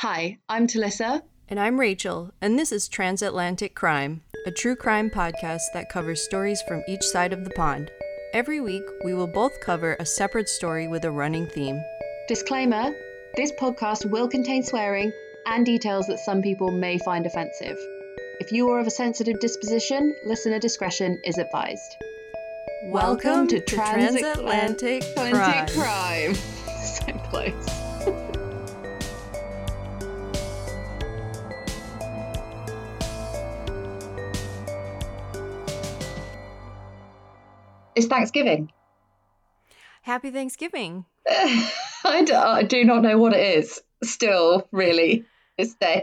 Hi, I'm Talissa. And I'm Rachel, and this is Transatlantic Crime, a true crime podcast that covers stories from each side of the pond. Every week, we will both cover a separate story with a running theme. Disclaimer this podcast will contain swearing and details that some people may find offensive. If you are of a sensitive disposition, listener discretion is advised. Welcome, to, Transatlantic Crime. Crime. so close. It's Thanksgiving. Happy Thanksgiving. I, do, I do not know what it is still, really.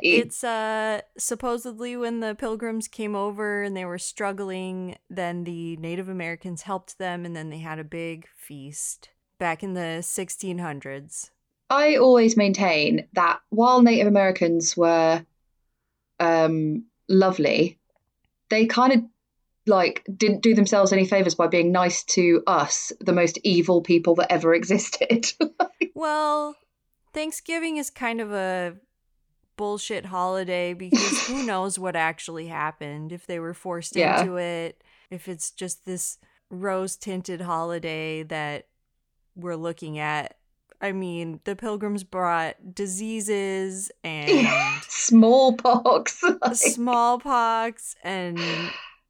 It's uh supposedly when the pilgrims came over and they were struggling, then the Native Americans helped them and then they had a big feast back in the 1600s. I always maintain that while Native Americans were um, lovely, they kind of like didn't do themselves any favors by being nice to us, the most evil people that ever existed. well, Thanksgiving is kind of a bullshit holiday because who knows what actually happened if they were forced yeah. into it, if it's just this rose tinted holiday that we're looking at. I mean, the pilgrims brought diseases and smallpox, like... smallpox and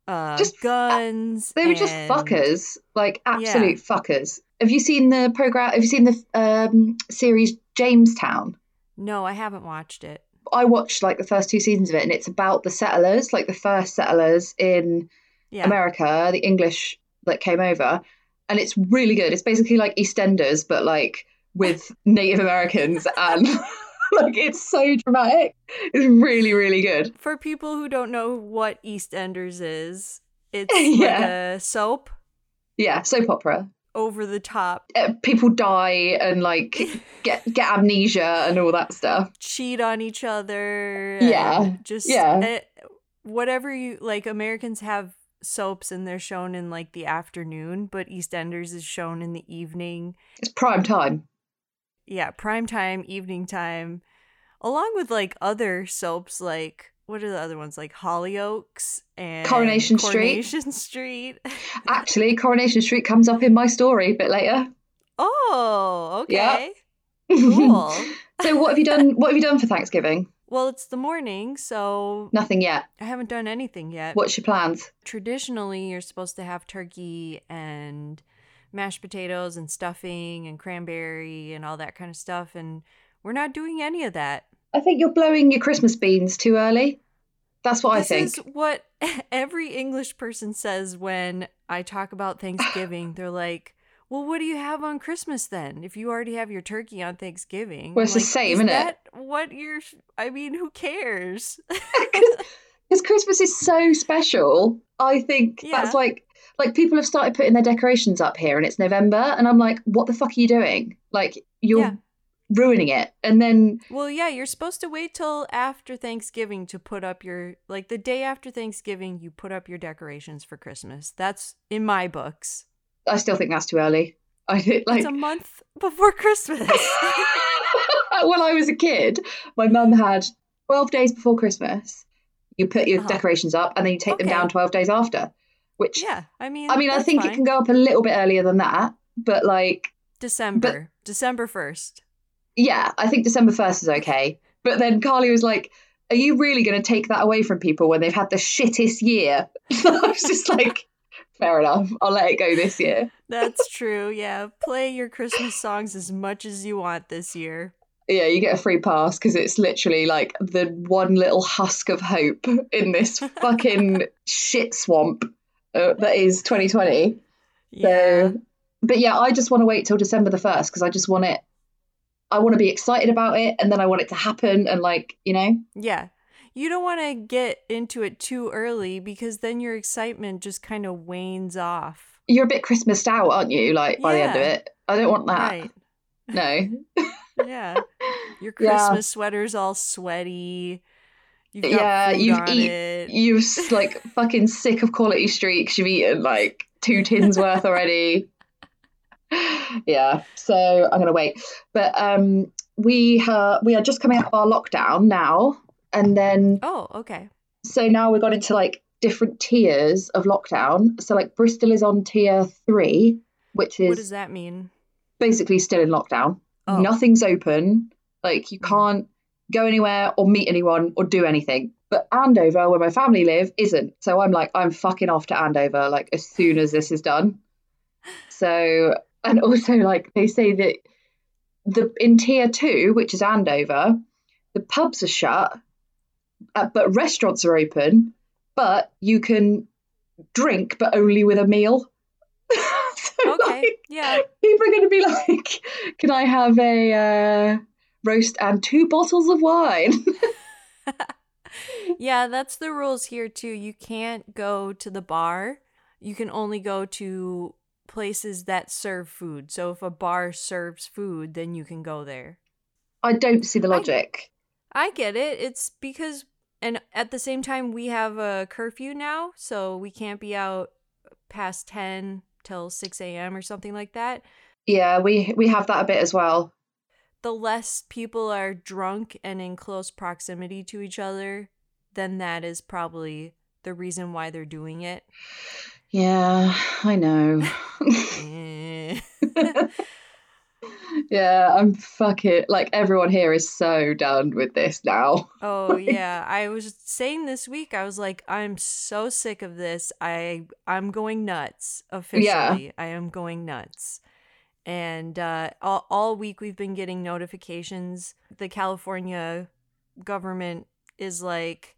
uh, just guns. They were and... just fuckers, like absolute yeah. fuckers. Have you seen the program? Have you seen the um, series Jamestown? No, I haven't watched it. I watched like the first two seasons of it, and it's about the settlers, like the first settlers in yeah. America, the English that came over, and it's really good. It's basically like EastEnders, but like with Native Americans and. like it's so dramatic. It's really, really good. For people who don't know what EastEnders is, it's yeah. like a soap. Yeah, soap opera. Over the top. Uh, people die and like get get amnesia and all that stuff. Cheat on each other. Yeah. Just yeah. Uh, whatever you like. Americans have soaps and they're shown in like the afternoon, but EastEnders is shown in the evening. It's prime time yeah, prime time, evening time, along with like other soaps like what are the other ones like Hollyoaks and Coronation, Coronation Street. Street. Actually, Coronation Street comes up in my story a bit later. Oh, okay. Yeah. Cool. so what have you done what have you done for Thanksgiving? Well, it's the morning, so nothing yet. I haven't done anything yet. What's your plans? Traditionally, you're supposed to have turkey and mashed potatoes and stuffing and cranberry and all that kind of stuff. And we're not doing any of that. I think you're blowing your Christmas beans too early. That's what this I think. This is what every English person says when I talk about Thanksgiving. They're like, well, what do you have on Christmas then? If you already have your turkey on Thanksgiving, well, it's like, the same, is isn't it? What you're? I mean, who cares? Because Christmas is so special. I think yeah. that's like like people have started putting their decorations up here and it's November and I'm like, what the fuck are you doing? Like you're yeah. ruining it. And then Well, yeah, you're supposed to wait till after Thanksgiving to put up your like the day after Thanksgiving you put up your decorations for Christmas. That's in my books. I still think that's too early. I like It's a month before Christmas. when I was a kid, my mum had 12 days before Christmas. You put your uh-huh. decorations up and then you take okay. them down 12 days after. Which yeah, I mean, I mean, I think fine. it can go up a little bit earlier than that, but like December, but, December first. Yeah, I think December first is okay. But then Carly was like, "Are you really going to take that away from people when they've had the shittest year?" I was just like, "Fair enough, I'll let it go this year." That's true. Yeah, play your Christmas songs as much as you want this year. Yeah, you get a free pass because it's literally like the one little husk of hope in this fucking shit swamp uh, that is 2020. Yeah. So, but yeah, I just want to wait till December the 1st because I just want it. I want to be excited about it and then I want it to happen and like, you know? Yeah. You don't want to get into it too early because then your excitement just kind of wanes off. You're a bit Christmased out, aren't you? Like by yeah. the end of it. I don't want that. Right. No. yeah. Your Christmas yeah. sweater's all sweaty You've yeah, you've eat, you've like fucking sick of Quality Streets. You've eaten like two tins worth already. yeah, so I'm gonna wait. But um, we uh, we are just coming out of our lockdown now, and then oh, okay. So now we've got into like different tiers of lockdown. So like Bristol is on tier three, which is what does that mean? Basically, still in lockdown. Oh. Nothing's open. Like you hmm. can't go anywhere or meet anyone or do anything. But Andover, where my family live, isn't. So I'm like, I'm fucking off to Andover like as soon as this is done. So and also like they say that the in tier two, which is Andover, the pubs are shut, uh, but restaurants are open. But you can drink, but only with a meal. Okay. Like, yeah. People are going to be like, "Can I have a uh, roast and two bottles of wine?" yeah, that's the rules here too. You can't go to the bar. You can only go to places that serve food. So if a bar serves food, then you can go there. I don't see the logic. I, I get it. It's because and at the same time we have a curfew now, so we can't be out past 10 till 6 a.m. or something like that. Yeah, we we have that a bit as well. The less people are drunk and in close proximity to each other, then that is probably the reason why they're doing it. Yeah, I know. Eh. yeah, I'm fucking like everyone here is so done with this now. Oh yeah, I was saying this week I was like I'm so sick of this. I I'm going nuts officially. Yeah. I am going nuts. And uh all, all week we've been getting notifications the California government is like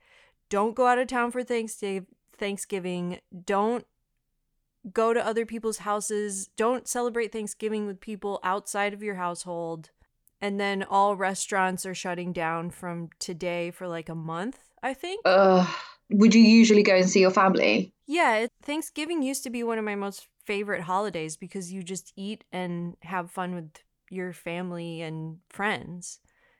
don't go out of town for Thanksgiving Thanksgiving. Don't go to other people's houses. Don't celebrate Thanksgiving with people outside of your household. And then all restaurants are shutting down from today for like a month, I think. Uh, would you usually go and see your family? Yeah, Thanksgiving used to be one of my most favorite holidays because you just eat and have fun with your family and friends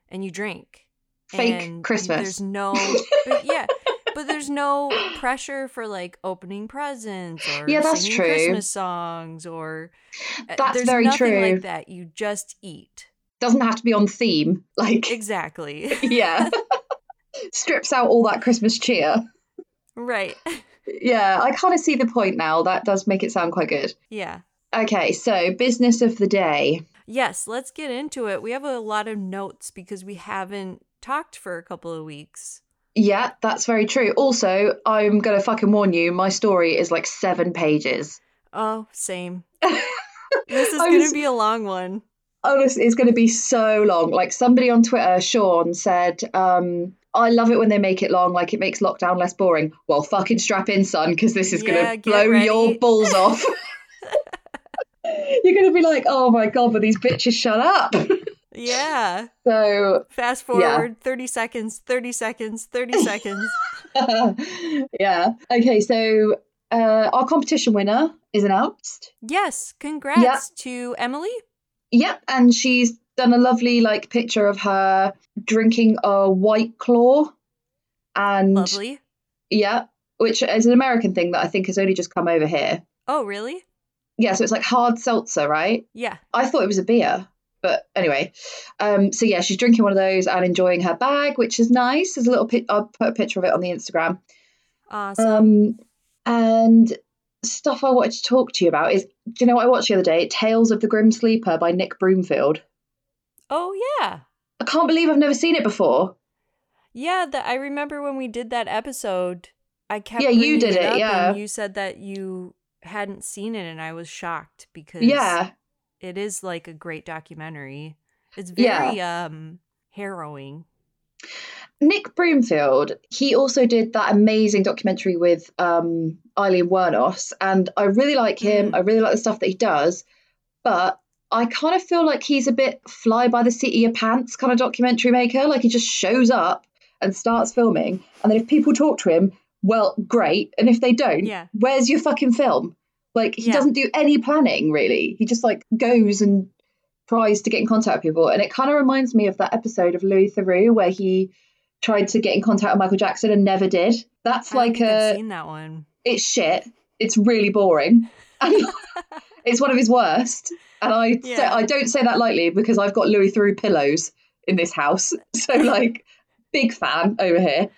and you drink. Fake and Christmas. There's no yeah, but there's no pressure for like opening presents or yeah, that's true. Christmas songs or uh, that's there's very true. Like that, you just eat. Doesn't have to be on theme, like exactly. yeah, strips out all that Christmas cheer. Right. Yeah, I kind of see the point now. That does make it sound quite good. Yeah. Okay, so business of the day. Yes, let's get into it. We have a lot of notes because we haven't talked for a couple of weeks. Yeah, that's very true. Also, I'm gonna fucking warn you, my story is like seven pages. Oh, same. this is gonna be a long one. Honestly, it's gonna be so long. Like somebody on Twitter, Sean, said, um, I love it when they make it long, like it makes lockdown less boring. Well, fucking strap in, son, because this is yeah, gonna blow ready. your balls off. You're gonna be like, oh my god, but these bitches shut up. Yeah. So fast forward yeah. 30 seconds, 30 seconds, 30 seconds. yeah. Okay, so uh, our competition winner is announced. Yes, congrats to Emily. Yep, and she's done a lovely like picture of her drinking a white claw and lovely. Yeah, which is an American thing that I think has only just come over here. Oh, really? Yeah, so it's like hard seltzer, right? Yeah. I thought it was a beer. But anyway, um, so yeah, she's drinking one of those and enjoying her bag, which is nice. There's a little pic. I'll put a picture of it on the Instagram. Awesome. Um, and stuff I wanted to talk to you about is, do you know what I watched the other day? Tales of the Grim Sleeper by Nick Broomfield. Oh yeah. I can't believe I've never seen it before. Yeah, that I remember when we did that episode. I kept yeah, you did it. it yeah, you said that you hadn't seen it, and I was shocked because yeah, it is like a great documentary. It's very yeah. um harrowing. Nick Broomfield, he also did that amazing documentary with um, Aileen Wuornos, and I really like him. Mm. I really like the stuff that he does, but I kind of feel like he's a bit fly by the seat of your pants kind of documentary maker. Like he just shows up and starts filming, and then if people talk to him, well, great, and if they don't, yeah. where's your fucking film? Like he yeah. doesn't do any planning really. He just like goes and tries to get in contact with people. And it kind of reminds me of that episode of Louis Theroux where he tried to get in contact with Michael Jackson and never did. That's I like a I've seen that one. It's shit. It's really boring. it's one of his worst. And I yeah. say, I don't say that lightly because I've got Louis Theroux pillows. in this house. So like big fan over here.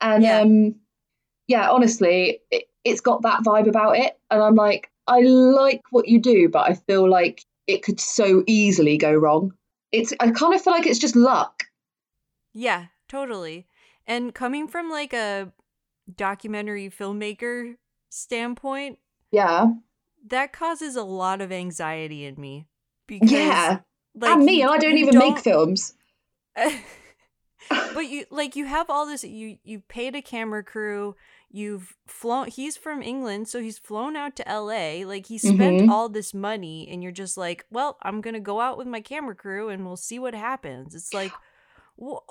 And Yeah. um yeah, honestly, it, it's got that vibe about it. And I'm like, I like what you do, but I feel like it could so easily go wrong. It's I kind of feel like it's just luck. Yeah, totally. And coming from like a documentary filmmaker standpoint, Yeah. that causes a lot of anxiety in me. Because yeah. like and me, you- I don't even make films. but you like you have all this you you paid a camera crew you've flown he's from england so he's flown out to la like he spent Mhm. all this money and you're just like well i'm gonna go out with my camera crew and we'll see what happens it's like well,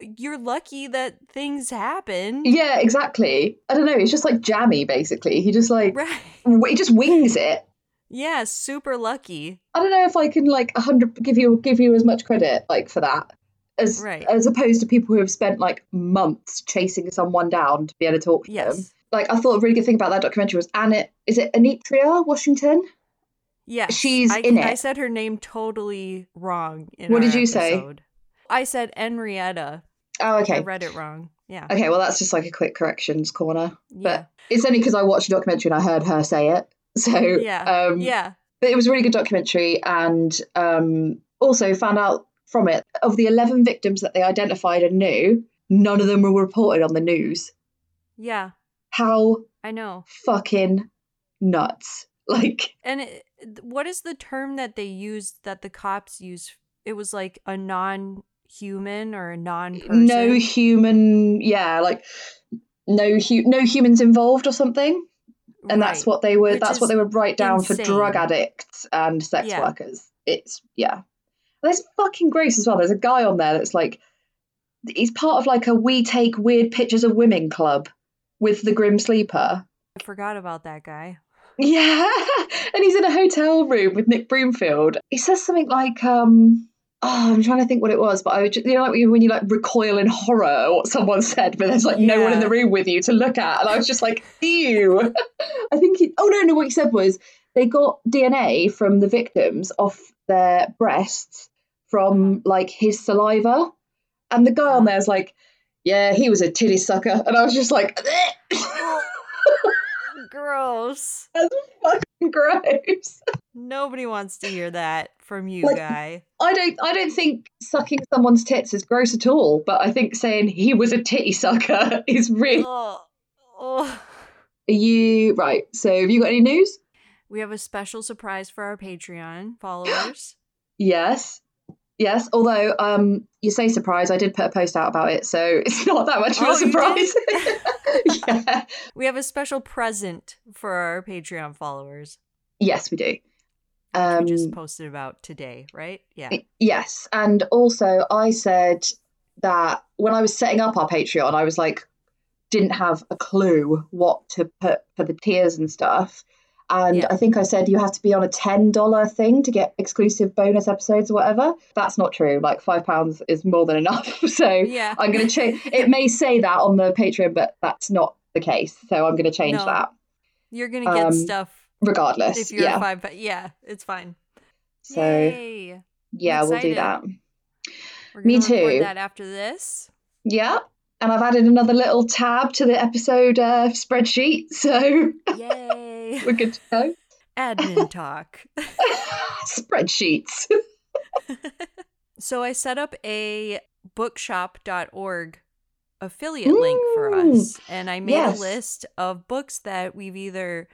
you're lucky that things happen Yeah, exactly. I don't know. It's just like jammy, basically. He just like right he just wings it. yeah super lucky I don't know if I can like a hundred give you give you as much credit like for that as Right. as opposed to people who have spent like months chasing someone down to be able to talk to them. yes Like I thought a really good thing about that documentary was Anna is it Enietra Washington? yes She's I, in I said her name totally wrong in What did you say? i said henrietta Oh okay. I read it wrong. Yeah. Okay, well that's just like a quick corrections corner. Yeah. But it's only because I watched a documentary and I heard her say it. So Yeah. um yeah. but it was a really good documentary and um, also found out from it of the 11 victims that they identified and knew none of them were reported on the news Yeah. how I know. fucking nuts like And it, what is the term that they used that the cops used? It was like a non-human or a non-person. no human yeah like no hu- no humans involved or something and that's what they would Which that's what they would write down for drug addicts and sex Yeah. workers it's yeah there's fucking gross as well there's a guy on there that's like he's part of like a we take weird pictures of women club with the grim sleeper I forgot about that guy. yeah and he's in a hotel room with nick broomfield he says something like um Oh, I'm trying to think what it was, but I would just, you know, like when you, like recoil in horror at what someone said, but there's like no one in the room with you to look at, and I was just like, ew. I think. He, oh no, no, what he said was they got DNA from the victims off their breasts from mm-hmm. like his saliva, and the guy on mm-hmm. there's like, yeah, he was a titty sucker, and I was just like, Gross. That's fucking gross. Nobody wants to hear that from you, Like- guy. I don't, I don't think sucking someone's tits is gross at all, but I think saying he was a titty sucker is really. Oh, oh. Are you right? So, have you got any news? We have a special surprise for our Patreon followers. Yes. Yes, although um, you say surprise, I did put a post out about it, so it's not that much of Oh, a surprise. yeah. we have a special present for our Patreon followers. Yes, we do. we Um, just posted about today, right? Yeah. yes, and also I said that when I was setting up our Patreon, I was like, didn't have a clue what to put for the tiers and stuff. And Yeah. I think I said you have to be on a ten dollar thing to get exclusive bonus episodes or whatever. That's not true. Like five pounds is more than enough. So Yeah. I'm going to change. It may say that on the Patreon, but that's not the case. So I'm going to change No. that You're gonna get Um, stuff regardless. if you're yeah. five. But yeah, it's fine. So Yay. yeah, we'll do that. We're Me too. That after this. Yeah. And I've added another little tab to the episode uh, spreadsheet, so Yay. We're good to go. Admin talk. Spreadsheets. So I set up a bookshop.org affiliate link for us. And I made yes. a list of books that we've either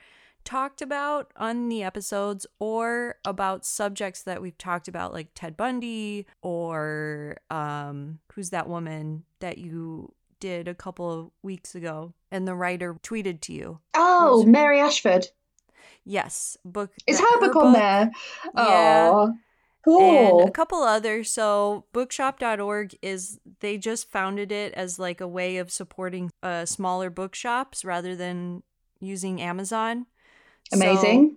talked about on the episodes or about subjects that we've talked about, like Ted Bundy or um, who's that woman that you did a couple of weeks ago and the writer tweeted to you. Oh, her? Mary Ashford. Yes, book. Is that- her book on there? Yeah. Oh, and cool. a couple others. So bookshop.org is they just founded it as like a way of supporting uh, smaller bookshops rather than using Amazon. So- Amazing.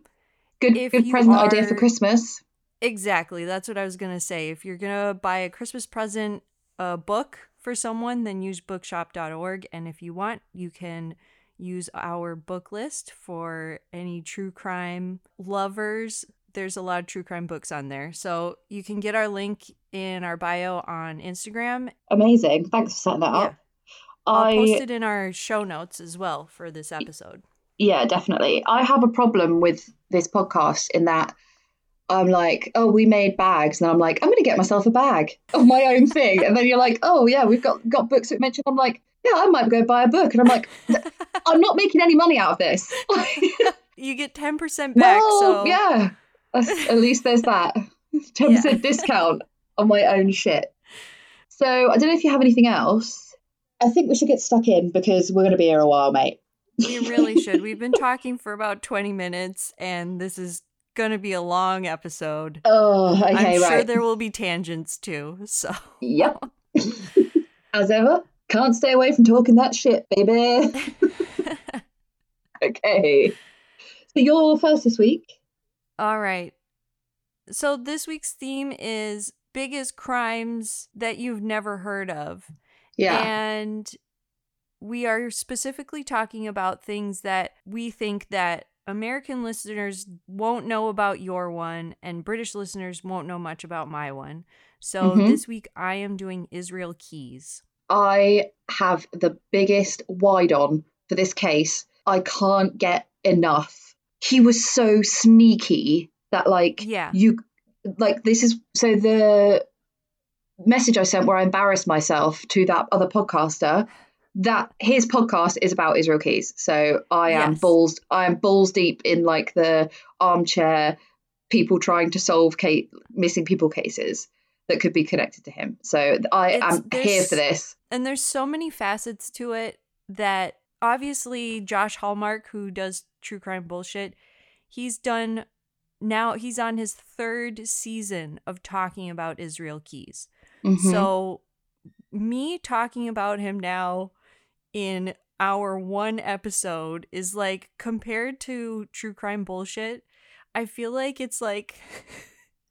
good if good you present idea for Christmas. exactly. That's what I was going to say. If you're going to buy a Christmas present a book for someone, then use bookshop.org and if you want, you can use our book list for any true crime lovers. There's a lot of true crime books on there. So you can get our link in our bio on Instagram. Amazing. Thanks for setting that yeah. up. I'll I... post it in our show notes as well for this episode. Yeah, definitely. I have a problem with this podcast in that I'm like, oh, we made bags, and I'm like, I'm going to get myself a bag of my own thing, and then you're like, oh yeah, we've got got books that mention. I'm like, yeah, I might go buy a book, and I'm like, I'm not making any money out of this. you get ten percent back. Well, so yeah, at least there's that ten percent yeah. discount on my own shit. So I don't know if you have anything else. I think we should get stuck in because we're going to be here a while, mate. We really should. We've been talking for about 20 minutes, and this is going to be a long episode. Oh, okay, I'm right. sure there will be tangents too. So, yep. As ever, can't stay away from talking that shit, baby. okay. So, you're first this week. All right. So, this week's theme is biggest crimes that you've never heard of. Yeah. And we are specifically talking about things that we think that American listeners won't know about your one and British listeners won't know much about my one. So mm-hmm. this week I am doing Israel Keyes. I have the biggest wide on for this case. I can't get enough. He was so sneaky that like yeah. you like this is so the message I sent where I embarrassed myself to that other podcaster that his podcast is about Israel Keyes. So I am yes. balls I am balls deep in like the armchair people trying to solve case, missing people cases that could be connected to him. So I it's, am here for this. And there's so many facets to it that obviously Josh Hallmark who does true crime bullshit, he's done now he's on his third season of talking about Israel Keyes. Mm-hmm. So me talking about him now in our one episode is like compared to true crime bullshit, I feel like it's like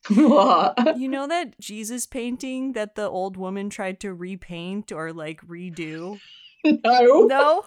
what? You know that Jesus painting that the old woman tried to repaint or like redo? No. No.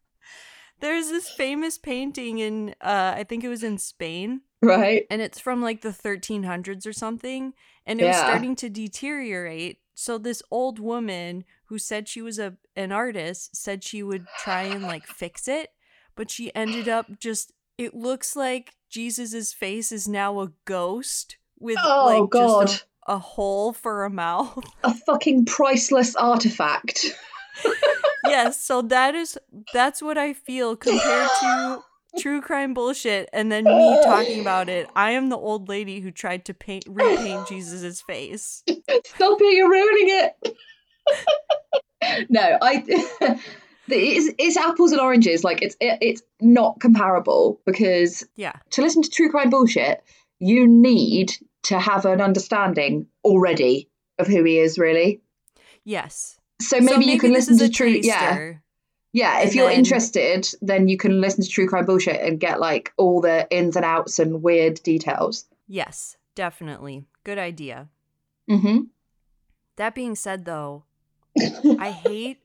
There's this famous painting in uh I think it was in Spain. Right. And it's from like the 1300s or something and it yeah. was starting to deteriorate. So this old woman who said she was a an artist said she would try and like fix it, but she ended up just it looks like Jesus's face is now a ghost with oh, like God. just a, a hole for a mouth. A fucking priceless artifact. yes, so that is that's what I feel compared to true crime bullshit and then me talking about it. I am the old lady who tried to paint repaint Jesus's face. Stop it, you're ruining it. No, I. it's, it's apples and oranges. Like it's it, it's not comparable because yeah, to listen to true crime bullshit, you need to have an understanding already of who he is. Really. Yes. So maybe, so maybe you can listen to true. Yeah. Yeah, if you're then... interested, then you can listen to True Crime Bullshit and get like all the ins and outs and weird details. Yes, definitely. Good idea. Mm-hmm. That being said, though, I hate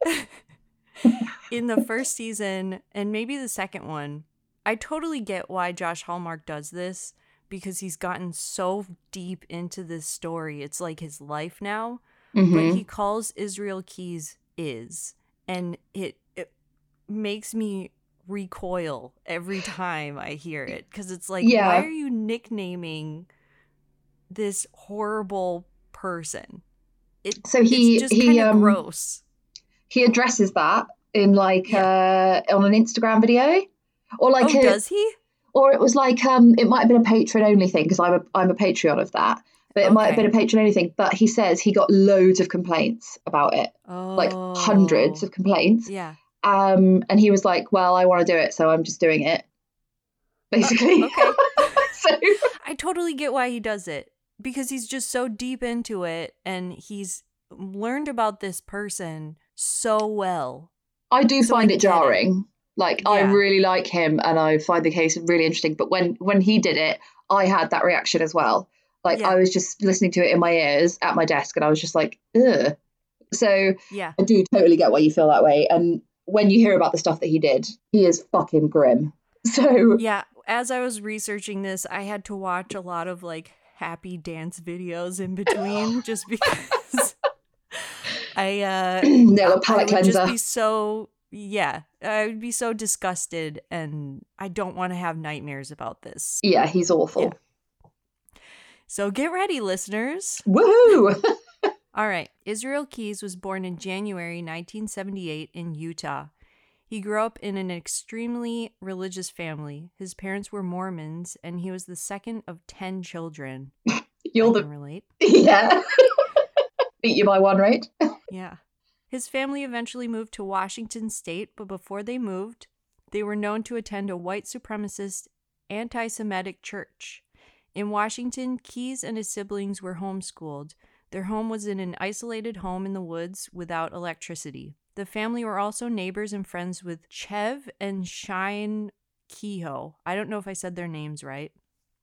in the first season and maybe the second one. I totally get why Josh Hallmark does this because he's gotten so deep into this story. It's like his life now. Mm-hmm. But he calls Israel Keyes is and it it makes me recoil every time I hear it because it's like yeah. why are you nicknaming this horrible person? It, so he just he um, gross. He addresses that in like yeah. uh on an Instagram video, or like oh, a, does he? Or it was like um it might have been a patron only thing because I'm a I'm a Patreon of that. But it okay. might have been a patron only thing. But he says he got loads of complaints about it, oh. like hundreds of complaints. Yeah. Um, and he was like, "Well, I want to do it, so I'm just doing it." Basically. Okay. so I totally get why he does it because he's just so deep into it and he's learned about this person so well. I do so find it jarring. It. Like yeah. I really like him and I find the case really interesting. But when when he did it, I had that reaction as well. Like yeah. I was just listening to it in my ears at my desk and I was just like, ugh. So yeah. I do totally get why you feel that way. And when you hear about the stuff that he did, he is fucking grim. So Yeah, as I was researching this, I had to watch a lot of like happy dance videos in between just because I uh no palate I would cleanser. just be so yeah, I would be so disgusted and I don't want to have nightmares about this. Yeah, he's awful. Yeah. So get ready, listeners. Woohoo! All right. Israel Keyes was born in January 1978 in Utah. He grew up in an extremely religious family. His parents were Mormons, and he was the second of 10 children. You're I the. relate. Yeah. Beat you by one, right? Yeah. His family eventually moved to Washington state, but before they moved, they were known to attend a white supremacist, anti Semitic church. In Washington, Keyes and his siblings were homeschooled. Their home was in an isolated home in the woods without electricity. The family were also neighbors and friends with Chev and Shine Kehoe. I don't know if I said their names right.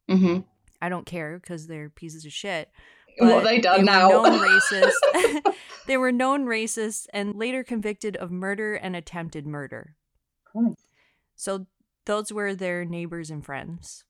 Mm-hmm. I don't care because they're pieces of shit. What they done they now? Were known racist. they were known racists and later convicted of murder and attempted murder. Oh. So those were their neighbors and friends.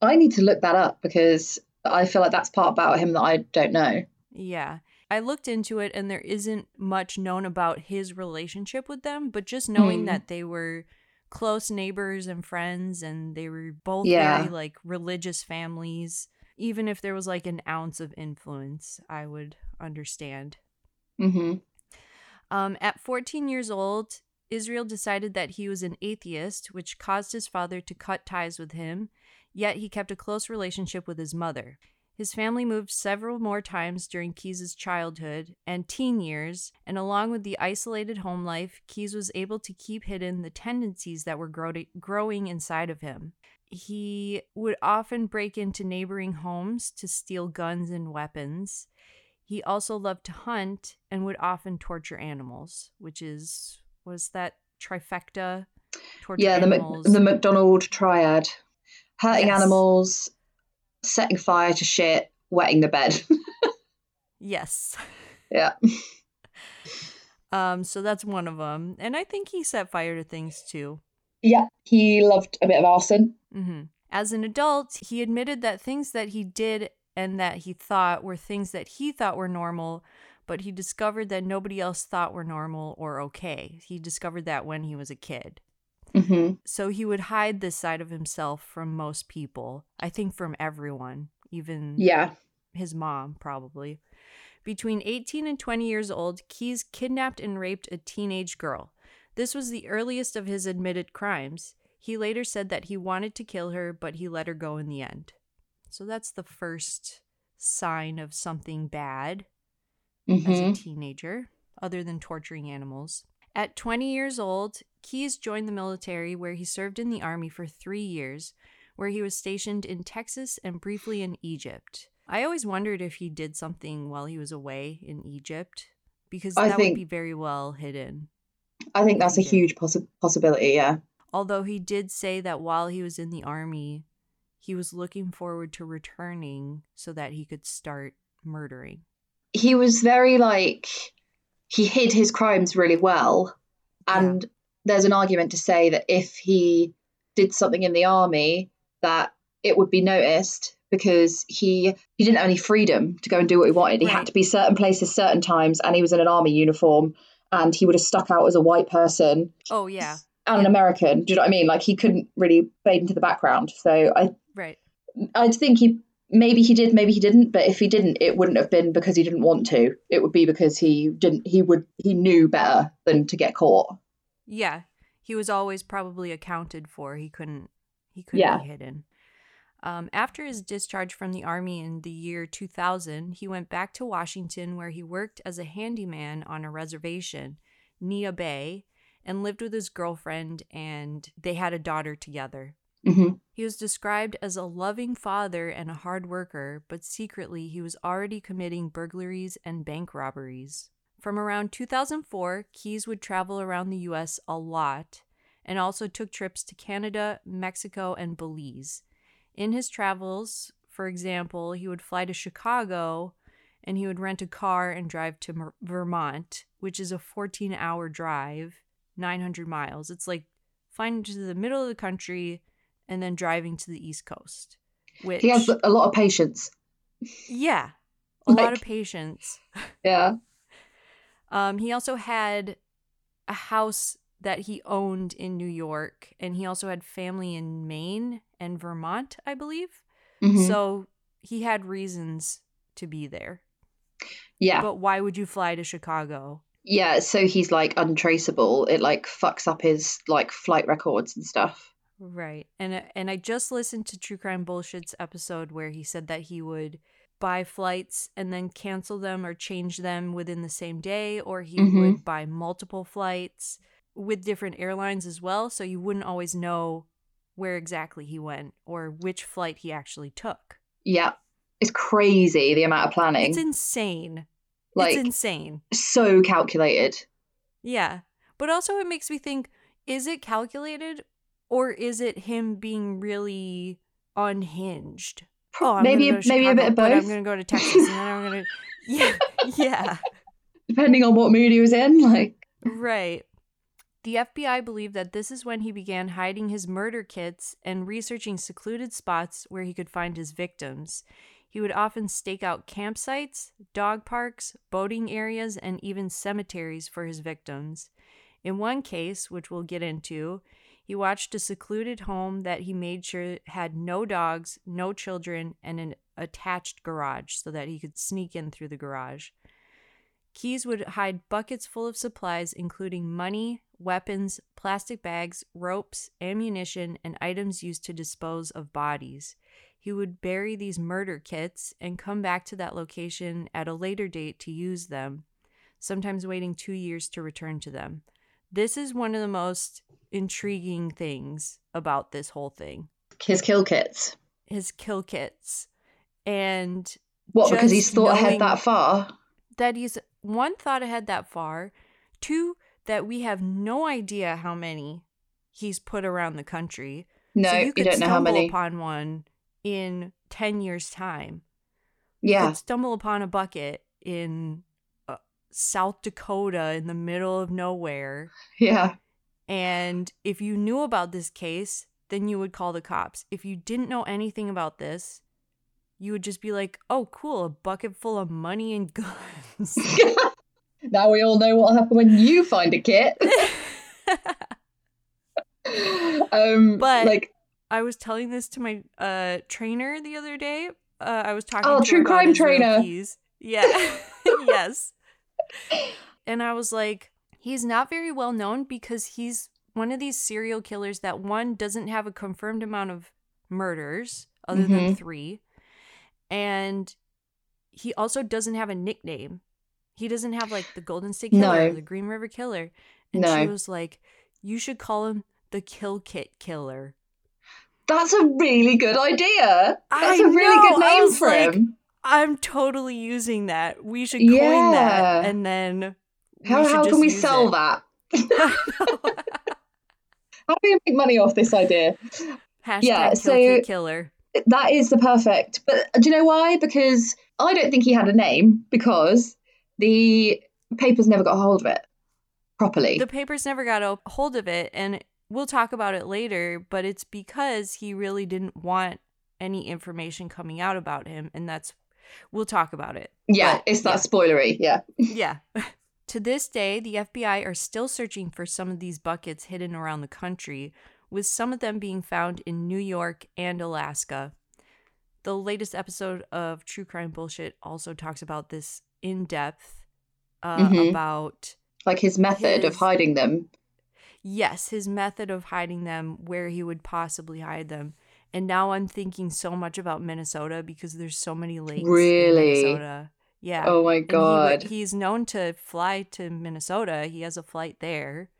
I need to look that up because I feel like that's part about him that I don't know. Yeah. I looked into it and there isn't much known about his relationship with them, but just knowing mm. that they were close neighbors and friends and they were both yeah. very like religious families even if there was like an ounce of influence, I would understand. Mm-hmm. Um, at 14 years old, Israel decided that he was an atheist, which caused his father to cut ties with him, yet he kept a close relationship with his mother. His family moved several more times during Keyes' childhood and teen years, and along with the isolated home life, Keyes was able to keep hidden the tendencies that were grow- growing inside of him he would often break into neighboring homes to steal guns and weapons. He also loved to hunt and would often torture animals, which is was that trifecta? Torture yeah, the Mac- the McDonald triad: hurting yes. animals, setting fire to shit, wetting the bed. yes. Yeah. Um, so that's one of them, and I think he set fire to things too. Yeah, he loved a bit of arson. Mm-hmm. As an adult, he admitted that things that he did and that he thought were things that he thought were normal, but he discovered that nobody else thought were normal or okay. He discovered that when he was a kid. Mm-hmm. So he would hide this side of himself from most people. I think from everyone, even yeah, his mom probably. Between 18 and 20 years old, Keyes kidnapped and raped a teenage girl. This was the earliest of his admitted crimes. He later said that he wanted to kill her, but he let her go in the end. So that's the first sign of something bad mm-hmm. as a teenager, other than torturing animals. At 20 years old, Keyes joined the military where he served in the army for three years, where he was stationed in Texas and briefly in Egypt. I always wondered if he did something while he was away in Egypt because that think, would be very well hidden. I think that's a huge possi- possibility, yeah. Although he did say that while he was in the army, he was looking forward to returning so that he could start murdering. He was very like he hid his crimes really well. And yeah. there's an argument to say that if he did something in the army that it would be noticed because he he didn't have any freedom to go and do what he wanted. He right. had to be certain places certain times and he was in an army uniform and he would have stuck out as a white person. Oh yeah. And yeah. an American. Do you know what I mean? Like he couldn't really fade into the background. So I Right. I think he maybe he did, maybe he didn't, but if he didn't, it wouldn't have been because he didn't want to. It would be because he didn't he would he knew better than to get caught. Yeah. He was always probably accounted for. He couldn't he couldn't yeah. be hidden. Um, after his discharge from the Army in the year 2000, he went back to Washington where he worked as a handyman on a reservation, Neah Bay, and lived with his girlfriend, and they had a daughter together. Mm-hmm. He was described as a loving father and a hard worker, but secretly he was already committing burglaries and bank robberies. From around 2004, Keyes would travel around the U.S. a lot and also took trips to Canada, Mexico, and Belize. In his travels, for example, he would fly to Chicago and he would rent a car and drive to Vermont, which is a 14 hour drive, 900 miles. It's like flying to the middle of the country and then driving to the East Coast. Which, he has a lot of patience. Yeah. A like, lot of patience. Yeah. Um, he also had a house that he owned in New York, and he also had family in Maine and Vermont, I believe. Mm-hmm. So he had reasons to be there. Yeah. But why would you fly to Chicago? Yeah, so he's like untraceable. It like fucks up his like flight records and stuff. Right. And and I just listened to True Crime Bullshit's episode where he said that he would buy flights and then cancel them or change them within the same day or he mm-hmm. would buy multiple flights with different airlines as well, so you wouldn't always know where exactly he went or which flight he actually took. Yeah. It's crazy the amount of planning. It's insane. Like it's insane. So calculated. Yeah. But also it makes me think is it calculated or is it him being really unhinged? Oh, maybe a, Chicago, maybe a bit of both. I'm going to go to Texas and then I'm going to Yeah. Yeah. Depending on what mood he was in like Right. The FBI believed that this is when he began hiding his murder kits and researching secluded spots where he could find his victims. He would often stake out campsites, dog parks, boating areas, and even cemeteries for his victims. In one case, which we'll get into, he watched a secluded home that he made sure had no dogs, no children, and an attached garage so that he could sneak in through the garage. Keyes would hide buckets full of supplies, including money, weapons, plastic bags, ropes, ammunition, and items used to dispose of bodies. He would bury these murder kits and come back to that location at a later date to use them, sometimes waiting two years to return to them. This is one of the most intriguing things about this whole thing. His kill kits. His kill kits. And what, because he's thought ahead that far? That he's one thought ahead that far, two that we have no idea how many he's put around the country. No, so you, could you don't know how many. upon one in 10 years time. Yeah. Stumble upon a bucket in South Dakota in the middle of nowhere. Yeah. And if you knew about this case, then you would call the cops. If you didn't know anything about this, you would just be like, "Oh, cool, a bucket full of money and guns." now we all know what'll happen when you find a kit. um, but like, I was telling this to my uh trainer the other day. Uh, I was talking. Oh, true crime trainer. Yeah. yes. And I was like, he's not very well known because he's one of these serial killers that one doesn't have a confirmed amount of murders other mm-hmm. than three, and he also doesn't have a nickname. He doesn't have like the Golden State Killer no. or the Green River Killer. And no. she was like, You should call him the Kill Kit Killer. That's a really good idea. That's I a really know. good name for like, him. I'm totally using that. We should coin yeah. that. And then how, how can we sell it. that? how do we make money off this idea? Hashtag yeah, so killer. That is the perfect. But do you know why? Because I don't think he had a name because the papers never got a hold of it properly. The papers never got a hold of it, and we'll talk about it later, but it's because he really didn't want any information coming out about him, and that's we'll talk about it. Yeah, but, it's not yeah. spoilery. Yeah. yeah. to this day, the FBI are still searching for some of these buckets hidden around the country, with some of them being found in New York and Alaska. The latest episode of True Crime Bullshit also talks about this in depth uh, mm-hmm. about like his method his, of hiding them. Yes, his method of hiding them, where he would possibly hide them. And now I'm thinking so much about Minnesota because there's so many lakes really? in Minnesota. Yeah. Oh my god. He, he's known to fly to Minnesota. He has a flight there.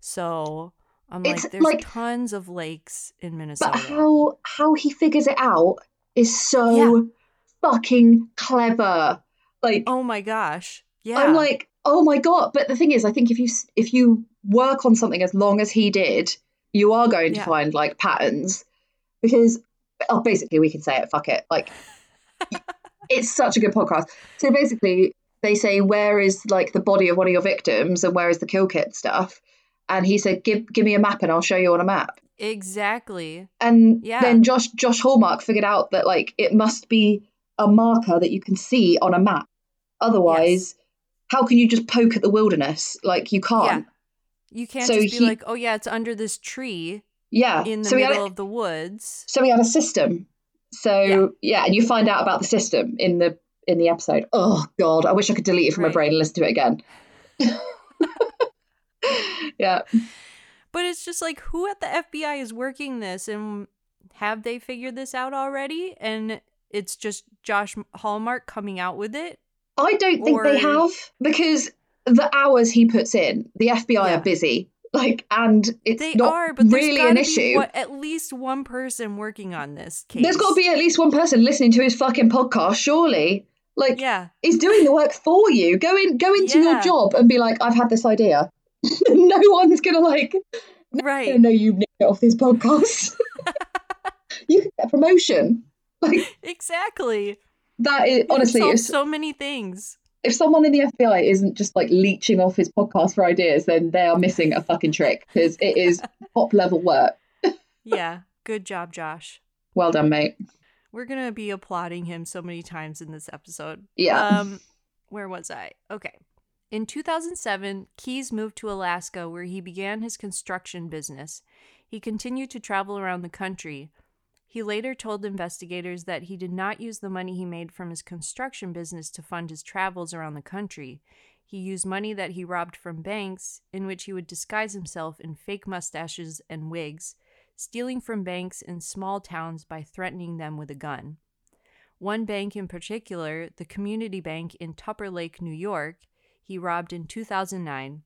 So I'm it's like, there's like, tons of lakes in Minnesota. But how how he figures it out is so yeah. fucking clever. Like, oh my gosh, yeah. I'm like, oh my god. But the thing is, I think if you if you work on something as long as he did, you are going to yeah. find like patterns because oh, basically we can say it. Fuck it. Like, it's such a good podcast. So basically, they say where is like the body of one of your victims and where is the kill kit stuff, and he said, give give me a map and I'll show you on a map. Exactly. And yeah. then Josh Josh Hallmark figured out that like it must be a marker that you can see on a map. Otherwise, yes. how can you just poke at the wilderness? Like you can't. Yeah. You can't so just be he, like, oh yeah, it's under this tree. Yeah. In the so middle a, of the woods. So we had a system. So yeah. yeah, and you find out about the system in the in the episode. Oh god, I wish I could delete it from right. my brain and listen to it again. yeah. But it's just like who at the FBI is working this and have they figured this out already? And it's just Josh Hallmark coming out with it? I don't think or... they have because the hours he puts in, the FBI yeah. are busy. Like, and it's they not are, but really an issue. What, at least one person working on this case. There's got to be at least one person listening to his fucking podcast, surely. Like, yeah. he's doing the work for you. Go in, go into yeah. your job and be like, "I've had this idea." no one's gonna like, right? No, you nicked it off this podcast. you can get promotion. Like exactly. That is honestly it's so many things. If someone in the FBI isn't just like leeching off his podcast for ideas, then they are missing a fucking trick because it is top level work. yeah, good job, Josh. Well done, mate. We're gonna be applauding him so many times in this episode. Yeah. Um, where was I? Okay. In 2007, Keyes moved to Alaska where he began his construction business. He continued to travel around the country, he later told investigators that he did not use the money he made from his construction business to fund his travels around the country. He used money that he robbed from banks, in which he would disguise himself in fake mustaches and wigs, stealing from banks in small towns by threatening them with a gun. One bank in particular, the Community Bank in Tupper Lake, New York, he robbed in 2009.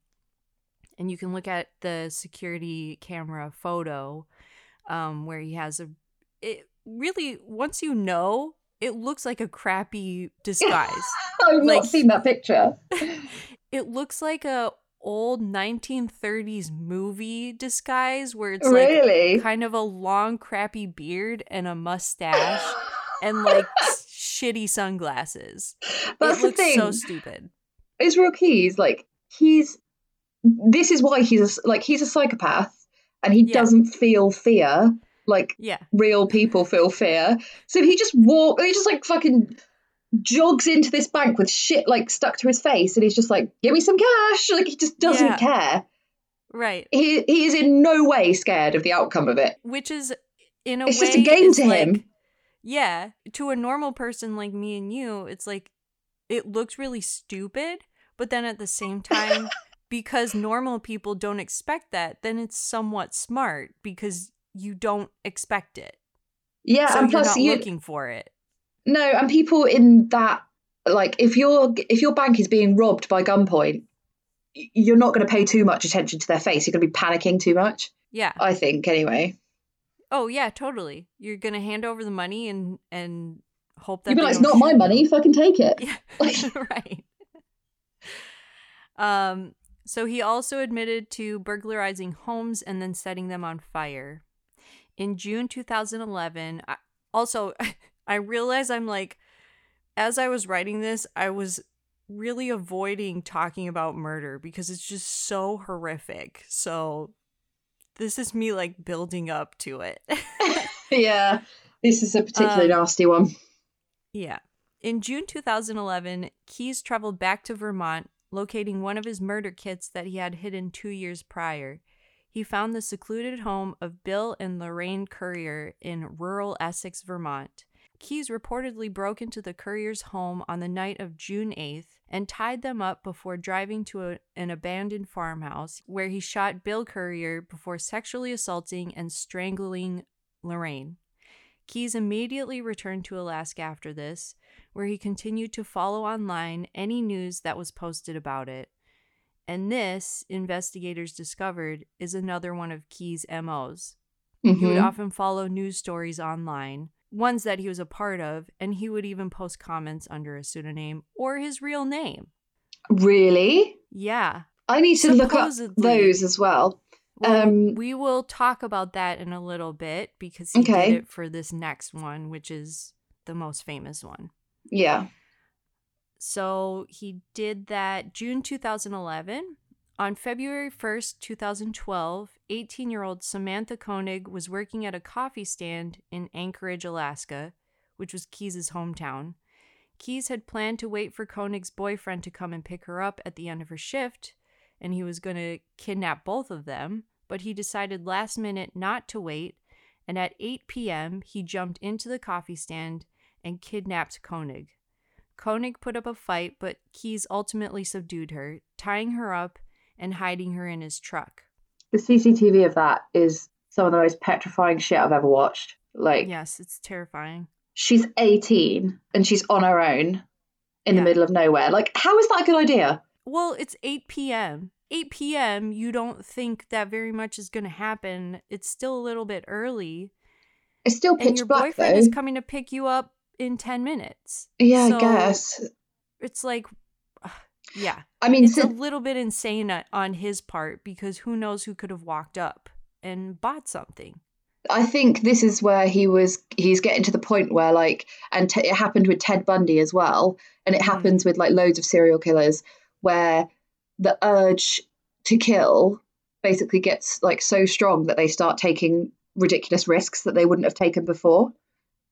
And you can look at the security camera photo um, where he has a it really once you know, it looks like a crappy disguise. I've like, not seen that picture. it looks like a old 1930s movie disguise where it's really? like kind of a long crappy beard and a mustache and like shitty sunglasses. That's it looks the thing. so stupid. Israel Keyes, like he's this is why he's a, like he's a psychopath and he yeah. doesn't feel fear like yeah. real people feel fear. So he just walk he just like fucking jogs into this bank with shit like stuck to his face and he's just like, give me some cash. Like he just doesn't yeah. care. Right. He he is in no way scared of the outcome of it. Which is in a it's way just a game to like, him. Yeah. To a normal person like me and you, it's like it looks really stupid, but then at the same time because normal people don't expect that, then it's somewhat smart because you don't expect it. Yeah, so and plus you're looking for it. No, and people in that like if your if your bank is being robbed by gunpoint, you're not going to pay too much attention to their face. You're going to be panicking too much. Yeah, I think anyway. Oh yeah, totally. You're going to hand over the money and and hope that you be like, it's not my you. money. Fucking take it. Yeah, right. Um. So he also admitted to burglarizing homes and then setting them on fire in June 2011. I, also, I realize I'm like, as I was writing this, I was really avoiding talking about murder because it's just so horrific. So this is me like building up to it. yeah, this is a particularly um, nasty one. Yeah. In June 2011, Keyes traveled back to Vermont, locating one of his murder kits that he had hidden two years prior he found the secluded home of Bill and Lorraine Currier in rural Essex, Vermont. Keyes reportedly broke into the Currier's home on the night of June 8th and tied them up before driving to a, an abandoned farmhouse where he shot Bill Currier before sexually assaulting and strangling Lorraine. Keyes immediately returned to Alaska after this, where he continued to follow online any news that was posted about it. And this, investigators discovered, is another one of Keyes' MOs. Mm-hmm. He would mm-hmm. often follow news stories online, ones that he was a part of, and he would even post comments under a pseudonym or his real name. Really? Yeah. I need to look up those as well. well um, we will talk about that in a little bit because he okay. did it for this next one, which is the most famous one. Yeah. So he did that June 2011. On February 1st, 2012, 18 year old Samantha Koenig was working at a coffee stand in Anchorage, Alaska, which was Keyes' hometown. Keyes had planned to wait for Koenig's boyfriend to come and pick her up at the end of her shift, and he was going to kidnap both of them, but he decided last minute not to wait, and at 8 p.m., he jumped into the coffee stand and kidnapped Koenig. Koenig put up a fight, but Keyes ultimately subdued her, tying her up and hiding her in his truck. The CCTV of that is some of the most petrifying shit I've ever watched. Like, yes, it's terrifying. She's 18 and she's on her own in yeah. the middle of nowhere. Like, how is that a good idea? Well, it's 8 p.m. 8 p.m., you don't think that very much is going to happen. It's still a little bit early. It's still pitch and your black, boyfriend though. is coming to pick you up in 10 minutes. Yeah, so I guess. It's like, yeah. I mean, it's so- a little bit insane on his part because who knows who could have walked up and bought something. I think this is where he was. He's getting to the point where, like, and t- it happened with Ted Bundy as well, and it mm. happens with like loads of serial killers, where the urge to kill basically gets like so strong that they start taking ridiculous risks that they wouldn't have taken before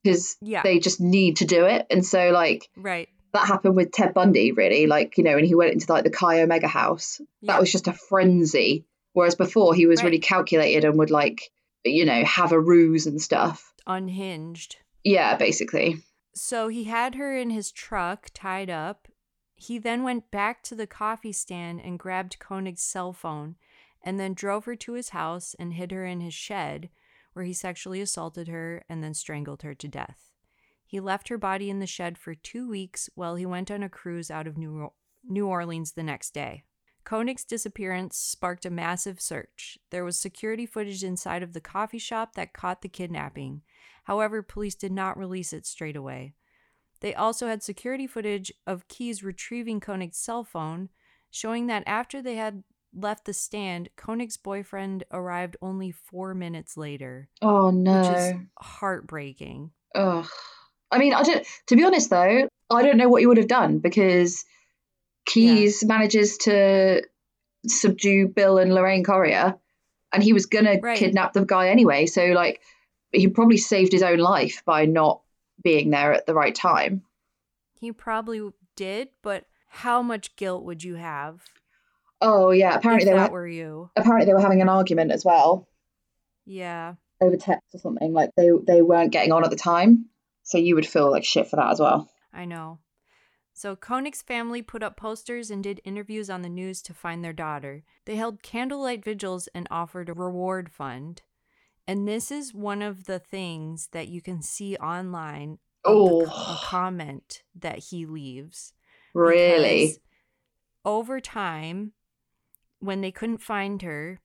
because yeah. they just need to do it. And so, like, right. That happened with Ted Bundy, really. Like, you know, when he went into like the Chi Omega house, yeah. that was just a frenzy. Whereas before, he was right. really calculated and would like, you know, have a ruse and stuff. Unhinged. Yeah, basically. So he had her in his truck, tied up. He then went back to the coffee stand and grabbed Koenig's cell phone and then drove her to his house and hid her in his shed where he sexually assaulted her and then strangled her to death. He left her body in the shed for two weeks while he went on a cruise out of New, New Orleans the next day. Koenig's disappearance sparked a massive search. There was security footage inside of the coffee shop that caught the kidnapping. However, police did not release it straight away. They also had security footage of Keyes retrieving Koenig's cell phone, showing that after they had left the stand, Koenig's boyfriend arrived only four minutes later. Oh no. Which is heartbreaking. Ugh. I mean, I don't to be honest though, I don't know what you would have done because Keyes yeah. manages to subdue Bill and Lorraine Currier and he was gonna right. kidnap the guy anyway. So like he probably saved his own life by not being there at the right time. He probably did, but how much guilt would you have? Oh yeah, apparently if they were, were you. Apparently they were having an argument as well. Yeah. Over text or something. Like they they weren't getting on at the time. So you would feel like shit for that as well. I know. So Koenig's family put up posters and did interviews on the news to find their daughter. They held candlelight vigils and offered a reward fund. And this is one of the things that you can see online. Oh, a comment that he leaves. Really? Over time, when they couldn't find her,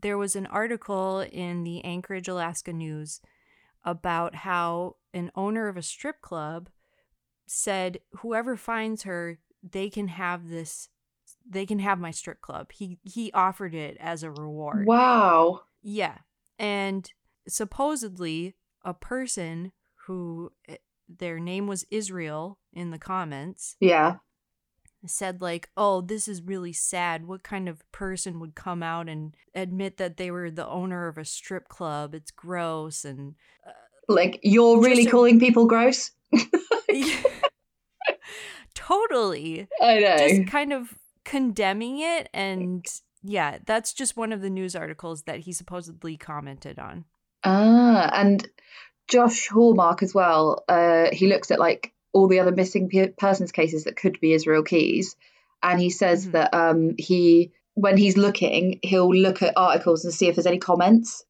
there was an article in the Anchorage, Alaska News about how an owner of a strip club said, Whoever finds her, they can have this they can have my strip club. He he offered it as a reward. Wow. Yeah. And supposedly a person who eh, their name was Israel in the comments. Yeah said like oh this is really sad. What kind of person would come out and admit that they were the owner of a strip club? It's gross and uh, like you're really a- calling people gross? Totally. I know. Just kind of condemning it and yeah that's just one of the news articles that he supposedly commented on. Ah and josh hallmark as well uh he looks at like all the other missing persons cases that could be Israel Keyes. And he says mm-hmm. that um, he, when he's looking, he'll look at articles and see if there's any comments.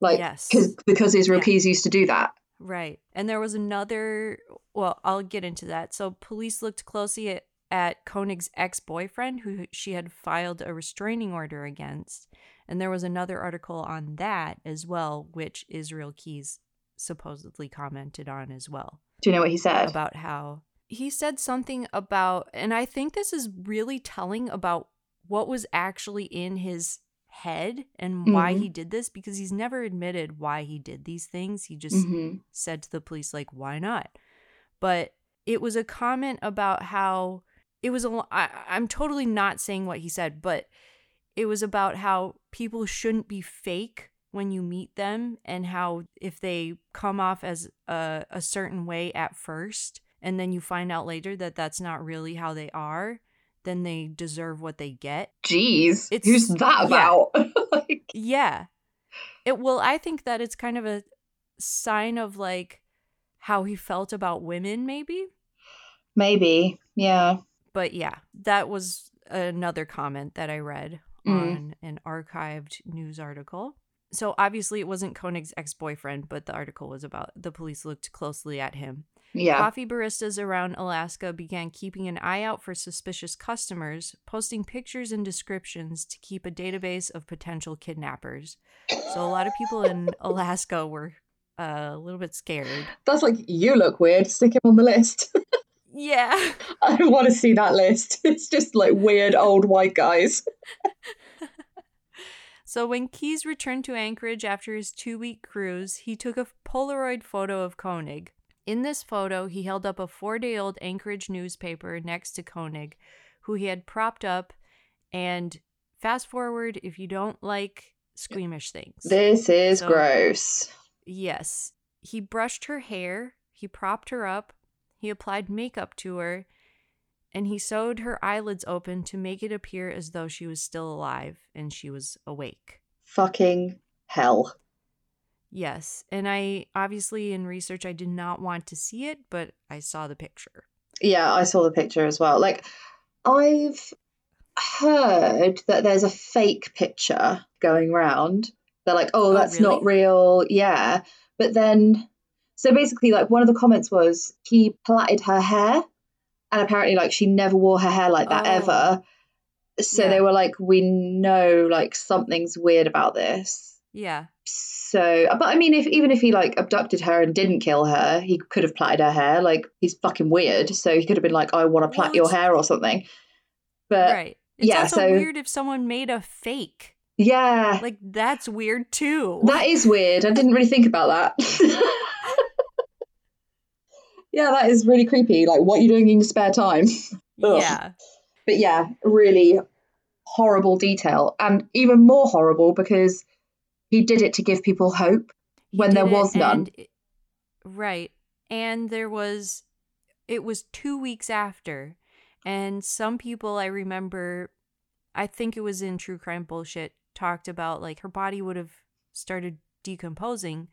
Like, yes. Cause, because Israel yeah. Keyes used to do that. Right. And there was another, well, I'll get into that. So police looked closely at, at Koenig's ex boyfriend, who she had filed a restraining order against. And there was another article on that as well, which Israel Keyes supposedly commented on as well. Do you know what he said? About how he said something about, and I think this is really telling about what was actually in his head and mm-hmm. why he did this because he's never admitted why he did these things. He just mm-hmm. said to the police, like, why not? But it was a comment about how it was a. I, I'm totally not saying what he said, but it was about how people shouldn't be fake when you meet them and how if they come off as a, a certain way at first and then you find out later that that's not really how they are, then they deserve what they get. Jeez, it's, who's that about? Yeah. like... yeah. It well, I think that it's kind of a sign of like how he felt about women, maybe. Maybe, yeah. But yeah, that was another comment that I read mm. on an archived news article. So obviously it wasn't Koenig's ex-boyfriend, but the article was about the police looked closely at him. Yeah. Coffee baristas around Alaska began keeping an eye out for suspicious customers, posting pictures and descriptions to keep a database of potential kidnappers. So a lot of people in Alaska were uh, a little bit scared. That's like, you look weird, stick him on the list. yeah. I don't want to see that list. It's just like weird old white guys. So when Keyes returned to Anchorage after his two week cruise, he took a Polaroid photo of Koenig. In this photo, he held up a four day old Anchorage newspaper next to Koenig, who he had propped up. And fast forward, if you don't like squeamish things. This is so, gross. Yes. He brushed her hair, he propped her up, he applied makeup to her, and he sewed her eyelids open to make it appear as though she was still alive and she was awake. Fucking hell. Yes. And I obviously in research I did not want to see it, but I saw the picture. Yeah, I saw the picture as well. Like I've heard that there's a fake picture going around. They're like, "Oh, oh that's oh, really? not real." Yeah. But then so basically like one of the comments was he plaited her hair and apparently like she never wore her hair like that oh. ever. So yeah. they were like, "We know like something's weird about this." Yeah. So, but I mean, if even if he like abducted her and didn't kill her, he could have plaited her hair. Like he's fucking weird, so he could have been like, "I want to plait well, your hair" or something. But right, it's yeah, also so weird if someone made a fake. Yeah, like that's weird too. That is weird. I didn't really think about that. yeah, that is really creepy. Like, what are you doing in your spare time? yeah. But yeah, really horrible detail, and even more horrible because he did it to give people hope he when there was none. right. And there was, it was two weeks after. And some people I remember, I think it was in True Crime Bullshit, talked about like her body would have started decomposing.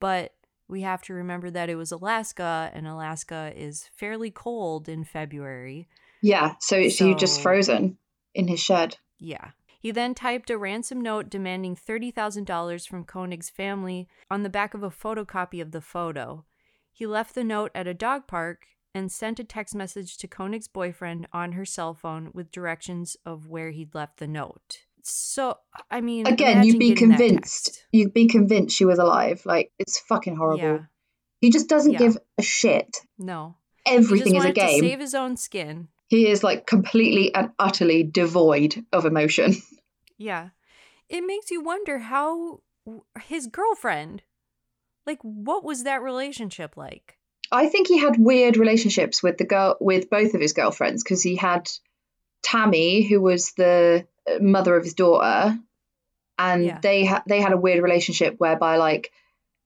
But we have to remember that it was Alaska, and Alaska is fairly cold in February. Yeah. So, so, so you just frozen in his shed. Yeah. He then typed a ransom note demanding $30,000 from Koenig's family on the back of a photocopy of the photo. He left the note at a dog park and sent a text message to Koenig's boyfriend on her cell phone with directions of where he'd left the note. So, I mean, again, you'd be convinced. You'd be convinced she was alive. Like, it's fucking horrible. Yeah. He just doesn't yeah. give a shit. No. Everything is a game. save his own skin. He is like completely and utterly devoid of emotion. Yeah. It makes you wonder how his girlfriend, like, what was that relationship like? I think he had weird relationships with the girl, with both of his girlfriends, because he had Tammy, who was the uh, mother of his daughter, and yeah. they had they had a weird relationship whereby like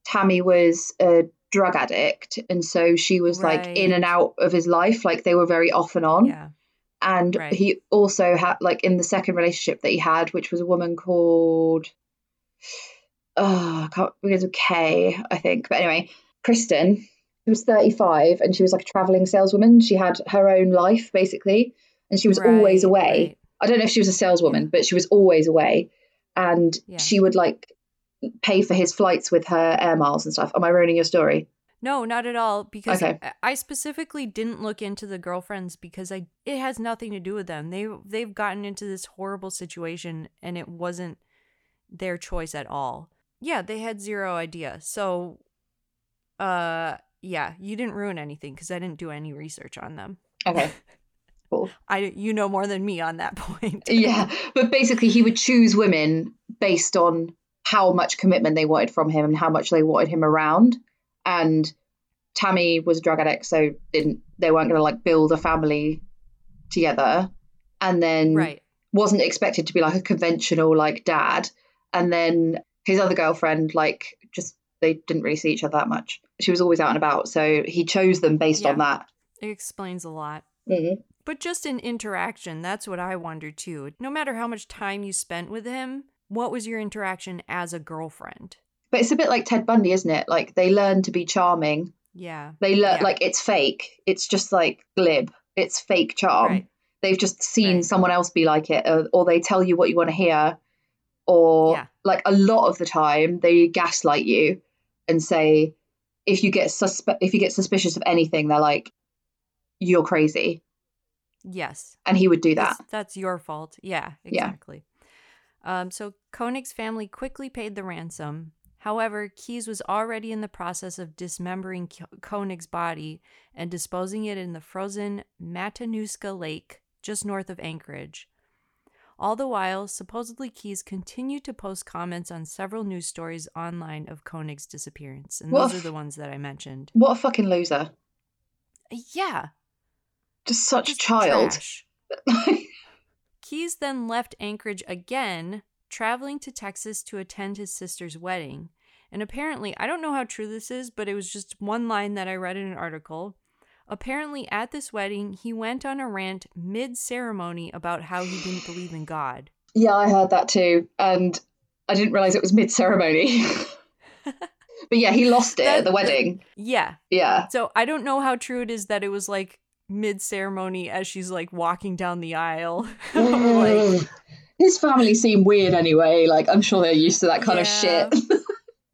Tammy was a drug addict, and so she was right. like in and out of his life, like they were very off and on. Yeah and right. he also had like in the second relationship that he had which was a woman called oh I can't begins with K I think but anyway Kristen who was 35 and she was like a traveling saleswoman she had her own life basically and she was right, always away right. I don't know if she was a saleswoman but she was always away and yeah. she would like pay for his flights with her air miles and stuff am I ruining your story no, not at all. Because okay. I specifically didn't look into the girlfriends because I it has nothing to do with them. They they've gotten into this horrible situation and it wasn't their choice at all. Yeah, they had zero idea. So, uh, yeah, you didn't ruin anything because I didn't do any research on them. Okay. I you know more than me on that point. yeah, but basically he would choose women based on how much commitment they wanted from him and how much they wanted him around and Tammy was a drug addict, so didn't they weren't going to like build a family together, and then right. wasn't expected to be like a conventional like dad, and then his other girlfriend like just they didn't really see each other that much. She was always out and about, so he chose them based yeah. on that. It explains a lot. Mm-hmm. But just in interaction, that's what I wonder too. No matter how much time you spent with him, what was your interaction as a girlfriend? But it's a bit like Ted Bundy, isn't it? Like they learn to be charming. Yeah. They learn Yeah. like it's fake. It's just like glib. It's fake charm. Right. They've just seen Right. someone else be like it, or, or they tell you what you want to hear, or Yeah. like a lot of the time they gaslight you and say if you get suspe- if you get suspicious of anything, they're like you're crazy, Yes. and he would do that. That's, that's your fault. Yeah, Yeah. exactly. Um, so Koenig's family quickly paid the ransom. However, Keyes was already in the process of dismembering Ko- Koenig's body and disposing it in the frozen Matanuska Lake just north of Anchorage. All the while, supposedly Keyes continued to post comments on several news stories online of Koenig's disappearance. And What those a are the ones that I mentioned. What a fucking loser! Yeah, Just such a child. Keyes then left Anchorage again, traveling to Texas to attend his sister's wedding. And apparently, I don't know how true this is, but it was just one line that I read in an article. Apparently, at this wedding, he went on a rant mid ceremony about how he didn't believe in God. Yeah, I heard that too, and I didn't realize it was mid ceremony. but yeah, he lost it That- at the wedding. Yeah. Yeah, So I don't know how true it is that it was like mid ceremony as she's like walking down the aisle. like, his family seem weird anyway. Like I'm sure they're used to that kind of shit.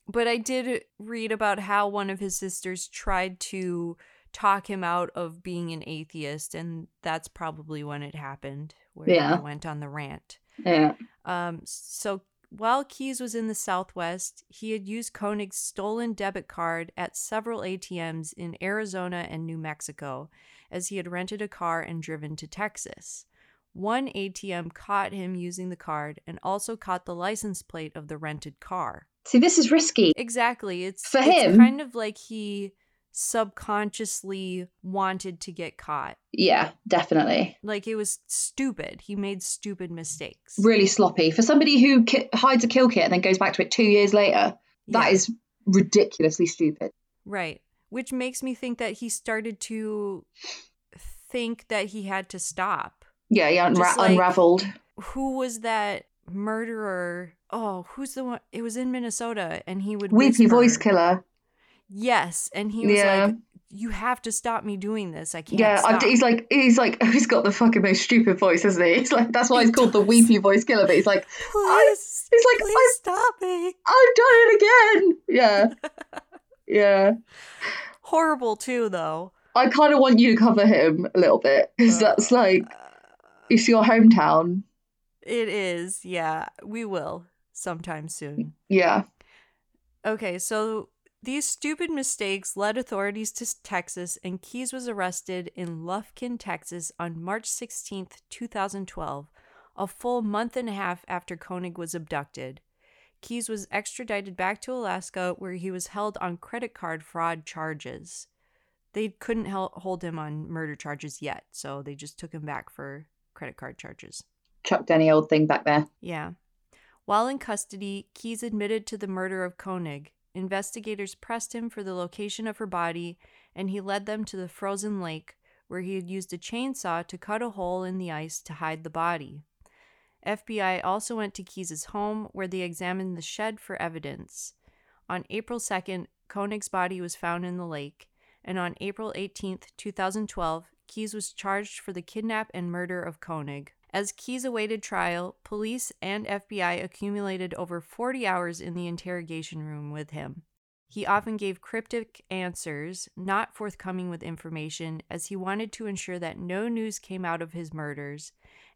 But I did read about how one of his sisters tried to talk him out of being an atheist, and that's probably when it happened, where Yeah. he went on the rant. yeah, Um, so while Keyes was in the Southwest, he had used Koenig's stolen debit card at several ATMs in Arizona and New Mexico, as he had rented a car and driven to Texas. One ATM caught him using the card and also caught the license plate of the rented car. see, this is risky. Exactly. It's For it's him- kind of like he subconsciously wanted to get caught. Yeah, definitely. Like it was stupid. He made stupid mistakes. Really sloppy for somebody who ki- hides a kill kit and then goes back to it two years later. That Yeah, is ridiculously stupid. right. Which makes me think that he started to think that he had to stop. Yeah, he unra- like- unraveled. Who was that murderer? Oh, who's the one? It was in Minnesota, and he would Weepy whisper. voice killer. Yes, and he was Yeah. like, "You have to stop me doing this. I can't." Yeah. He's like he's like he's got the fucking most stupid voice, isn't he? He's like that's why he's called the weepy voice killer. But he's like Please, he's like please I've, stop me. I've done it again. Yeah, yeah. Horrible too, though. I kind of want you to cover him a little bit because uh, that's like uh, it's your hometown. It is, yeah. We will sometime soon. Yeah, Okay, so these stupid mistakes led authorities to Texas, and Keyes was arrested in Lufkin, Texas on March 16th, 2012, a full month and a half after Koenig was abducted. Keyes was extradited back to Alaska, where he was held on credit card fraud charges. They couldn't hold him on murder charges yet, so they just took him back for credit card charges. chucked any old thing back there. Yeah. While in custody, Keyes admitted to the murder of Koenig. Investigators pressed him for the location of her body, and he led them to the frozen lake, where he had used a chainsaw to cut a hole in the ice to hide the body. FBI also went to Keyes' home, where they examined the shed for evidence. On April 2nd, Koenig's body was found in the lake, and on April 18th, 2012, Keyes was charged for the kidnap and murder of Koenig. As Keyes awaited trial, police and FBI accumulated over 40 hours in the interrogation room with him. He often gave cryptic answers, not forthcoming with information, as he wanted to ensure that no news came out of his murders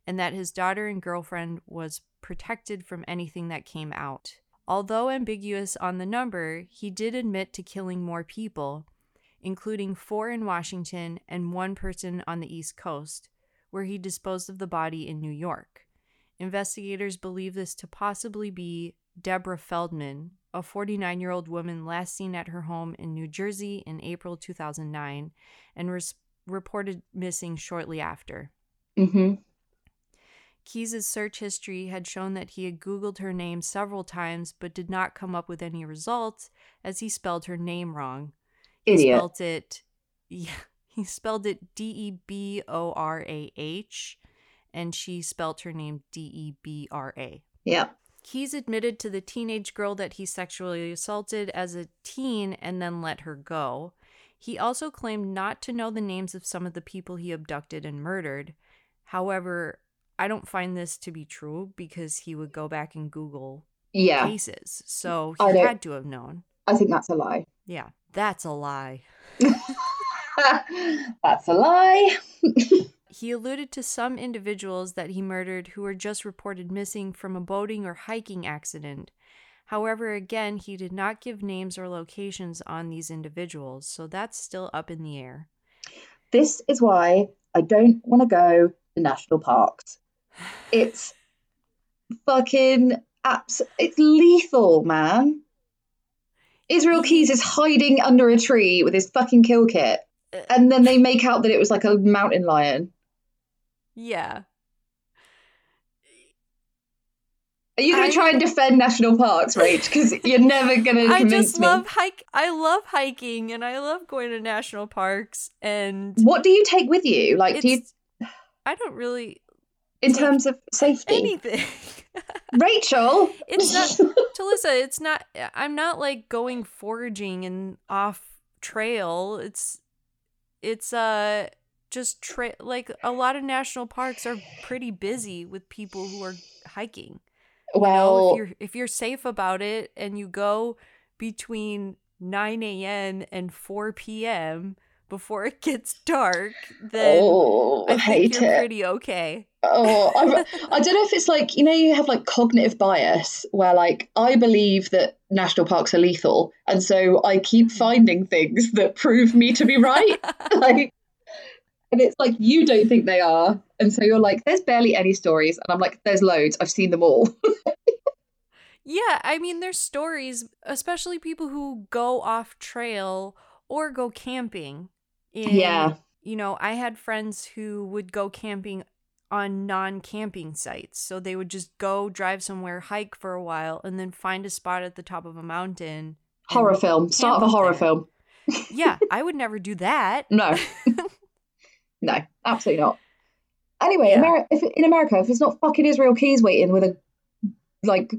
and that his daughter and girlfriend was protected from anything that came out. Although ambiguous on the number, he did admit to killing more people, including four in Washington and one person on the East Coast, where he disposed of the body in New York. Investigators believe this to possibly be Deborah Feldman, a 49 year old woman last seen at her home in New Jersey in April 2009 and reported missing shortly after. hmm Keyes' search history had shown that he had Googled her name several times but did not come up with any results as he spelled her name wrong. He Idiot. spelt it yeah, He spelled it D E B O R A H, and she spelled her name D E B R A. Yeah. Keyes admitted to the teenage girl that he sexually assaulted as a teen and then let her go. He also claimed not to know the names of some of the people he abducted and murdered. However, I don't find this to be true because he would go back and Google yeah. cases. So he had to have known. I think that's a lie. Yeah, that's a lie. that's a lie. he alluded to some individuals that he murdered who were just reported missing from a boating or hiking accident. However, again, he did not give names or locations on these individuals, so that's still up in the air. This is why I don't want to go to national parks. It's fucking abs- it's lethal, man. Israel Keyes is hiding under a tree with his fucking kill kit. Uh, and then they make out that it was like a mountain lion. Yeah. Are you going to try and defend national parks, Rach? Because you're never going to. I just love me. hike. I love hiking, and I love going to national parks. And what do you take with you? Like, do you? I don't really. In terms of safety, anything. Rachel, it's not Talissa. It's not. I'm not like going foraging and off trail. It's, it's uh just tra- like a lot of national parks are pretty busy with people who are hiking. Well, you know, if you're if you're safe about it and you go between 9 a.m. and 4 p.m. before it gets dark, then oh, I think you're it. pretty okay. Oh, I'm, I don't know if it's like you know you have like cognitive bias where like I believe that national parks are lethal, and so I keep mm-hmm. finding things that prove me to be right. like and it's like, you don't think they are. And so you're like, there's barely any stories. And I'm like, there's loads. I've seen them all. yeah. I mean, there's stories, especially people who go off trail or go camping. In, yeah. You know, I had friends who would go camping on non camping sites. So they would just go drive somewhere, hike for a while, and then find a spot at the top of a mountain. Horror film. Start of a horror there. film. yeah, I would never do that. No. No, absolutely not. Anyway, yeah. Ameri- if, in America, if it's not fucking Israel Keyes waiting with a like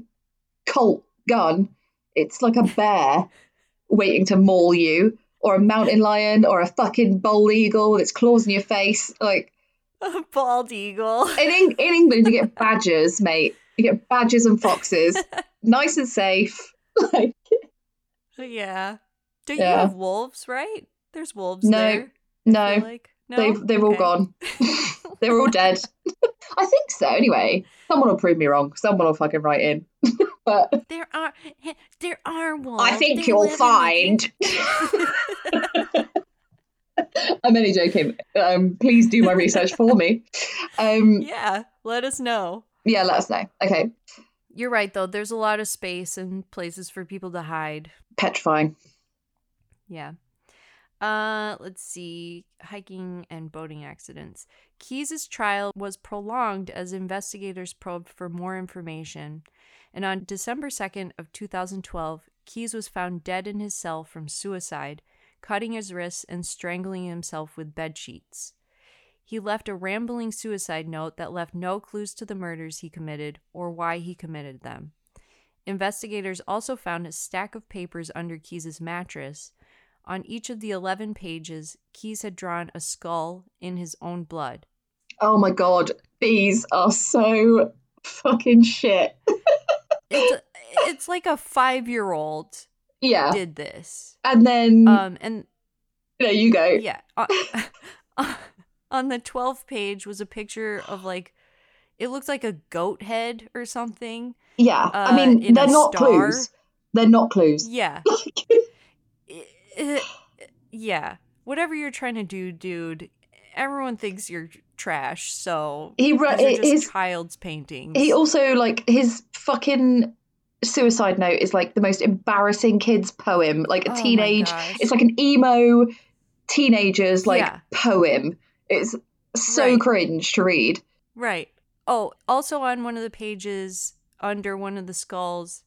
Colt gun, it's like a bear waiting to maul you, or a mountain lion, or a fucking bald eagle with its claws in your face. Like a bald eagle. In in England, you get badgers, mate. You get badgers and foxes, nice and safe. Like, yeah. Don't yeah. you have wolves? Right? There's wolves no, there. No, like. No? They've they're okay. all gone. they're all dead. I think so. Anyway, someone will prove me wrong. Someone will fucking write in. but there are there are wolves. I think they you'll find. I'm only joking. Um, please do my research for me. Um, yeah, let us know. Yeah, let us know. Okay. You're right, though. There's a lot of space and places for people to hide. Petrifying. Yeah. Uh, let's see. Hiking and boating accidents. Keyes' trial was prolonged as investigators probed for more information. And on December 2nd of 2012, Keyes was found dead in his cell from suicide, cutting his wrists and strangling himself with bed sheets. He left a rambling suicide note that left no clues to the murders he committed or why he committed them. Investigators also found a stack of papers under Keyes' mattress on each of the 11 pages, Keyes had drawn a skull in his own blood. Oh my god, these are so fucking shit. it's, it's like a five year old yeah. did this. And then. Um, and there you go. Yeah. On, on the 12th page was a picture of like, it looks like a goat head or something. Yeah. Uh, I mean, they're not star. clues. They're not clues. Yeah. yeah, whatever you're trying to do, dude. Everyone thinks you're trash, so he re- his child's painting. He also like his fucking suicide note is like the most embarrassing kids poem. Like a oh teenage, it's like an emo teenager's like yeah. poem. It's so right. cringe to read. Right. Oh, also on one of the pages under one of the skulls,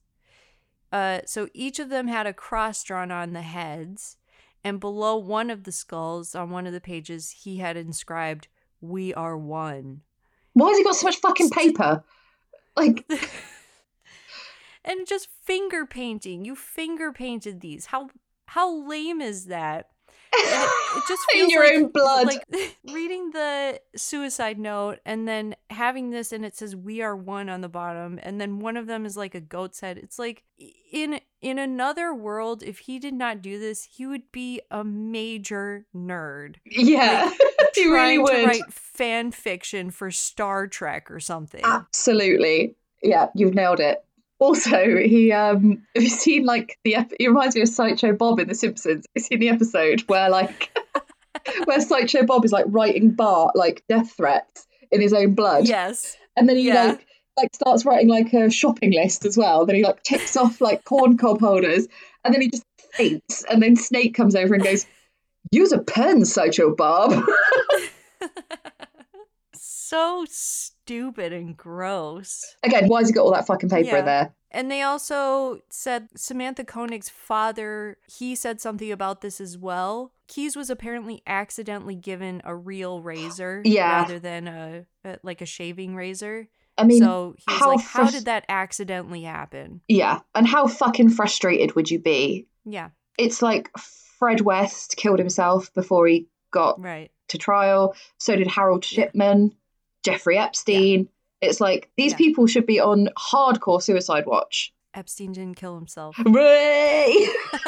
uh, so each of them had a cross drawn on the heads, And below one of the skulls on one of the pages, he had inscribed, We are one. Why has he got so much fucking paper? Like. and just finger painting. You finger painted these. How how lame is that? It, it, just feels in your like, own blood. Like reading the suicide note and then having this and it says we are one on the bottom and then one of them is like a goat's head. It's like in in another world if he did not do this, he would be a major nerd. Yeah. Like, he really would. to write fan fiction for Star Trek or something. Absolutely. Yeah, you've nailed it. Also, he um have you seen like the ep- he reminds me of Sideshow Bob in The Simpsons. Have you seen the episode where like where Sideshow Bob is like writing Bart like death threats in his own blood. Yes. And then he yeah. like like starts writing like a shopping list as well. Then he like ticks off like corn cob holders, and then he just faints. And then Snake comes over and goes, "Use a pen, Sideshow Bob." so stupid and gross. Again, why has he got all that fucking paper yeah. in there? And they also said Samantha Koenig's father, he said something about this as well. Keyes was apparently accidentally given a real razor yeah. rather than a, a like a shaving razor. I mean, so he was how like, "How did that accidentally happen?" Yeah, and how fucking frustrated would you be? Yeah, it's like Fred West killed himself before he got right to trial. So did Harold Shipman. Jeffrey Epstein. Yeah. It's like these yeah. people should be on hardcore suicide watch. Epstein didn't kill himself. Hooray!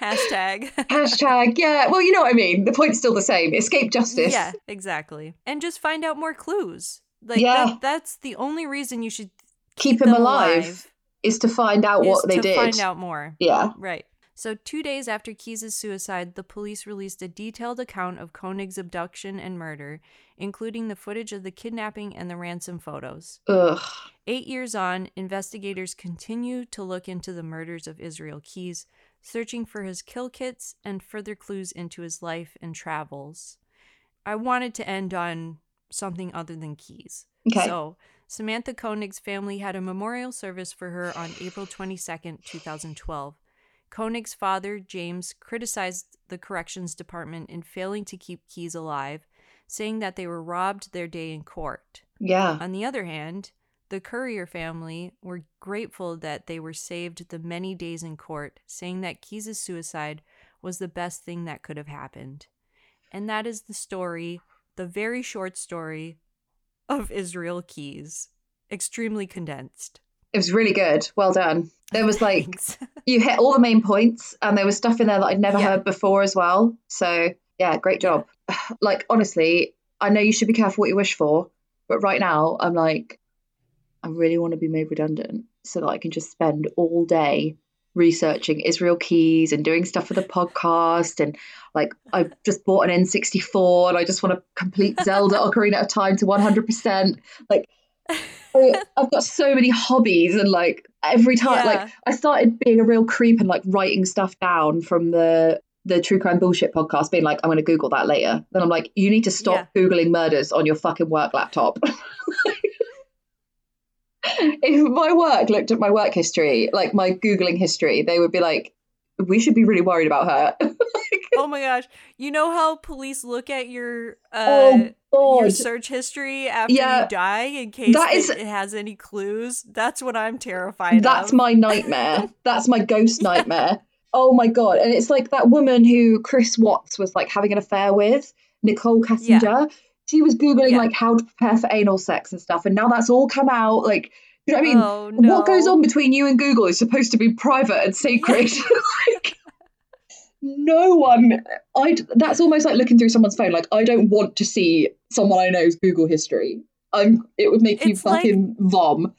Hashtag. Hashtag, yeah. Well, you know what I mean. The point's still the same. Escape justice. Yeah, exactly. And just find out more clues. Like yeah. That, that's the only reason you should keep, keep him alive, alive, is to find out what they to did. Find out more. Yeah. Right. So, two days after Keyes' suicide, the police released a detailed account of Koenig's abduction and murder, including the footage of the kidnapping and the ransom photos. Ugh. Eight years on, investigators continue to look into the murders of Israel Keyes, searching for his kill kits and further clues into his life and travels. I wanted to end on something other than Keyes. Okay. So, Samantha Koenig's family had a memorial service for her on April 22nd, 2012. Koenig's father, James, criticized the corrections department in failing to keep Keyes alive, saying that they were robbed their day in court. Yeah. On the other hand, the Currier family were grateful that they were saved the many days in court, saying that Keyes' suicide was the best thing that could have happened. And that is the story, the very short story of Israel Keyes, extremely condensed. It was really good. Well done. There was like you hit all the main points, and there was stuff in there that I'd never yeah. heard before as well. So yeah, great job. Like honestly, I know you should be careful what you wish for, but right now I'm like, I really want to be made redundant so that I can just spend all day researching Israel Keyes and doing stuff for the podcast and like I just bought an N64 and I just want to complete Zelda Ocarina of Time to 100%. Like I've got so many hobbies and like every time yeah. like I started being a real creep and like writing stuff down from the the true crime bullshit podcast being like I'm going to google that later then I'm like you need to stop yeah. googling murders on your fucking work laptop if my work looked at my work history like my googling history they would be like we should be really worried about her oh my gosh you know how police look at your uh oh your search history after yeah, you die in case that is, it has any clues. That's what I'm terrified of. that's of. my nightmare. that's my ghost nightmare. Oh my God. And it's like that woman who Chris Watts was like having an affair with, Nichol Kessinger. Yeah. She was Googling yeah. like how to prepare for anal sex and stuff. And now that's all come out. Like, you know what I mean? Oh, no. What goes on between you and Google is supposed to be private and sacred. like, no one i that's almost like looking through someone's phone like i don't want to see someone i know's google history. I'm it would make you fucking like, vom.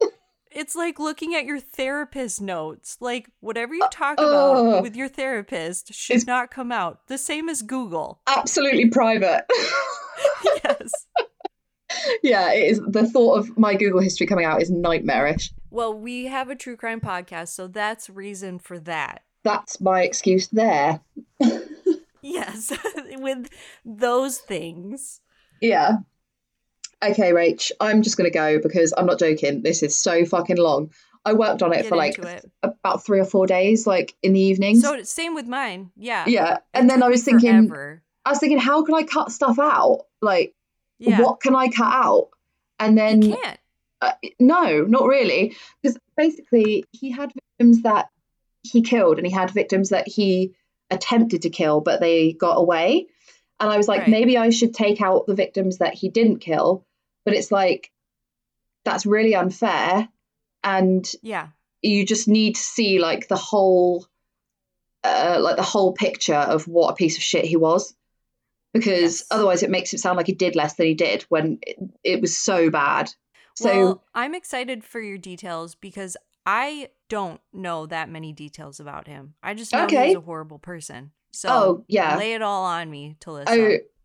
It's like looking at your therapist notes. Like whatever you talk uh, about with your therapist should not come out. The same as google. Absolutely private. Yes. Yeah it is the thought of my google history coming out is nightmarish. Well we have a true crime podcast so that's reason for that that's my excuse there. yes, with those things. Yeah. Okay, Rach, I'm just going to go because I'm not joking. This is so fucking long. I worked on it Get for like it. about three or four days, like in the evenings. So same with mine. Yeah. Yeah. And then I was thinking, forever. I was thinking, how can I cut stuff out? Like, yeah. what can I cut out? And then you can't. Uh, no, not really, because basically he had victims that he killed, and he had victims that he attempted to kill, but they got away. And I was like, right. maybe I should take out the victims that he didn't kill. But it's like, that's really unfair. And yeah, you just need to see like the whole, uh, like the whole picture of what a piece of shit he was. Because yes. otherwise, it makes it sound like he did less than he did when it, it was so bad. So well, I'm excited for your details because I don't know that many details about him. I just know okay. he's a horrible person. So oh, yeah. lay it all on me, Talissa.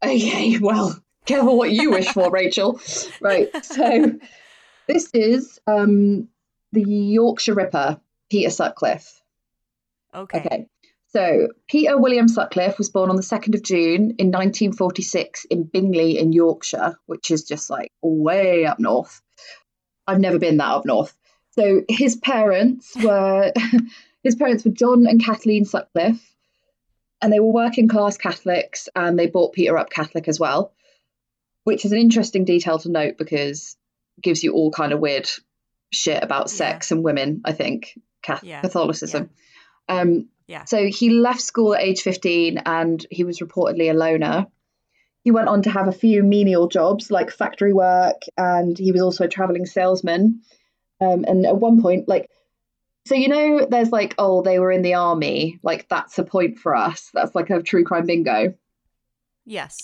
Oh, okay. Well, careful what you wish for, Rachel. Right. So this is um, the Yorkshire Ripper, Peter Sutcliffe. Okay. Okay. So Peter William Sutcliffe was born on the 2nd of June in 1946 in Bingley in Yorkshire, which is just like way up north. I've never been that up north. So his parents were his parents were John and Kathleen Sutcliffe, and they were working class Catholics, and they brought Peter up Catholic as well, which is an interesting detail to note because it gives you all kind of weird shit about sex yeah. and women. I think yeah. Catholicism. Yeah. Um, yeah. So he left school at age 15 and he was reportedly a loner. He went on to have a few menial jobs like factory work and he was also a traveling salesman. Um, and at one point, like, so you know, there's like, oh, they were in the army. Like, that's a point for us. That's like a true crime bingo. Yes.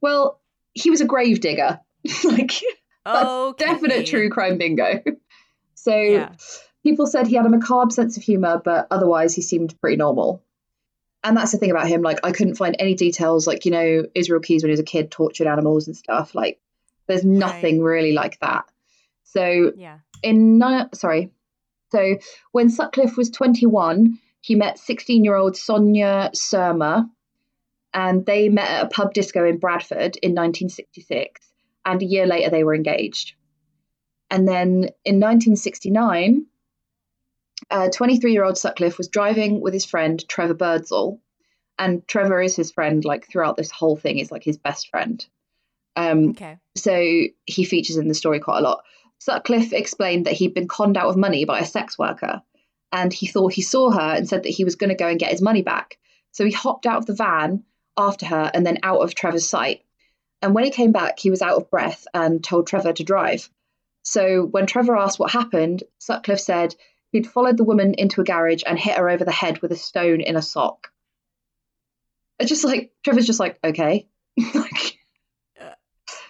Well, he was a grave digger. like, that's okay. definite true crime bingo. so yeah. people said he had a macabre sense of humor, but otherwise he seemed pretty normal. And that's the thing about him. Like, I couldn't find any details. Like, you know, Israel Keyes when he was a kid tortured animals and stuff. Like, there's nothing right. really like that. So yeah in sorry. So when Sutcliffe was 21, he met 16-year-old Sonia Szurma, and they met at a pub disco in Bradford in 1966. And a year later, they were engaged. And then in 1969, 23 year old Sutcliffe was driving with his friend Trevor Birdsall. And Trevor is his friend, like throughout this whole thing, is like his best friend. Um, okay. So he features in the story quite a lot. Sutcliffe explained that he'd been conned out of money by a sex worker, and he thought he saw her and said that he was going to go and get his money back. So he hopped out of the van after her and then out of Trevor's sight. And when he came back, he was out of breath and told Trevor to drive. So when Trevor asked what happened, Sutcliffe said he'd followed the woman into a garage and hit her over the head with a stone in a sock. It's just like Trevor's just like, okay. like, uh,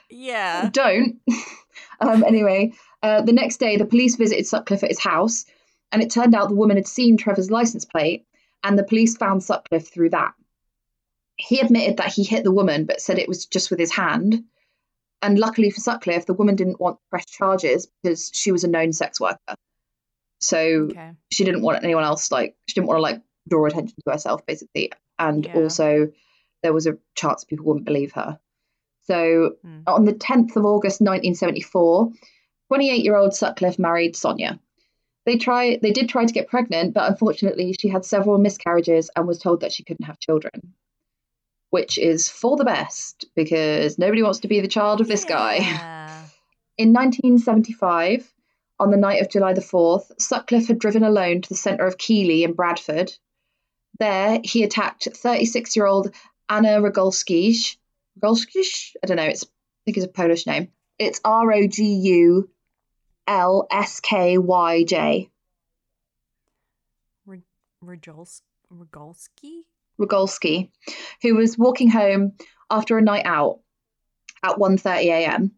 yeah. Don't. Um, anyway, uh, the next day, the police visited Sutcliffe at his house, and it turned out the woman had seen Trevor's license plate, and the police found Sutcliffe through that. He admitted that he hit the woman, but said it was just with his hand. And luckily for Sutcliffe, the woman didn't want to press charges because she was a known sex worker. So okay. she didn't want anyone else like she didn't want to like draw attention to herself basically. And yeah. also there was a chance people wouldn't believe her. So mm. on the 10th of August 1974, 28 year old Sutcliffe married Sonia. They try they did try to get pregnant, but unfortunately she had several miscarriages and was told that she couldn't have children. Which is for the best because nobody wants to be the child of this yeah. guy. In 1975, on the night of July the 4th, Sutcliffe had driven alone to the centre of Keighley in Bradford. There, he attacked 36 year old Anna Rogulskyj Rogulskyj. I don't know. It's I think it's a Polish name. It's R O G U L S K Y J. Rogulski? Rogulski, who was walking home after a night out at 1:30 a.m.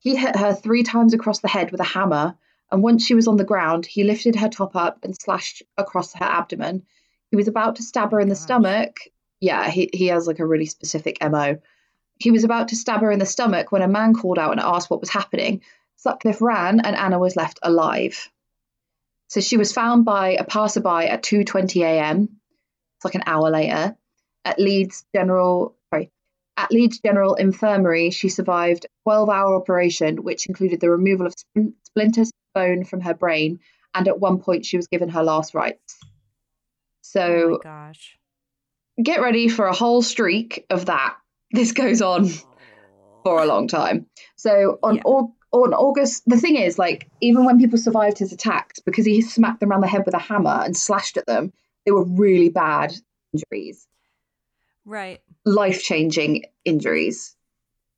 He hit her three times across the head with a hammer, and once she was on the ground, he lifted her top up and slashed across her abdomen. He was about to stab her in the oh Gosh. stomach. Yeah, he, he has like a really specific MO. He was about to stab her in the stomach when a man called out and asked what was happening. Sutcliffe ran and Anna was left alive. So she was found by a passerby at 2:20 a.m. It's like an hour later at Leeds General sorry, at Leeds General Infirmary. She survived a 12-hour operation which included the removal of splinters of bone from her brain and at one point she was given her last rites. So, oh gosh, get ready for a whole streak of that. This goes on for a long time. So on yeah. on August, the thing is, like, even when people survived his attacks, because he smacked them around the head with a hammer and slashed at them, they were really bad injuries. Right. Life changing injuries.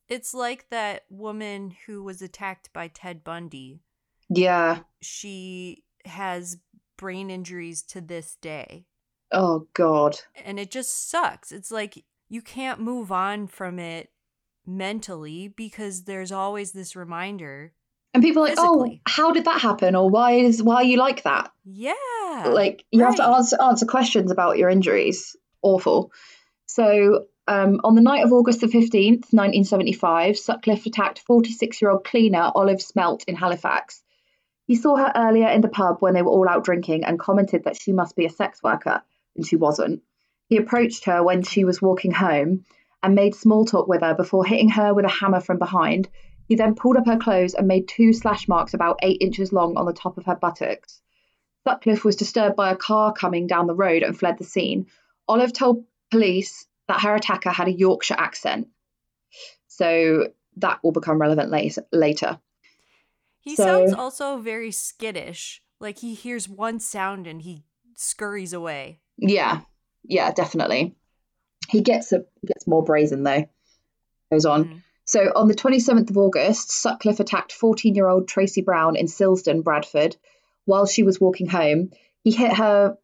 It's like that woman who was attacked by Ted Bundy. Yeah. She has brain injuries to this day. Oh, God. And it just sucks. It's like you can't move on from it mentally because there's always this reminder. And people are like, oh, physically. oh, how did that happen? Or why is why are you like that? Yeah. Like you right. have to answer answer questions about your injuries. Awful. So um, on the night of August the 15th, 1975, Sutcliffe attacked 46 year old cleaner Olive Smelt in Halifax. He saw her earlier in the pub when they were all out drinking and commented that she must be a sex worker, and she wasn't. He approached her when she was walking home and made small talk with her before hitting her with a hammer from behind. He then pulled up her clothes and made two slash marks about eight inches long on the top of her buttocks. Sutcliffe was disturbed by a car coming down the road and fled the scene. Olive told police that her attacker had a Yorkshire accent. So that will become relevant later. He so, sounds also very skittish. Like he hears one sound and he scurries away. Yeah, yeah, definitely. He gets a gets more brazen though. Goes on. Mm. So on the 27th of August, Sutcliffe attacked 14-year-old Tracy Brown in Silsden, Bradford, while she was walking home. He hit her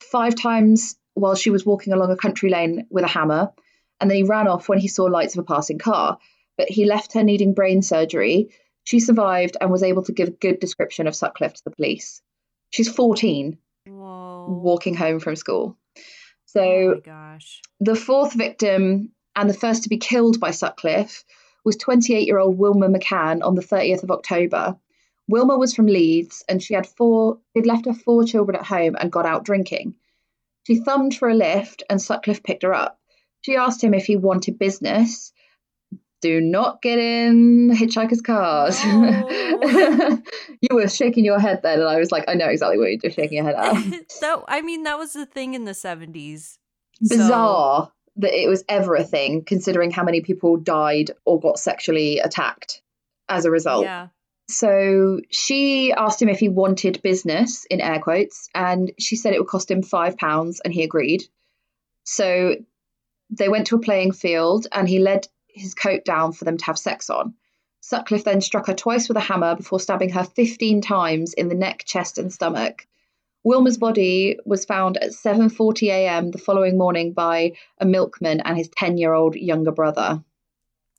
five times while she was walking along a country lane with a hammer, and then he ran off when he saw lights of a passing car. But he left her needing brain surgery. She survived and was able to give a good description of Sutcliffe to the police. She's 14, Whoa. walking home from school. Oh so, oh the fourth victim and the first to be killed by Sutcliffe was 28 year old Wilma McCann on the 30th of October. Wilma was from Leeds and she had four, she'd left her four children at home and got out drinking. She thumbed for a lift and Sutcliffe picked her up. She asked him if he wanted business do not get in hitchhikers' cars. No. Oh. you were shaking your head then, and I was like, I know exactly what you're just shaking your head at. so, I mean, that was the thing in the 70s. Bizarre so. that it was ever a thing, considering how many people died or got sexually attacked as a result. Yeah. So she asked him if he wanted business, in air quotes, and she said it would cost him five pounds, and he agreed. So they went to a playing field, and he led his coat down for them to have sex on. Sutcliffe then struck her twice with a hammer before stabbing her 15 times in the neck, chest, and stomach. Wilma's body was found at 7:40 a.m. the following morning by a milkman and his 10-year-old younger brother.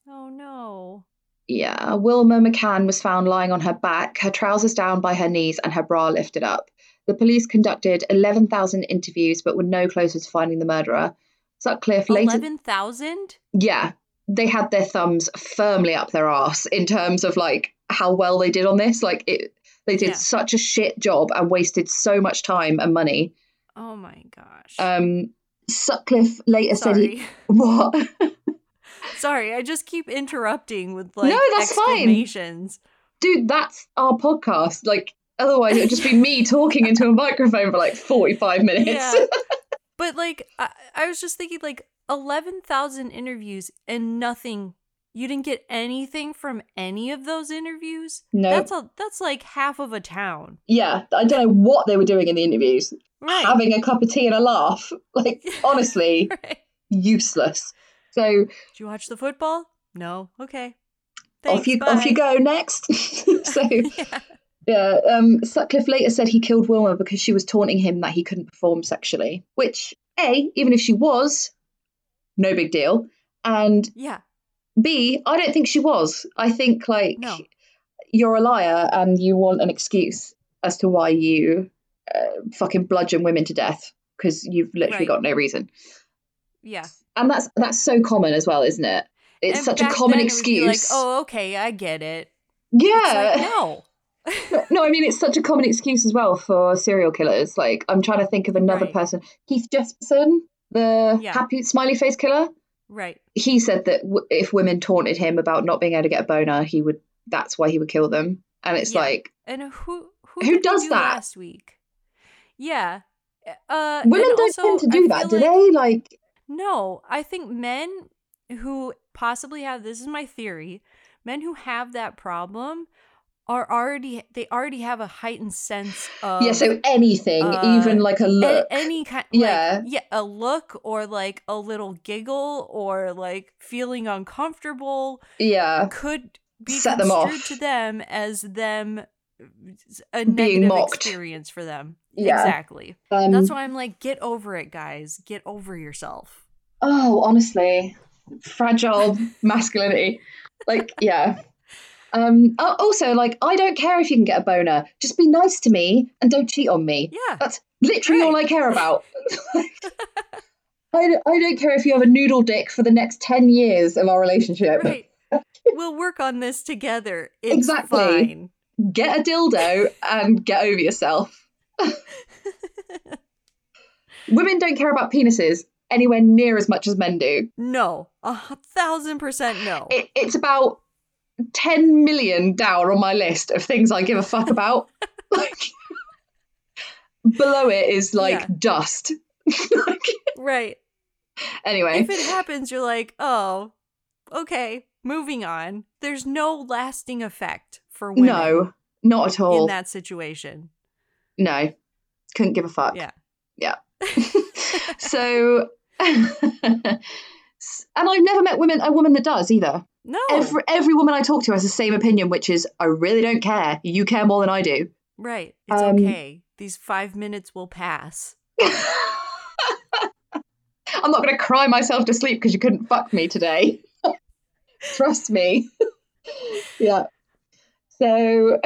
Oh no. Yeah, Wilma McCann was found lying on her back, her trousers down by her knees and her bra lifted up. The police conducted 11,000 interviews but were no closer to finding the murderer. Sutcliffe later 11,000? Yeah, they had their thumbs firmly up their ass in terms of like how well they did on this. Like it, they did yeah. such a shit job and wasted so much time and money. Oh my gosh. Um, Sutcliffe later Sorry. said he what? Sorry, I just keep interrupting with like no, that's. Fine. Dude, that's our podcast. Like otherwise it'd just be me talking into a microphone for like 45 minutes. Yeah. But like I, I was just thinking like 11,000 interviews and nothing you didn't get anything from any of those interviews? No. That's a that's like half of a town. Yeah, I don't know what they were doing in the interviews. Right. Having a cup of tea and a laugh. Like honestly, right. useless. So Did you watch the football? No. Okay. Thanks, off you bye. off you go next. so yeah. Yeah, um, Sutcliffe later said he killed Wilma because she was taunting him that he couldn't perform sexually. Which, A, even if she was, no big deal. And yeah. B, I don't think she was. I think like no. you're a liar and you want an excuse as to why you uh, fucking bludgeon women to death because you've literally right. got no reason. Yeah. And that's that's so common as well, isn't it? It's and such a common excuse. Like, oh, okay, I get it. Yeah. Like, no. no. I mean it's such a common excuse as well for serial killers. Like I'm trying to think of another right. person. Keith Jesperson the yeah. happy smiley face killer. Right. He said that w- if women taunted him about not being able to get a boner, he would. That's why he would kill them. and it's yeah. like and who who, who does do that last week? Yeah, uh, women don't also, tend to do I that, do like, they? Like, no, I think men who possibly have this is my theory. Men who have that problem are already they already have a heightened sense of yeah so anything uh, even like a look. a, any kind yeah like, yeah. a look or like a little giggle or like feeling uncomfortable yeah. could be set them off. to them as them a being negative mocked. experience for them. Yeah. Exactly. Um, that's why i'm like get over it guys. Get over yourself. Oh honestly fragile masculinity. Like yeah um, also, like, I don't care if you can get a boner. Just be nice to me and don't cheat on me. Yeah. That's literally right. all I care about. I, I don't care if you have a noodle dick for the next 10 years of our relationship. Right. we'll work on this together. It's exactly. Fine. Get a dildo and get over yourself. Women don't care about penises anywhere near as much as men do. No, a thousand percent no. It, it's about 10 million down on my list of things I give a fuck about. like, below it is like yeah. dust. like, right. Anyway. If it happens, you're like, oh, okay, moving on. There's no lasting effect for women. No, not at all. In that situation. No. Couldn't give a fuck. Yeah. Yeah. so and I've never met women a woman that does either. No. Every every woman I talk to has the same opinion, which is I really don't care. You care more than I do. Right. It's um, okay. These five minutes will pass. I'm not going to cry myself to sleep because you couldn't fuck me today. Trust me. yeah. So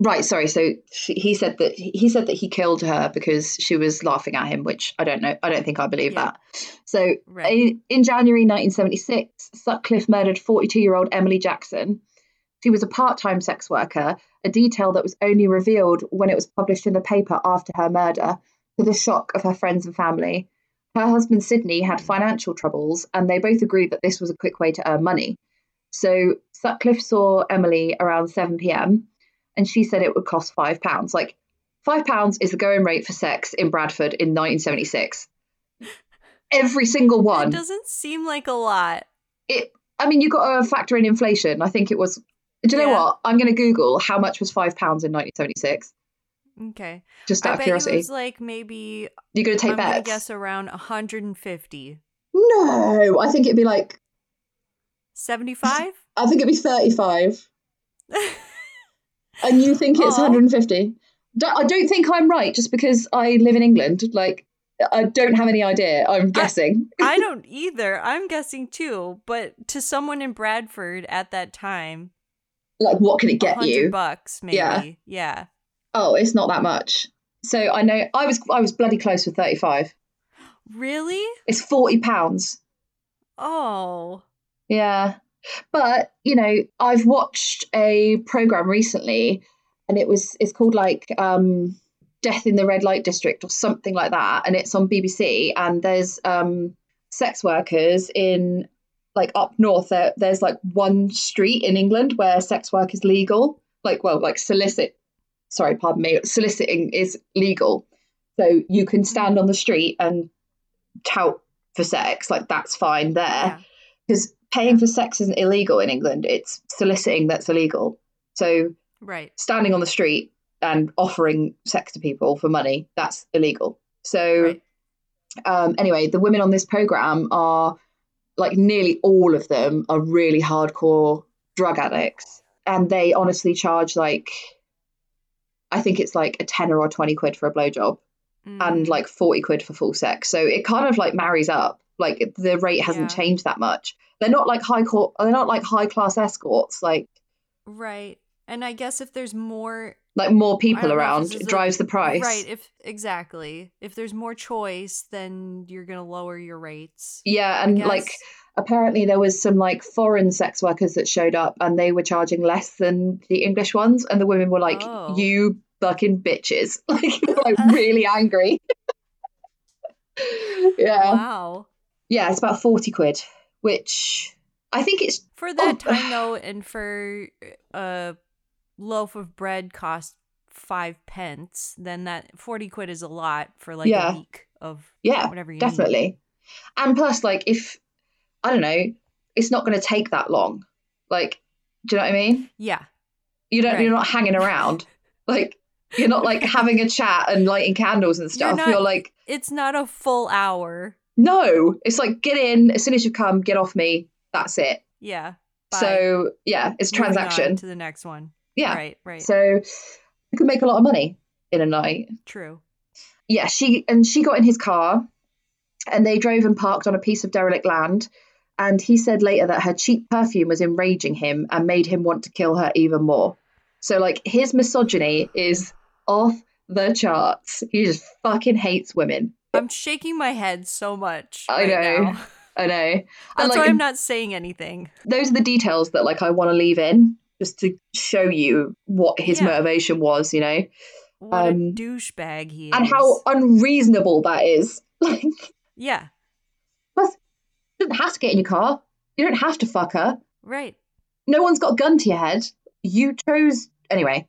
Right, sorry. So she, he said that he said that he killed her because she was laughing at him, which I don't know. I don't think I believe yeah. that. So right. in, in, January 1976, Sutcliffe murdered 42-year-old Emily Jackson. She was a part-time sex worker, a detail that was only revealed when it was published in the paper after her murder, to the shock of her friends and family. Her husband Sidney had financial troubles, and they both agreed that this was a quick way to earn money. So Sutcliffe saw Emily around 7 p.m and she said it would cost five pounds. Like five pounds is the going rate for sex in Bradford in 1976. Every single one. It doesn't seem like a lot. It. I mean, you've got to factor in inflation. I think it was. Do you yeah. know what? I'm going to Google how much was five pounds in 1976. Okay. Just out I of curiosity. it was like maybe. You're going to take I'm bets. Guess around 150. No, I think it'd be like. 75. I think it'd be 35. and you think it's Aww. 150 i don't think i'm right just because i live in england. Like i don't have any idea. I'm guessing. I, I don't either. I'm guessing too. But to someone in bradford at that time like what can it get you? bucks maybe. Yeah. Yeah oh it's not that much. So i know i was i was bloody close with 35 really? It's 40 pounds. Oh. Yeah but, you know, I've watched a program recently and it was it's called like um Death in the Red Light District or something like that. And it's on BBC and there's um sex workers in like up north. There, there's like one street in England where sex work is legal. Like well like solicit sorry pardon me soliciting is legal. So you can stand on the street and tout for sex. Like that's fine there. Because paying for sex isn't illegal in England. It's soliciting that's illegal. So right. standing on the street and offering sex to people for money, that's illegal. So right. um, anyway, the women on this program are like nearly all of them are really hardcore drug addicts. And they honestly charge like I think it's like a tenner or twenty quid for a blowjob mm. and like forty quid for full sex. So it kind of like marries up. Like the rate hasn't yeah. changed that much. They're not like high court. They're not like high class escorts. Like right. And I guess if there's more like more people around, it drives the price. Right. If exactly. If there's more choice, then you're gonna lower your rates. Yeah, and like apparently there was some like foreign sex workers that showed up and they were charging less than the English ones and the women were like, oh. You fucking bitches. Like like really angry. yeah. Wow. Yeah, it's about forty quid which I think it's for that oh, time though, and for uh, a loaf of bread cost five pence, then that 40 quid is a lot for like Yeah. a week of Yeah, whatever you need. definitely. And plus, like, if I don't know, it's not going to take that long. Like, do you know what I mean? Yeah. You don't. Right. You're not hanging around. like, you're not like having a chat and lighting candles and You're stuff. not- You're like, It's not a full hour. No. It's like get in as soon as you come, get off me. That's it. Yeah. Bye. So yeah, it's on transaction. to the next one. Yeah. Right, right. So you can make a lot of money in a night. True. yeah, she and she got in his car and they drove and parked on a piece of derelict land. And he said later that her cheap perfume was enraging him and made him want to kill her even more. So, like, his misogyny is off the charts. He just fucking hates women. I'm shaking my head so much. I right know. now. I know. And, That's like, why I'm not saying anything. those are the details that, like, I want to leave in just to show you what his Yeah. motivation was, you know, What a Um, douchebag he is. and how unreasonable that is. Like, Yeah. plus, you don't have to get in your car. You don't have to fuck her. Right. No one's got a gun to your head. You chose anyway.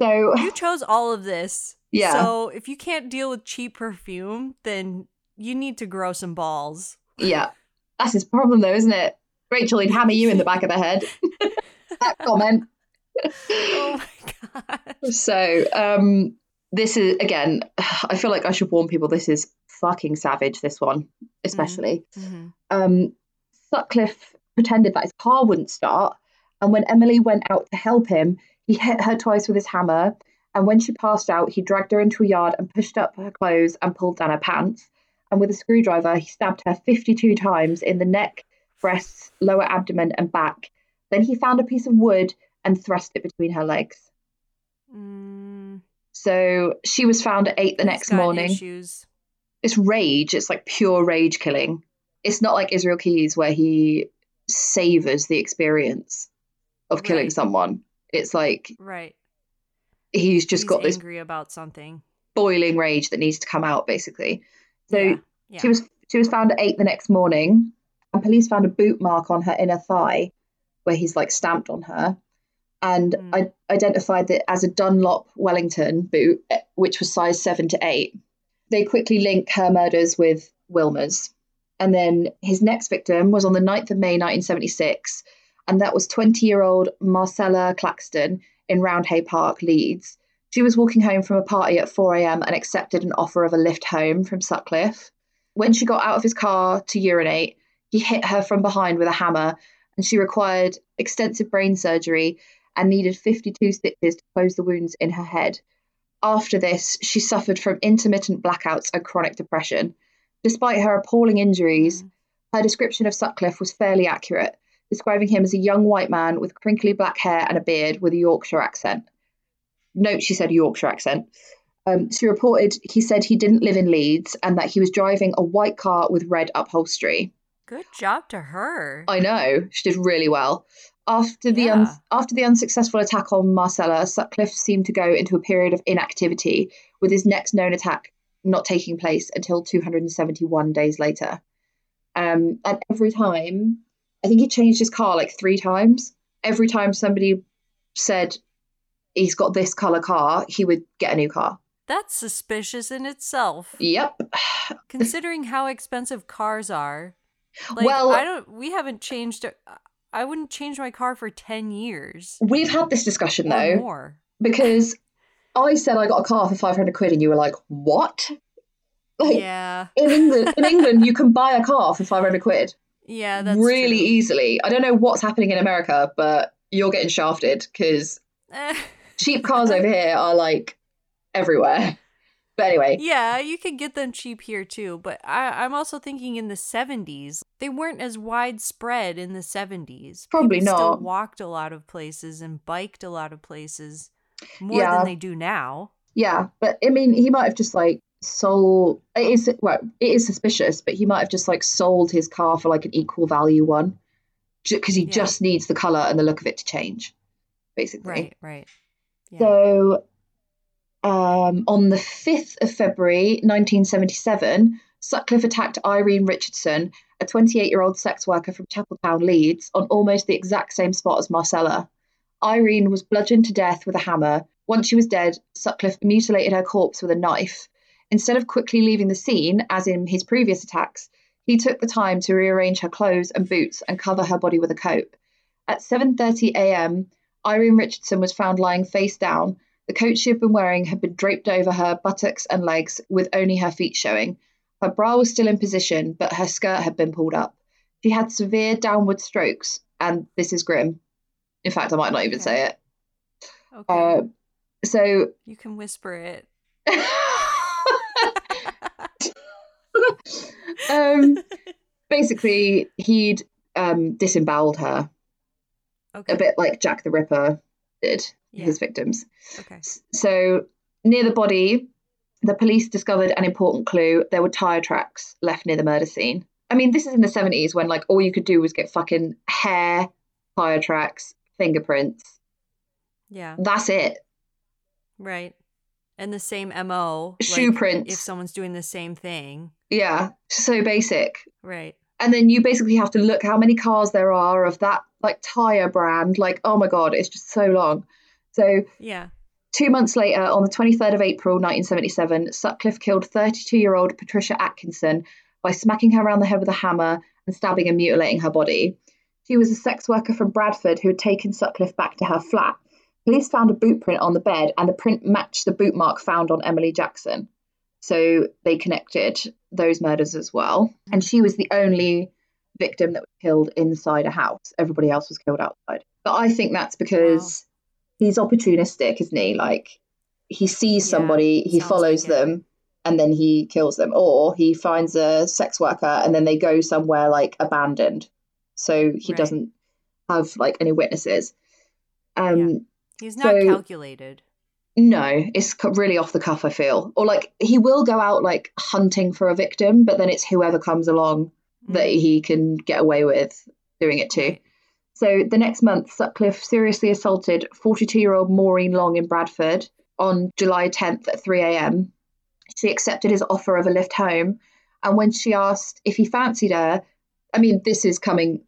So You chose all of this. Yeah. So if you can't deal with cheap perfume, then you need to grow some balls. yeah, that's his problem though, isn't it? Rachel, he'd hammer you in the back of the head. that comment. Oh my god. So um, this is again. I feel like I should warn people. This is fucking savage. This one, especially. Mhm. um, Sutcliffe pretended that his car wouldn't start. And when Emily went out to help him, he hit her twice with his hammer. And when she passed out, he dragged her into a yard and pushed up her clothes and pulled down her pants. And with a screwdriver, he stabbed her 52 times in the neck, breasts, lower abdomen, and back. Then he found a piece of wood and thrust it between her legs. Mm, So she was found at eight the he's next morning. Issues. it's rage. It's like pure rage killing. It's not like Israel Keyes where he savors the experience of killing Right. someone. It's like Right. He's just He's got this angry about something. boiling rage that needs to come out, basically. So yeah. yeah. she was she was found at eight the next morning, and police found a boot mark on her inner thigh, where he's like stamped on her, and Hmm. I identified it as a Dunlop Wellington boot, eh, which was size seven to eight. They quickly link her murders with Wilma's, and then his next victim was on the 9th of May 1976, and that was 20-year-old Marcella Claxton in Roundhay Park, Leeds. She was walking home from a party at 4 a.m. and accepted an offer of a lift home from Sutcliffe. When she got out of his car to urinate, he hit her from behind with a hammer, and she required extensive brain surgery and needed 52 stitches to close the wounds in her head. After this, she suffered from intermittent blackouts and chronic depression. Despite her appalling injuries, Mm. her description of Sutcliffe was fairly accurate, describing him as a young white man with crinkly black hair and a beard with a Yorkshire accent. Note she said Yorkshire accent. Um, she reported he said he didn't live in Leeds and that he was driving a white car with red upholstery. Good job to her. I know she did really well. After the un- after the unsuccessful attack on Marcella, Sutcliffe seemed to go into a period of inactivity, with his next known attack not taking place until 271 days later. Um, and every time, I think he changed his car like three times. Every time somebody said he's got this color car, he would get a new car. That's suspicious in itself. Yep. Considering how expensive cars are. Like Well- I don't we haven't changed I wouldn't change my car for 10 years. We've had this discussion though. more. because I said I got a car for 500 quid and you were like, what? Like, Yeah. in England, in England, you can buy a car for 500 quid Yeah, that's really true. easily. I don't know what's happening in America, but you're getting shafted because cheap cars over here are like everywhere. But anyway, yeah, you could get them cheap here too, but I, I'm also thinking in the 70s, they weren't as widespread in the 70s. Probably People Still not. walked a lot of places and biked a lot of places more Yeah. than they do now. yeah, but I mean, he might have just like sold. It is well, it is suspicious, but he might have just like sold his car for like an equal value one, because he Yeah. just needs the color and the look of it to change, basically. Right, right. Yeah. So, um, on the 5th of February 1977, Sutcliffe attacked Irene Richardson, a 28 year old sex worker from Chapeltown, Leeds, on almost the exact same spot as Marcella. Irene was bludgeoned to death with a hammer. Once she was dead, Sutcliffe mutilated her corpse with a knife. Instead of quickly leaving the scene, as in his previous attacks, he took the time to rearrange her clothes and boots and cover her body with a coat. At 7:30 a.m., Irene Richardson was found lying face down. The coat she had been wearing had been draped over her buttocks and legs, with only her feet showing. Her bra was still in position, but her skirt had been pulled up. She had severe downward strokes, and this is grim. In fact, I might not even okay. say it. Okay. Uh, so you can whisper it. um, basically, he'd um, disemboweled her, okay. a bit like Jack the Ripper did yeah. his victims. Okay. So near the body, the police discovered an important clue. There were tire tracks left near the murder scene. I mean, this is in the 70s when like all you could do was get fucking hair, tire tracks, fingerprints. Yeah. That's it. Right. And the same MO. Shoe like, prints. If someone's doing the same thing. Yeah. So basic. Right. And then you basically have to look how many cars there are of that like tire brand. Like, oh my God, it's just so long. So Yeah. Two months later, on the 23rd of April 1977, Sutcliffe killed 32 year old Patricia Atkinson by smacking her around the head with a hammer and stabbing and mutilating her body. She was a sex worker from Bradford who had taken Sutcliffe back to her flat. Police found a boot print on the bed, and the print matched the boot mark found on Emily Jackson. So they connected those murders as well. And she was the only victim that was killed inside a house. Everybody else was killed outside. But I think that's because wow. he's opportunistic, isn't he? Like he sees somebody, yeah, he follows like them, and then he kills them. Or he finds a sex worker and then they go somewhere like abandoned so he right. doesn't have like any witnesses. Um, yeah. He's not so, calculated. No, it's really off the cuff. I feel, or like he will go out like hunting for a victim, but then it's whoever comes along mm. that he can get away with doing it to. So the next month, Sutcliffe seriously assaulted 42 year old Maureen Long in Bradford on July 10th at 3 a.m. She accepted his offer of a lift home, and when she asked if he fancied her, I mean, this is coming.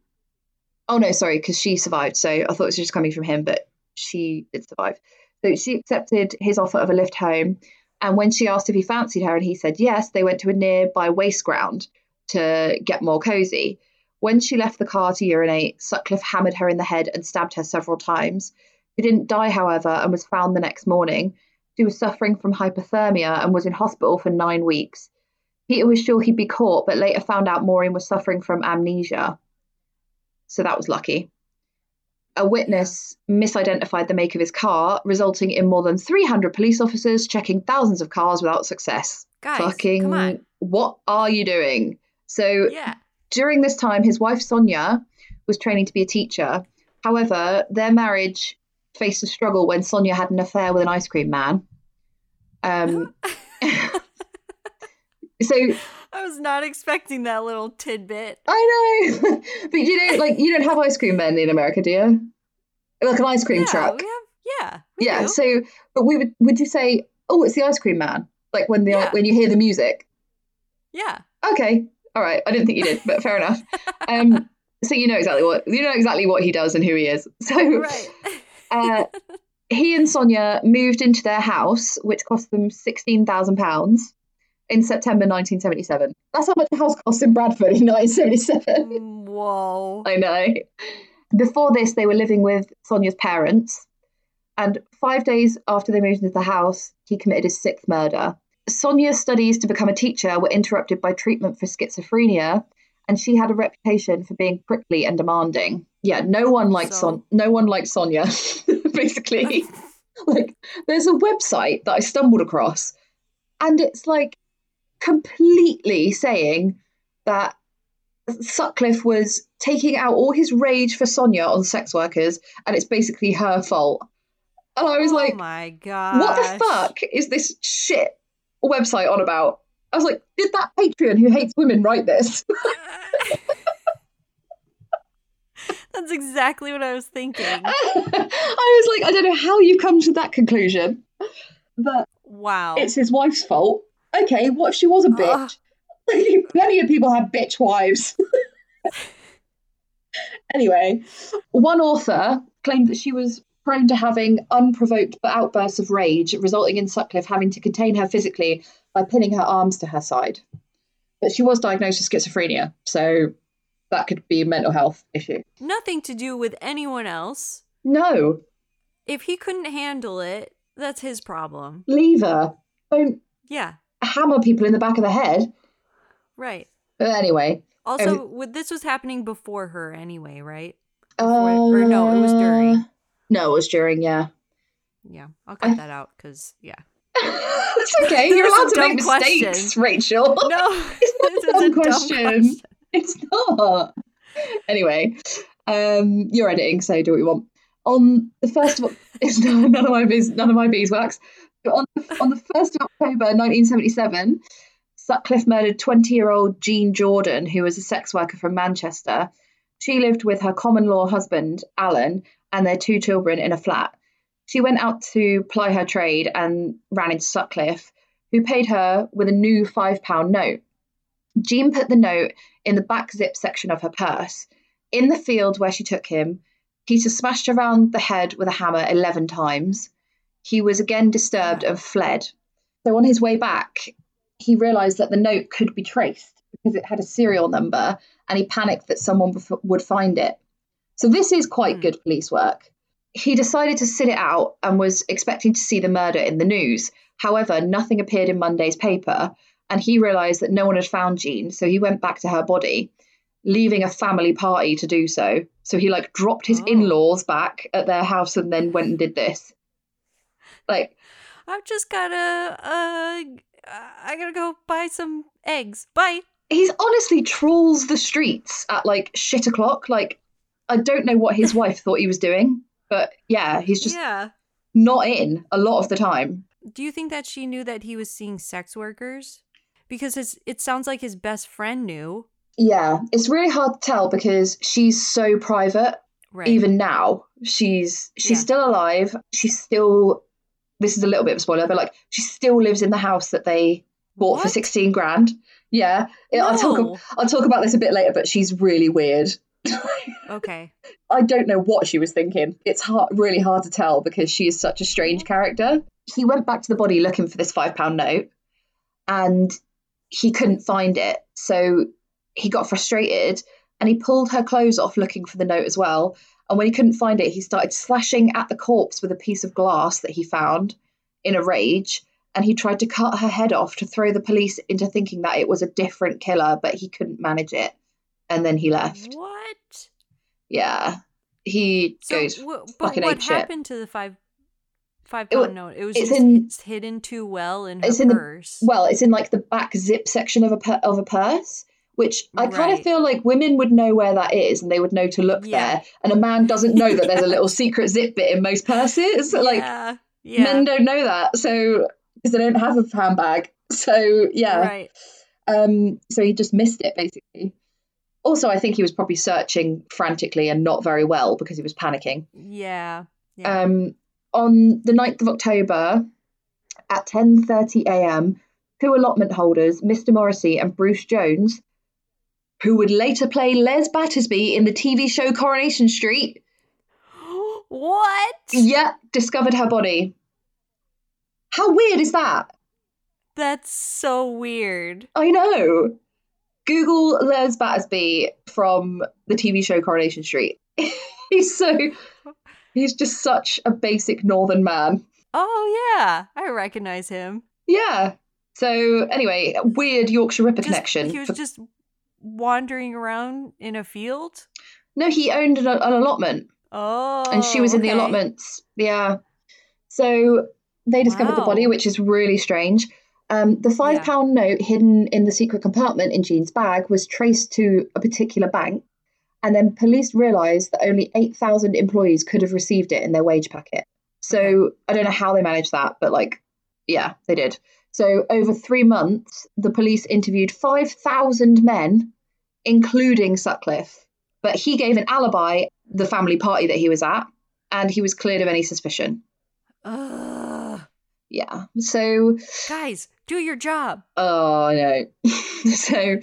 Oh no, sorry, because she survived. So I thought it was just coming from him, but she did survive. So she accepted his offer of a lift home. And when she asked if he fancied her and he said yes, they went to a nearby waste ground to get more cozy. When she left the car to urinate, Sutcliffe hammered her in the head and stabbed her several times. She didn't die, however, and was found the next morning. She was suffering from hypothermia and was in hospital for nine weeks. Peter was sure he'd be caught, but later found out Maureen was suffering from amnesia. So that was lucky. A witness misidentified the make of his car, resulting in more than 300 police officers checking thousands of cars without success. Guys, Fucking, what are you doing? So, yeah. during this time, his wife Sonia was training to be a teacher. However, their marriage faced a struggle when Sonia had an affair with an ice cream man. Um, So I was not expecting that little tidbit. I know, but you don't like you don't have ice cream men in America, do you? Like an ice cream yeah, truck. Yeah. yeah. Do. So, but we would would you say, oh, it's the ice cream man? Like when the yeah. when you hear the music. Yeah. Okay. All right. I didn't think you did, but fair enough. Um. So you know exactly what you know exactly what he does and who he is. So. Right. uh, he and Sonia moved into their house, which cost them sixteen thousand pounds in September 1977. That's how much a house cost in Bradford in 1977. Mm, whoa. I know. Before this, they were living with Sonia's parents. And five days after they moved into the house, he committed his sixth murder. Sonia's studies to become a teacher were interrupted by treatment for schizophrenia, and she had a reputation for being prickly and demanding. Yeah, no one liked so... Son. No one liked Sonia. basically, like there's a website that I stumbled across, and it's like completely saying that Sutcliffe was taking out all his rage for Sonia on sex workers, and it's basically her fault. And I was oh like, my god, what the fuck is this shit website on about? I was like, did that Patreon who hates women write this? That's exactly what I was thinking. I was like, I don't know how you come to that conclusion, but wow, it's his wife's fault okay, what if she was a ah. bitch? Plenty of people have bitch wives. anyway, one author claimed that she was prone to having unprovoked outbursts of rage, resulting in Sutcliffe having to contain her physically by pinning her arms to her side. But she was diagnosed with schizophrenia, so that could be a mental health issue. Nothing to do with anyone else. No. If he couldn't handle it, that's his problem. Leave her. Don't yeah. Hammer people in the back of the head. Right. But anyway. Also, um, this was happening before her anyway, right? Before, uh, or no, it was during. Uh, no, it was during, yeah. Yeah, I'll cut I... that out because, yeah. it's okay. You're allowed to make mistakes, question. Rachel. No, it's not a dumb, question. dumb question. It's not. Anyway, um, you're editing, so do what you want. On the first of it's none of my bees, none of my beeswax. But on the, on the first of October, 1977, Sutcliffe murdered 20-year-old Jean Jordan, who was a sex worker from Manchester. She lived with her common law husband, Alan, and their two children in a flat. She went out to ply her trade and ran into Sutcliffe, who paid her with a new £5 note. Jean put the note in the back zip section of her purse. In the field where she took him, Peter smashed around the head with a hammer 11 times. He was again disturbed and fled. So on his way back, he realised that the note could be traced because it had a serial number and he panicked that someone would find it. So this is quite mm. good police work. He decided to sit it out and was expecting to see the murder in the news. However, nothing appeared in Monday's paper, and he realised that no one had found Jean, so he went back to her body leaving a family party to do so. So he like dropped his oh. in-laws back at their house and then went and did this. Like I've just gotta uh I gotta go buy some eggs. Bye. He's honestly trawls the streets at like shit o'clock. Like I don't know what his wife thought he was doing, but yeah, he's just yeah. not in a lot of the time. Do you think that she knew that he was seeing sex workers? Because his, it sounds like his best friend knew. Yeah, it's really hard to tell because she's so private. Right. Even now, she's she's yeah. still alive. She's still. This is a little bit of a spoiler, but like she still lives in the house that they bought what? for sixteen grand. Yeah, no. I'll talk. I'll talk about this a bit later, but she's really weird. okay. I don't know what she was thinking. It's hard, really hard to tell because she is such a strange character. He went back to the body looking for this five pound note, and he couldn't find it. So he got frustrated and he pulled her clothes off looking for the note as well. And when he couldn't find it, he started slashing at the corpse with a piece of glass that he found in a rage. And he tried to cut her head off to throw the police into thinking that it was a different killer, but he couldn't manage it. And then he left. What? Yeah. He so, goes w- but fucking what happened shit. to the five five pound it, note? It was it's just in, it's hidden too well in her it's purse. In the, well, it's in like the back zip section of a of a purse which I kind of feel like women would know where that is and they would know to look yeah. there. And a man doesn't know that there's a little secret zip bit in most purses. Like yeah. Yeah. men don't know that. So because they don't have a handbag. So yeah. Right. Um so he just missed it basically. Also, I think he was probably searching frantically and not very well because he was panicking. Yeah. yeah. Um on the 9th of October at 10:30 a.m., two allotment holders, Mr. Morrissey and Bruce Jones, who would later play Les Battersby in the TV show Coronation Street. What? Yeah, discovered her body. How weird is that? That's so weird. I know. Google Les Battersby from the TV show Coronation Street. he's so he's just such a basic northern man. Oh yeah, I recognize him. Yeah. So anyway, weird Yorkshire Ripper just, connection. He was for- just wandering around in a field? No, he owned an, an allotment. Oh. And she was in the allotments. Yeah. So they discovered wow. the body, which is really strange. Um, the five yeah. note hidden in the secret compartment in Jean's bag was traced to a particular bank. And then police realised that only 8,000 employees could have received it in their wage packet. So. I don't know how they managed that, but like, yeah, they did. So, over three months, the police interviewed 5,000 men, including Sutcliffe. But he gave an alibi, the family party that he was at, and he was cleared of any suspicion. Ugh. Yeah. So. Guys, do your job. Oh, no. so,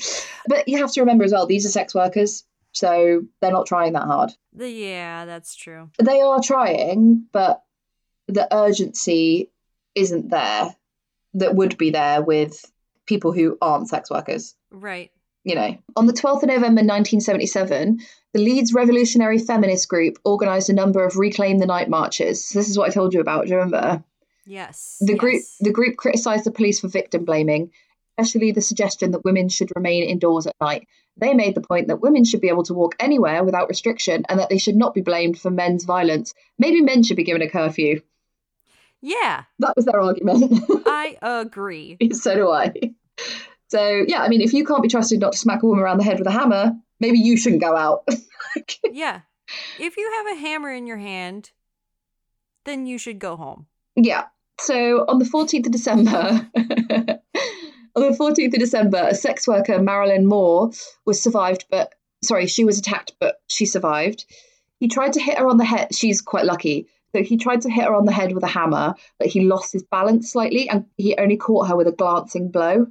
but you have to remember as well, these are sex workers. So they're not trying that hard. Yeah, that's true. They are trying, but the urgency isn't there that would be there with people who aren't sex workers. Right. You know, on the 12th of November 1977, the Leeds Revolutionary Feminist Group organised a number of Reclaim the Night marches. this is what I told you about. Do you remember? Yes. The yes. group the group criticised the police for victim blaming, especially the suggestion that women should remain indoors at night. They made the point that women should be able to walk anywhere without restriction and that they should not be blamed for men's violence. Maybe men should be given a curfew. Yeah. That was their argument. I agree. so do I. So, yeah, I mean, if you can't be trusted not to smack a woman around the head with a hammer, maybe you shouldn't go out. yeah. If you have a hammer in your hand, then you should go home. Yeah. So, on the 14th of December, on the 14th of December, a sex worker, Marilyn Moore, was survived, but sorry, she was attacked, but she survived. He tried to hit her on the head. She's quite lucky. So he tried to hit her on the head with a hammer, but he lost his balance slightly and he only caught her with a glancing blow.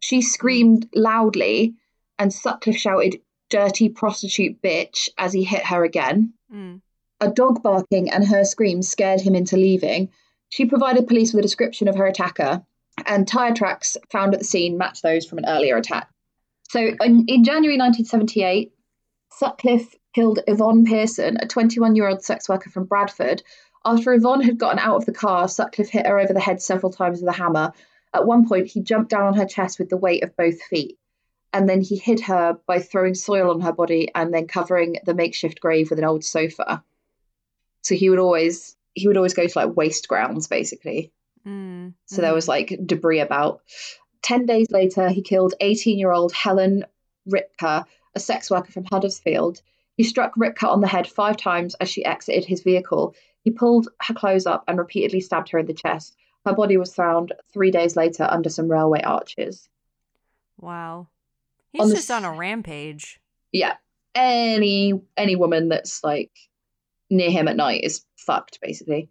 She screamed loudly, and Sutcliffe shouted, Dirty prostitute bitch, as he hit her again. Mm. A dog barking and her screams scared him into leaving. She provided police with a description of her attacker, and tyre tracks found at the scene match those from an earlier attack. So in, in January 1978, Sutcliffe killed Yvonne Pearson, a 21 year old sex worker from Bradford. After Yvonne had gotten out of the car, Sutcliffe hit her over the head several times with a hammer. At one point, he jumped down on her chest with the weight of both feet. And then he hid her by throwing soil on her body and then covering the makeshift grave with an old sofa. So he would always he would always go to like waste grounds basically. Mm, so mm. there was like debris about. Ten days later, he killed 18 year old Helen Rytka, a sex worker from Huddersfield. He struck Rytka on the head five times as she exited his vehicle. He pulled her clothes up and repeatedly stabbed her in the chest. Her body was found three days later under some railway arches. Wow. He's on just on a rampage. Yeah. Any any woman that's like near him at night is fucked, basically.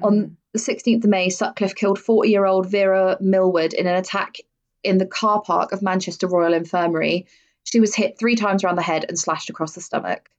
Mm-hmm. On the 16th of May, Sutcliffe killed 40 year old Vera Millward in an attack in the car park of Manchester Royal Infirmary. She was hit three times around the head and slashed across the stomach.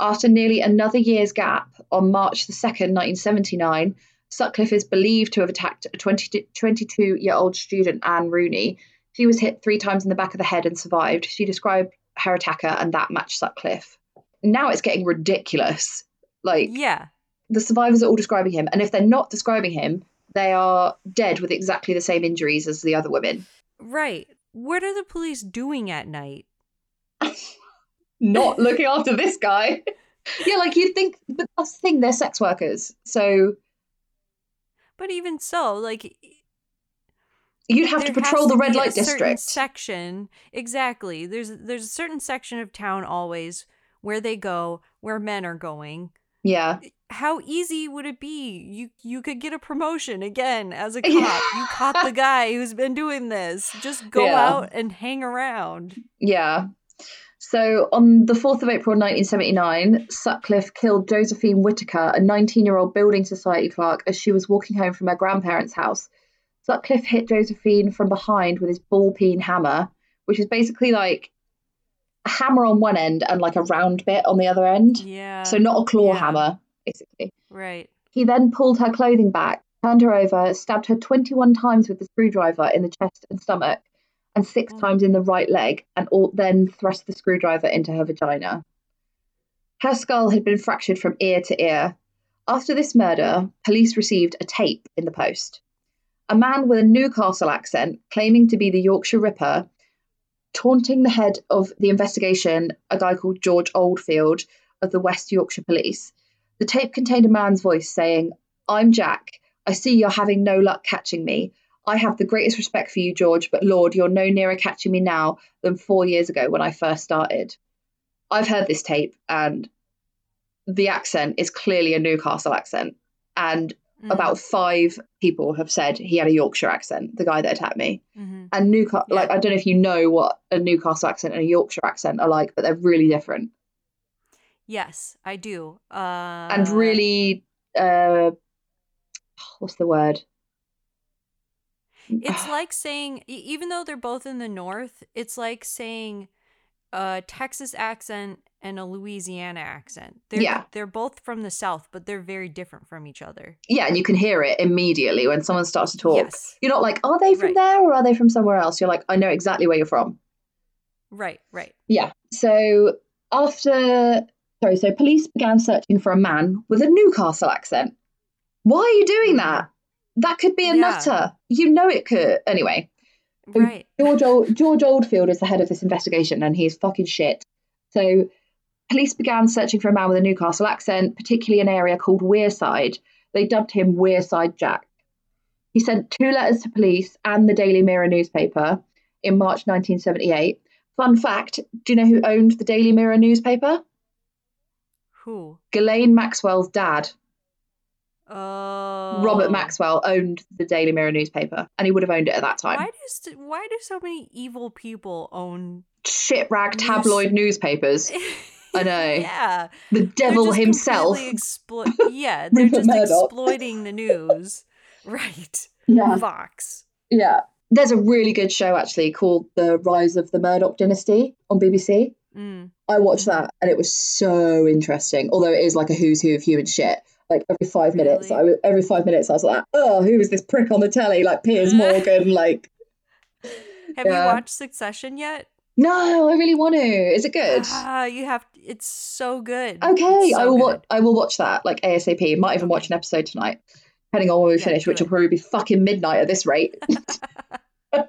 After nearly another year's gap, on March the 2nd, 1979, Sutcliffe is believed to have attacked a 22 year old student, Anne Rooney. She was hit three times in the back of the head and survived. She described her attacker, and that matched Sutcliffe. Now it's getting ridiculous. Like, yeah, the survivors are all describing him, and if they're not describing him, they are dead with exactly the same injuries as the other women. Right. What are the police doing at night? not looking after this guy. yeah, like you'd think, but that's the thing, they're sex workers. So. But even so, like. You'd have to patrol the red light district. Section exactly. There's there's a certain section of town always where they go where men are going. Yeah. How easy would it be? You you could get a promotion again as a cop. you caught the guy who's been doing this. Just go yeah. out and hang around. Yeah. So on the 4th of April 1979, Sutcliffe killed Josephine Whitaker, a 19 year old building society clerk, as she was walking home from her grandparents' house. Sutcliffe hit Josephine from behind with his ball peen hammer, which is basically like a hammer on one end and like a round bit on the other end. Yeah. So not a claw yeah. hammer, basically. Right. He then pulled her clothing back, turned her over, stabbed her 21 times with the screwdriver in the chest and stomach, and six mm. times in the right leg, and all, then thrust the screwdriver into her vagina. Her skull had been fractured from ear to ear. After this murder, police received a tape in the post. A man with a Newcastle accent, claiming to be the Yorkshire Ripper, taunting the head of the investigation, a guy called George Oldfield of the West Yorkshire Police. The tape contained a man's voice saying, I'm Jack. I see you're having no luck catching me. I have the greatest respect for you, George, but Lord, you're no nearer catching me now than four years ago when I first started. I've heard this tape, and the accent is clearly a Newcastle accent. And mm. about five people have said he had a Yorkshire accent, the guy that attacked me. Mm-hmm. And Newcastle, yeah. like, I don't know if you know what a Newcastle accent and a Yorkshire accent are like, but they're really different. Yes, I do. Uh... And really, uh, what's the word? It's like saying, even though they're both in the north, it's like saying a Texas accent and a Louisiana accent. They're, Yeah. They're both from the South, but they're very different from each other. Yeah, and you can hear it immediately when someone starts to talk. Yes. You're not like, are they from Right. there or are they from somewhere else? You're like, I know exactly where you're from. Right, right. Yeah. So after, sorry, so police began searching for a man with a Newcastle accent. Why are you doing hmm. that? That could be a Yeah. nutter. You know it could. Anyway, Right. George, Old, George Oldfield is the head of this investigation and he's fucking shit. So police began searching for a man with a Newcastle accent, particularly an area called Wearside. They dubbed him Wearside Jack. He sent two letters to police and the Daily Mirror newspaper in March 1978. Fun fact do you know who owned the Daily Mirror newspaper? Who? Ghislaine Maxwell's dad, Oh. Robert Maxwell, owned the Daily Mirror newspaper and he would have owned it at that time. Why does why do so many evil people own Shit rag News- tabloid newspapers. I know. yeah. The devil himself. Explo- yeah, they're just exploiting the news. Right. Yeah. Vox. Yeah. There's a really good show actually called The Rise of the Murdoch Dynasty on BBC. Mm. I watched that and it was so interesting. Although it is like a who's who of human shit. Like every five minutes, Really? I was, every five minutes I was like, oh, who is this prick on the telly? Like Piers Morgan. Like, Have Yeah. you watched Succession yet? no, I really want to. Is it good? Ah, you have. It's so good. Okay, It's I so will. Wa- good. I will watch that like ASAP. Might even watch an episode tonight, depending on when we Yeah, finish, which will probably be fucking midnight at this rate.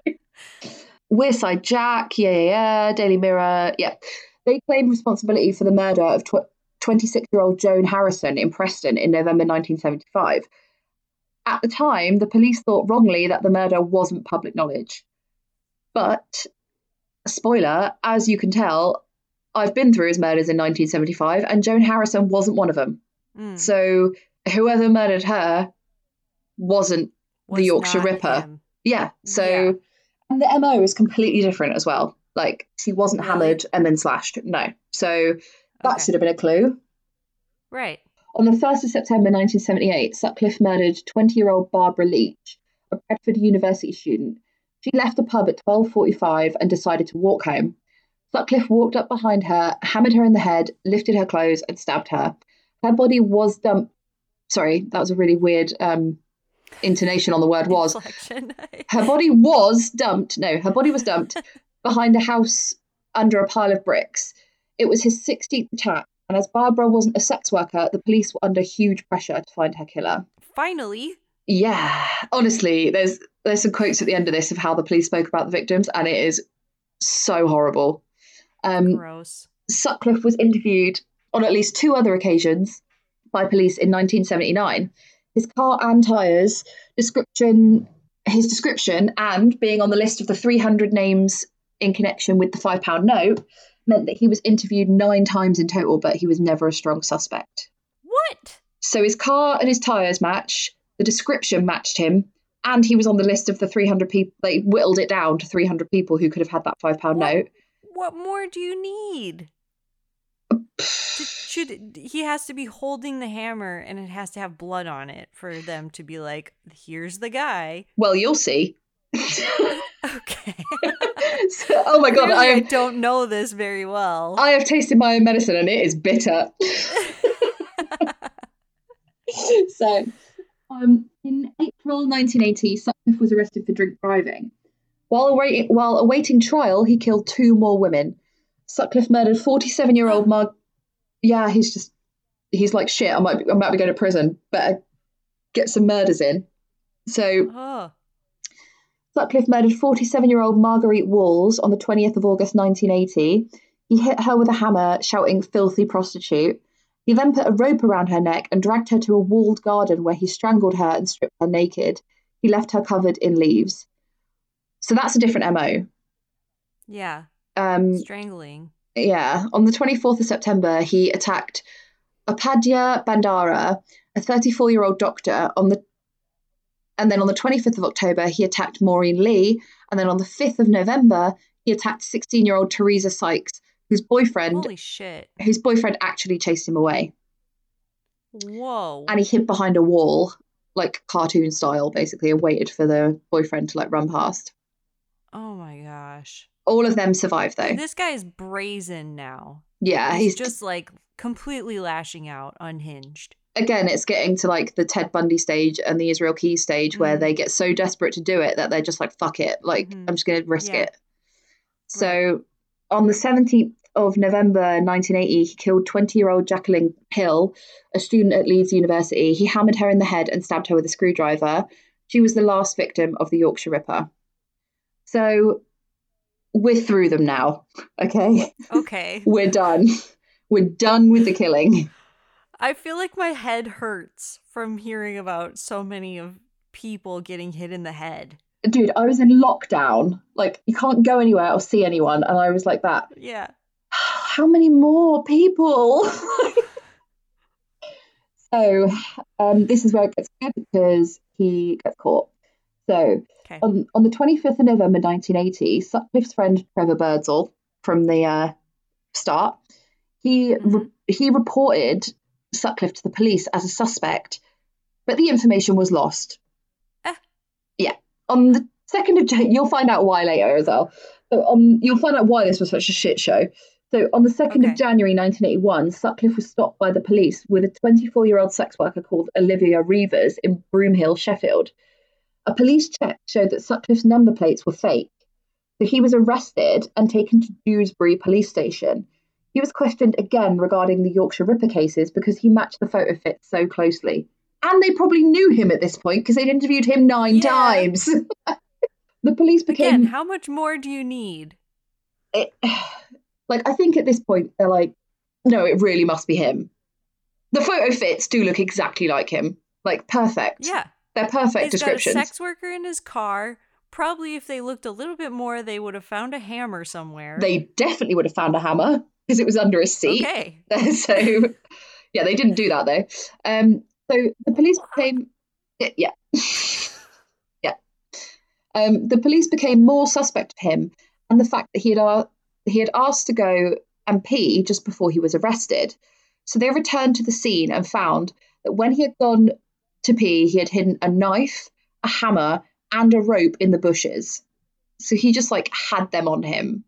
Wearside Jack, yeah, yeah, yeah, Daily Mirror, yeah. They claimed responsibility for the murder of 26 year old Joan Harrison in Preston in November 1975. At the time, the police thought wrongly that the murder wasn't public knowledge. But, spoiler, as you can tell, I've been through his murders in 1975, and Joan Harrison wasn't one of them. Mm, So, whoever murdered her wasn't was Yorkshire Ripper. him. yeah. So, Yeah. and the MO is completely different as well. Like, she wasn't hammered and then slashed. No. So, that Okay. should have been a clue. Right. On the 1st of September 1978, Sutcliffe murdered 20 year old Barbara Leach, a Bradford University student. She left the pub at 12.45 and decided to walk home. Sutcliffe walked up behind her, hammered her in the head, lifted her clothes, and stabbed her. Her body was dumped. Sorry, that was a really weird um, intonation on the word was. Her body was dumped. No, her body was dumped behind a house under a pile of bricks. It was his 16th attack, and as Barbara wasn't a sex worker, the police were under huge pressure to find her killer. Finally. Yeah, honestly, there's there's some quotes at the end of this of how the police spoke about the victims, and it is so horrible. Um, Gross. Sutcliffe was interviewed on at least two other occasions by police in 1979. His car and tyres, description, his description, and being on the list of the 300 names in connection with the five pound note meant that he was interviewed nine times in total, but he was never a strong suspect. What? So his car and his tyres match, the description matched him, and he was on the list of the 300 people. They whittled it down to 300 people who could have had that five pound What? note. What more do you need? Should he has to be holding the hammer and it has to have blood on it for them to be like, here's the guy. Well, you'll see. Okay. So- oh my god, I I don't know this very well. I have tasted my own medicine and it is bitter. so, um, in April 1980, Sutcliffe was arrested for drink driving. While awaiting, while awaiting trial, he killed two more women. Sutcliffe murdered 47 year old Marg. Yeah, he's just, he's like, shit, I might, be, I might be going to prison. Better get some murders in. So, oh, Sutcliffe murdered 47 year old Marguerite Walls on the 20th of August 1980. He hit her with a hammer, shouting, filthy prostitute. He then put a rope around her neck and dragged her to a walled garden where he strangled her and stripped her naked. He left her covered in leaves. So that's a different MO. yeah. Um, Strangling. yeah, on the 24th of September, he attacked Upadhya Bandara, a 34 year old doctor, on the and then on the 25th of October, he attacked Maureen Lee. And then on the 5th of November, he attacked 16 year old Teresa Sykes, whose boyfriend Holy shit. whose boyfriend actually chased him away. Whoa. And he hid behind a wall, like cartoon style, basically, and waited for the boyfriend to like run past. oh my gosh. All of them survive though. This guy is brazen now. Yeah, he's, he's just like completely lashing out, unhinged. Again, it's getting to like the Ted Bundy stage and the Israel Keyes stage mm-hmm. where they get so desperate to do it that they're just like, fuck it. Like, mm-hmm. I'm just going to risk yeah. it. So on the 17th of November 1980, he killed 20 year old Jacqueline Hill, a student at Leeds University. He hammered her in the head and stabbed her with a screwdriver. She was the last victim of the Yorkshire Ripper. So we're through them now. Okay. Okay. we're done. We're done with the killing. I feel like my head hurts from hearing about so many of people getting hit in the head. Dude, I was in lockdown. Like you can't go anywhere or see anyone and I was like that. Yeah. How many more people? so, um, this is where it gets good because he gets caught. So, okay. on, on the 25th of November 1980, Sutcliffe's friend Trevor Birdsall from the uh, start, he mm-hmm. re- he reported Sutcliffe to the police as a suspect, but the information was lost. Eh. Yeah. On the 2nd of January, you'll find out why later as well. So, um, you'll find out why this was such a shit show. So on the 2nd okay. of January 1981, Sutcliffe was stopped by the police with a 24 year old sex worker called Olivia Reivers in Broomhill, Sheffield. A police check showed that Sutcliffe's number plates were fake. So he was arrested and taken to Dewsbury police station. He was questioned again regarding the Yorkshire Ripper cases because he matched the photo fit so closely. And they probably knew him at this point because they'd interviewed him nine yeah. times. the police became. Again, how much more do you need? It, like, I think at this point, they're like, no, it really must be him. The photo fits do look exactly like him. Like, perfect. Yeah. They're perfect He's descriptions. Got a sex worker in his car. Probably if they looked a little bit more, they would have found a hammer somewhere. They definitely would have found a hammer because it was under a seat. Okay. so, yeah, they didn't do that though. Um, so the police became, yeah, yeah. Um, the police became more suspect of him and the fact that he had uh, he had asked to go and pee just before he was arrested. So they returned to the scene and found that when he had gone to pee, he had hidden a knife, a hammer, and a rope in the bushes. So he just like had them on him.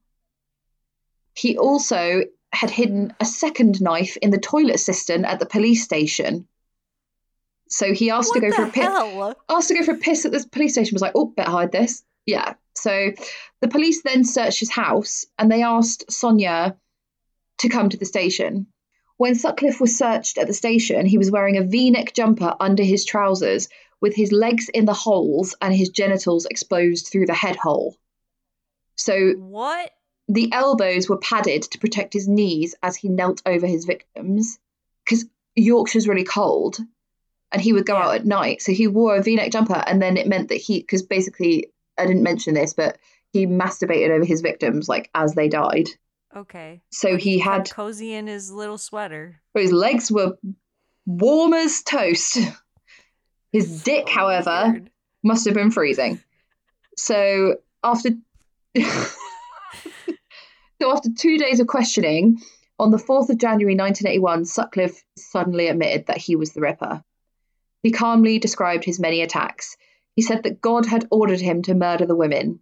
He also had hidden a second knife in the toilet cistern at the police station. So he asked what to go for a piss. Asked to go for a piss at the police station. Was like, oh, better hide this. Yeah. So the police then searched his house and they asked Sonia to come to the station. When Sutcliffe was searched at the station, he was wearing a v neck jumper under his trousers with his legs in the holes and his genitals exposed through the head hole. So, what? The elbows were padded to protect his knees as he knelt over his victims because Yorkshire's really cold and he would go out at night. So he wore a v neck jumper, and then it meant that he, because basically, I didn't mention this, but he masturbated over his victims like as they died. Okay. So he, he had cozy in his little sweater. His legs were warm as toast. His dick, however, weird. must have been freezing. So after so after two days of questioning, on the 4th of January 1981, Sutcliffe suddenly admitted that he was the Ripper. He calmly described his many attacks. He said that God had ordered him to murder the women.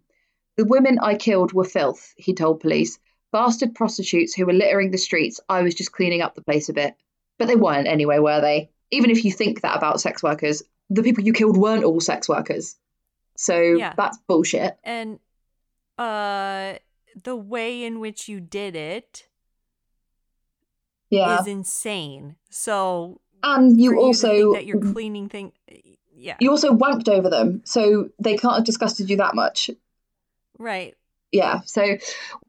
The women I killed were filth, he told police bastard prostitutes who were littering the streets. I was just cleaning up the place a bit. But they weren't anyway, were they? Even if you think that about sex workers, the people you killed weren't all sex workers. So yeah. that's bullshit. And uh the way in which you did it yeah. is insane. So and you also that you're cleaning thing yeah. You also wanked over them, so they can't have disgusted you that much. Right yeah. So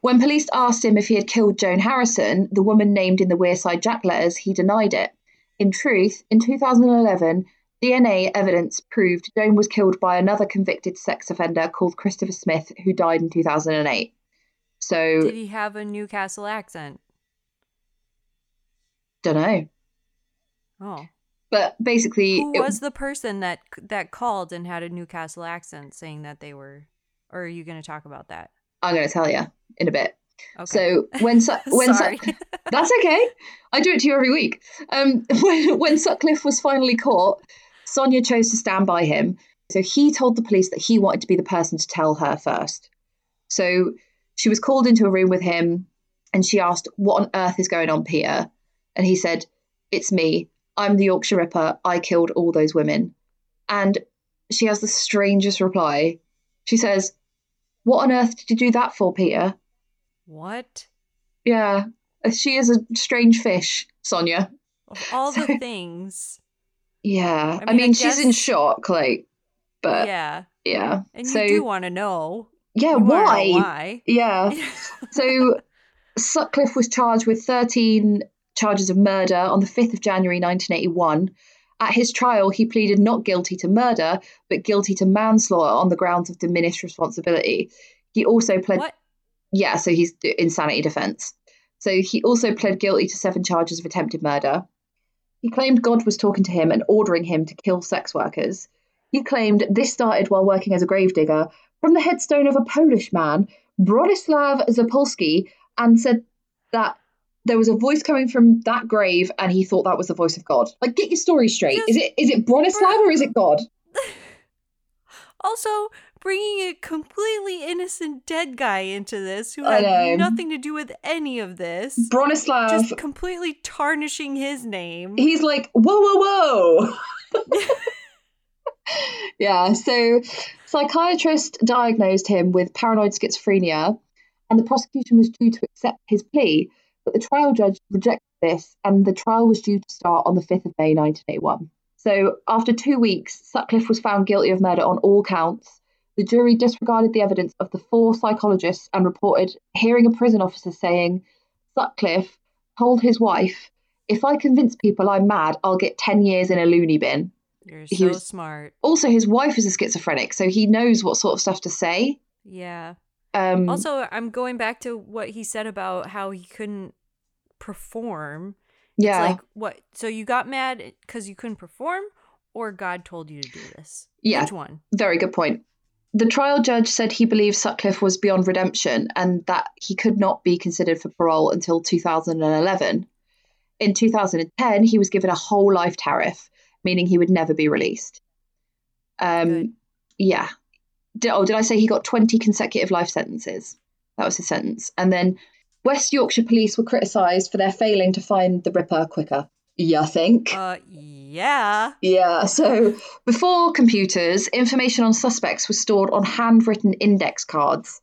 when police asked him if he had killed Joan Harrison, the woman named in the Wearside Jack letters, he denied it. In truth, in 2011, DNA evidence proved Joan was killed by another convicted sex offender called Christopher Smith, who died in 2008. So. Did he have a Newcastle accent? Don't know. Oh. But basically, who was the person that that called and had a Newcastle accent, saying that they were? Or are you going to talk about that? I'm going to tell you in a bit. Okay. So when Su- when Su- that's okay, I do it to you every week. Um, when, when Sutcliffe was finally caught, Sonia chose to stand by him. So he told the police that he wanted to be the person to tell her first. So She was called into a room with him and she asked, What on earth is going on, Peter? And he said, It's me. I'm the Yorkshire Ripper. I killed all those women. And she has the strangest reply. She says, What on earth did you do that for, Peter? What? Yeah. She is a strange fish, Sonia. Of all so, the things. Yeah. I mean, I mean I she's in shock, like, but. Yeah. Yeah. And so, you do want to know. Yeah, why? Why? Yeah. so Sutcliffe was charged with 13 charges of murder on the 5th of January 1981. At his trial, he pleaded not guilty to murder, but guilty to manslaughter on the grounds of diminished responsibility. He also pled. What? Yeah, so he's insanity defense. So he also pled guilty to seven charges of attempted murder. He claimed God was talking to him and ordering him to kill sex workers. He claimed this started while working as a gravedigger from the headstone of a Polish man, Bronislaw Zapolski, and said that there was a voice coming from that grave and he thought that was the voice of God. Like get your story straight. Is it is it Bronislaw or is it God? Also, bringing a completely innocent dead guy into this who had nothing to do with any of this. Bronislaw just completely tarnishing his name. He's like, whoa, whoa, whoa. yeah, so psychiatrist diagnosed him with paranoid schizophrenia, and the prosecution was due to accept his plea, but the trial judge rejected this, and the trial was due to start on the 5th of May 1981. So, after two weeks, Sutcliffe was found guilty of murder on all counts. The jury disregarded the evidence of the four psychologists and reported hearing a prison officer saying, Sutcliffe told his wife, If I convince people I'm mad, I'll get 10 years in a loony bin. You're so was, smart. Also, his wife is a schizophrenic, so he knows what sort of stuff to say. Yeah. Um, also, I'm going back to what he said about how he couldn't perform. Yeah. It's like, what? So you got mad because you couldn't perform, or God told you to do this? Yeah. Which one? Very good point. The trial judge said he believed Sutcliffe was beyond redemption and that he could not be considered for parole until 2011. In 2010, he was given a whole life tariff meaning he would never be released. Um, yeah. Did, oh, did I say he got 20 consecutive life sentences? That was his sentence. And then West Yorkshire police were criticised for their failing to find the Ripper quicker. You think? Uh, yeah. Yeah. So before computers, information on suspects was stored on handwritten index cards,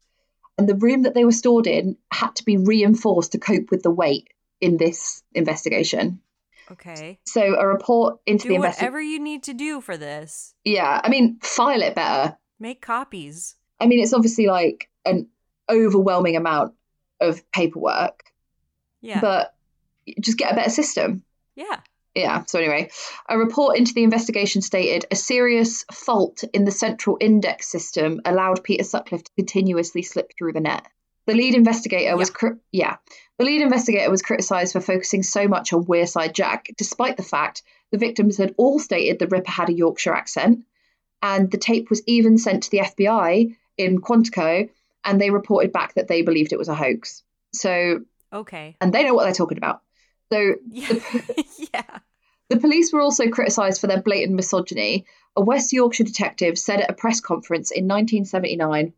and the room that they were stored in had to be reinforced to cope with the weight in this investigation. Okay. So a report into do the investigation. whatever you need to do for this. Yeah, I mean, file it better. Make copies. I mean, it's obviously like an overwhelming amount of paperwork. Yeah. But just get a better system. Yeah. Yeah. So anyway, a report into the investigation stated a serious fault in the central index system allowed Peter Sutcliffe to continuously slip through the net. The lead investigator yeah. was yeah. The lead investigator was criticised for focusing so much on Wearside Jack, despite the fact the victims had all stated the Ripper had a Yorkshire accent, and the tape was even sent to the FBI in Quantico, and they reported back that they believed it was a hoax. So okay, and they know what they're talking about. So yeah, the, yeah. The police were also criticised for their blatant misogyny. A West Yorkshire detective said at a press conference in 1979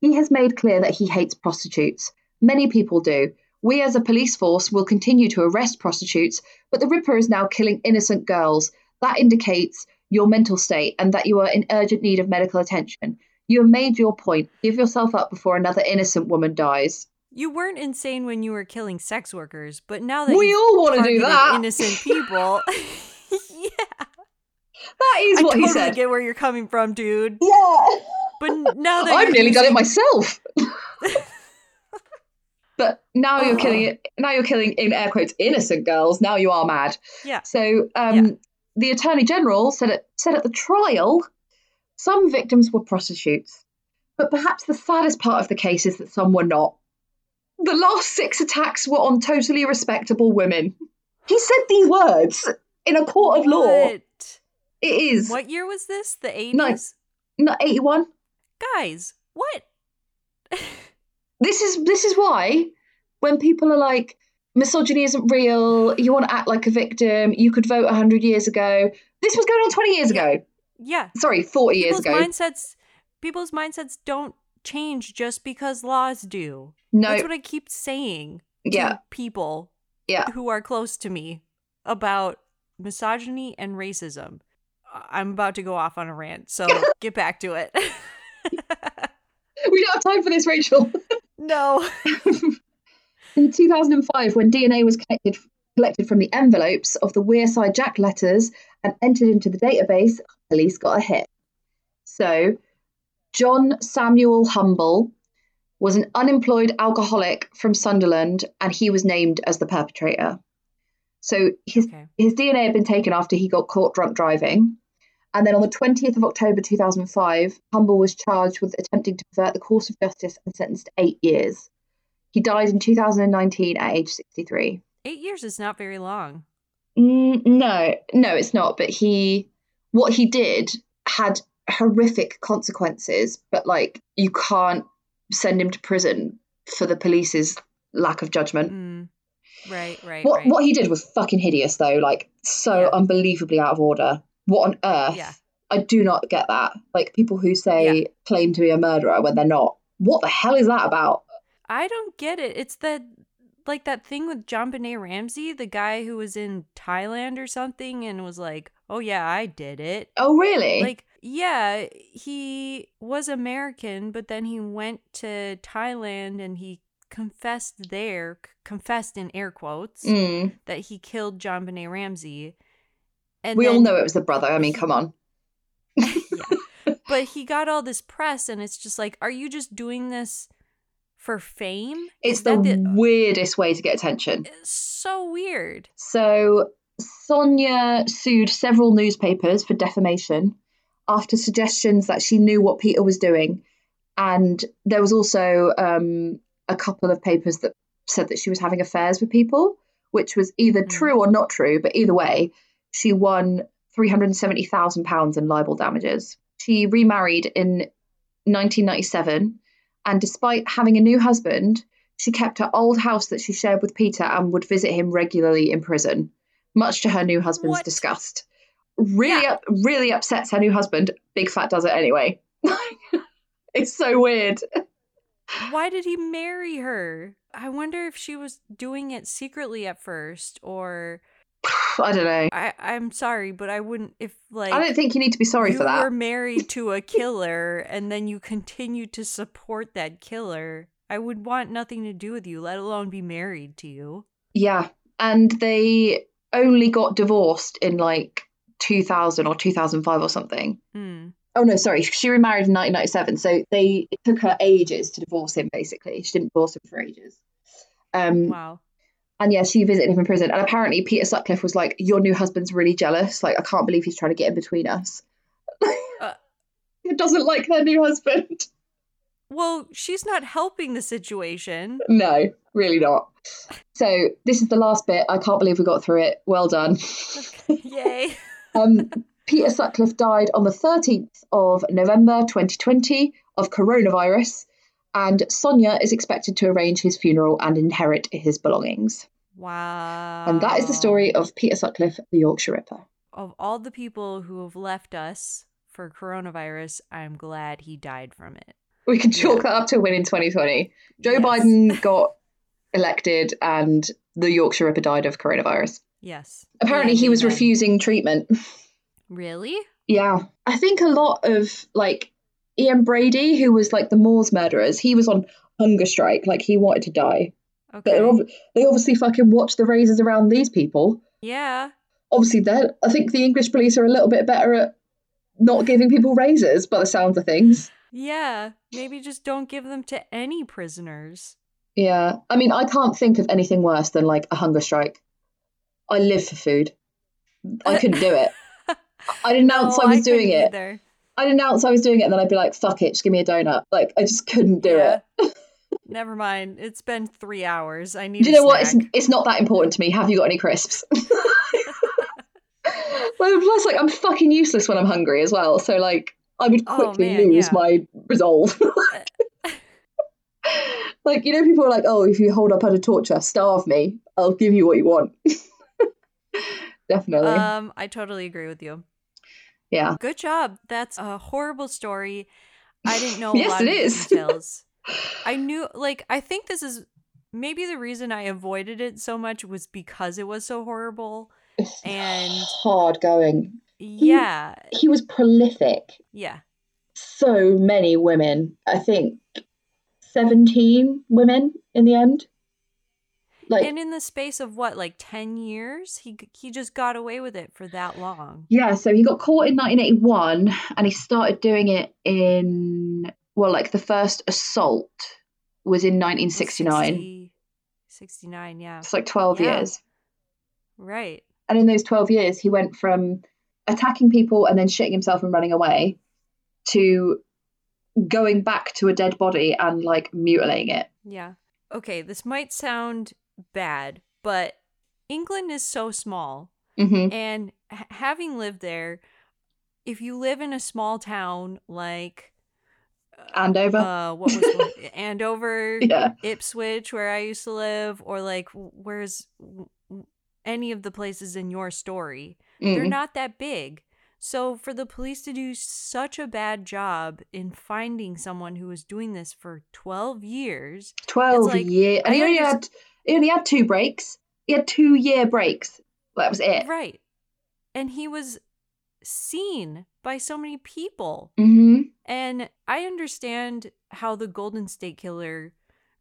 he has made clear that he hates prostitutes. Many people do. We as a police force will continue to arrest prostitutes, but the Ripper is now killing innocent girls. That indicates your mental state and that you are in urgent need of medical attention. You have made your point. Give yourself up before another innocent woman dies. You weren't insane when you were killing sex workers, but now that we all want to do that, innocent people. yeah, that is what I he totally said. Get where you're coming from, dude. Yeah. But now that I've nearly done it myself. but now you're killing it. Now you're killing in air quotes innocent girls. Now you are mad. Yeah. So um, yeah. the attorney general said at said at the trial, some victims were prostitutes, but perhaps the saddest part of the case is that some were not. The last six attacks were on totally respectable women. He said these words in a court of what? law. It is. What year was this? The 80s? No, no 81 guys, what? this is this is why when people are like misogyny isn't real, you want to act like a victim, you could vote 100 years ago. This was going on 20 years ago. Yeah. Sorry, 40 people's years ago. Mindsets people's mindsets don't change just because laws do. No. That's what I keep saying yeah. people yeah. who are close to me about misogyny and racism. I'm about to go off on a rant, so get back to it. we don't have time for this, Rachel. No. In 2005, when DNA was collected, collected from the envelopes of the Wearside Jack letters and entered into the database, police got a hit. So, John Samuel Humble was an unemployed alcoholic from Sunderland, and he was named as the perpetrator. So his okay. his DNA had been taken after he got caught drunk driving. And then on the 20th of October 2005, Humble was charged with attempting to pervert the course of justice and sentenced to eight years. He died in 2019 at age 63. Eight years is not very long. Mm, no, no, it's not. But he, what he did had horrific consequences, but like you can't send him to prison for the police's lack of judgment. Mm. Right, right. What right. what he did was fucking hideous though, like so yeah. unbelievably out of order. What on earth? Yeah. I do not get that. Like people who say yeah. claim to be a murderer when they're not. What the hell is that about? I don't get it. It's the like that thing with John JonBenét Ramsey, the guy who was in Thailand or something and was like, "Oh yeah, I did it." Oh really? Like yeah, he was American, but then he went to Thailand and he confessed there, confessed in air quotes, mm. that he killed John JonBenét Ramsey. And we all know it was the brother. I mean, come on. yeah. But he got all this press, and it's just like, are you just doing this for fame? It's the, the, weirdest way to get attention. It's so weird. So Sonia sued several newspapers for defamation after suggestions that she knew what Peter was doing. And there was also um, a couple of papers that said that she was having affairs with people, which was either mm. true or not true. But either way, she won £370,000 in libel damages. She remarried in 1997, and despite having a new husband, she kept her old house that she shared with Peter and would visit him regularly in prison, much to her new husband's what? disgust. Really, yeah. really upsets her new husband. Big Fat does it anyway. it's so weird. Why did he marry her? I wonder if she was doing it secretly at first or I don't know. I, I'm sorry, but I wouldn't if like I don't think you need to be sorry for that. You were married to a killer and then you continue to support that killer. I would want nothing to do with you, let alone be married to you. Yeah. And they only got divorced in like 2000 or 2005 or something. Mm. Oh no, sorry. She remarried in 1997. So they it took her ages to divorce him. Basically, she didn't divorce him for ages. Um, wow. And yeah, she visited him in prison. And apparently, Peter Sutcliffe was like, "Your new husband's really jealous. Like, I can't believe he's trying to get in between us." uh, he doesn't like her new husband. Well, she's not helping the situation. No, really not. So this is the last bit. I can't believe we got through it. Well done. Yay. um, Peter Sutcliffe died on the 13th of November 2020 of coronavirus and Sonia is expected to arrange his funeral and inherit his belongings. Wow. And that is the story of Peter Sutcliffe, the Yorkshire Ripper. Of all the people who have left us for coronavirus, I'm glad he died from it. We can chalk yeah. that up to a win in 2020. Joe yes. Biden got elected and the Yorkshire Ripper died of coronavirus. Yes. Apparently, yeah, he was refusing treatment. Really? Yeah. I think a lot of like Ian Brady, who was like the Moors murderers, he was on hunger strike. Like he wanted to die. Okay. But they obviously fucking watch the razors around these people. Yeah. Obviously, then I think the English police are a little bit better at not giving people razors, by the sounds of things. Yeah, maybe just don't give them to any prisoners. Yeah, I mean, I can't think of anything worse than like a hunger strike. I live for food. I couldn't do it. I'd announce no, I was I doing it. Either. I'd announce I was doing it and then I'd be like, fuck it, just give me a donut. Like, I just couldn't do yeah. it. Never mind. It's been three hours. I need Do you know what? It's, it's not that important to me. Have you got any crisps? well, plus, like, I'm fucking useless when I'm hungry as well. So, like, I would oh, quickly oh, man, lose yeah. my resolve. like, you know, people are like, oh, if you hold up under torture, starve me. I'll give you what you want. Definitely. Um, I totally agree with you. Yeah. Good job. That's a horrible story. I didn't know yes, it is. details. I knew like I think this is maybe the reason I avoided it so much was because it was so horrible It's and hard going. yeah, He was prolific. yeah. So many women. I think 17 women in the end. Like, And in the space of what, like 10 years, he he just got away with it for that long. yeah, so he got caught in 1981 and he started doing it in, well, like the first assault was in 1969. 60 69, yeah. It's like 12 Yeah. years. Right. And in those 12 years, he went from attacking people and then shitting himself and running away to going back to a dead body and like mutilating it. Yeah. Okay, this might sound bad, but England is so small. hmm And h- having lived there, if you live in a small town like Andover. uh what was Andover, yeah. Ipswich where I used to live or like where's any of the places in your story, they're Mm. not that big. So for the police to do such a bad job in finding someone who was doing this for 12 years, 12 like, years. And he only, had, he only had two breaks. He had two year breaks. That was it. right. And he was seen by so many people. hmm And I understand how the Golden State Killer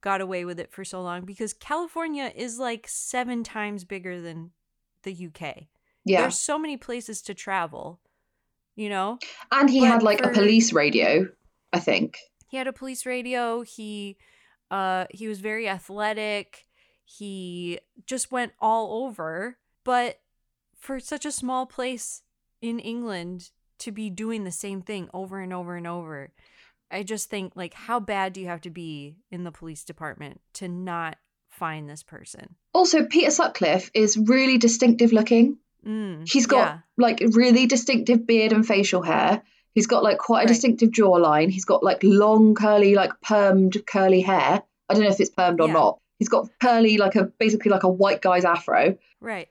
got away with it for so long because California is like 7 times bigger than the UK. Yeah. There's so many places to travel, you know? And he but had like for- a police radio, I think. he had a police radio he uh he was very athletic he just went all over but for such a small place in england to be doing the same thing over and over and over i just think like how bad do you have to be in the police department to not find this person Also, Peter Sutcliffe is really distinctive looking. mm, He's got yeah, like really distinctive beard and facial hair. He's got like quite a Right. distinctive jawline. He's got like long, curly, like permed, curly hair. I don't know if it's permed or Yeah. not. He's got curly, like a basically like a white guy's afro. right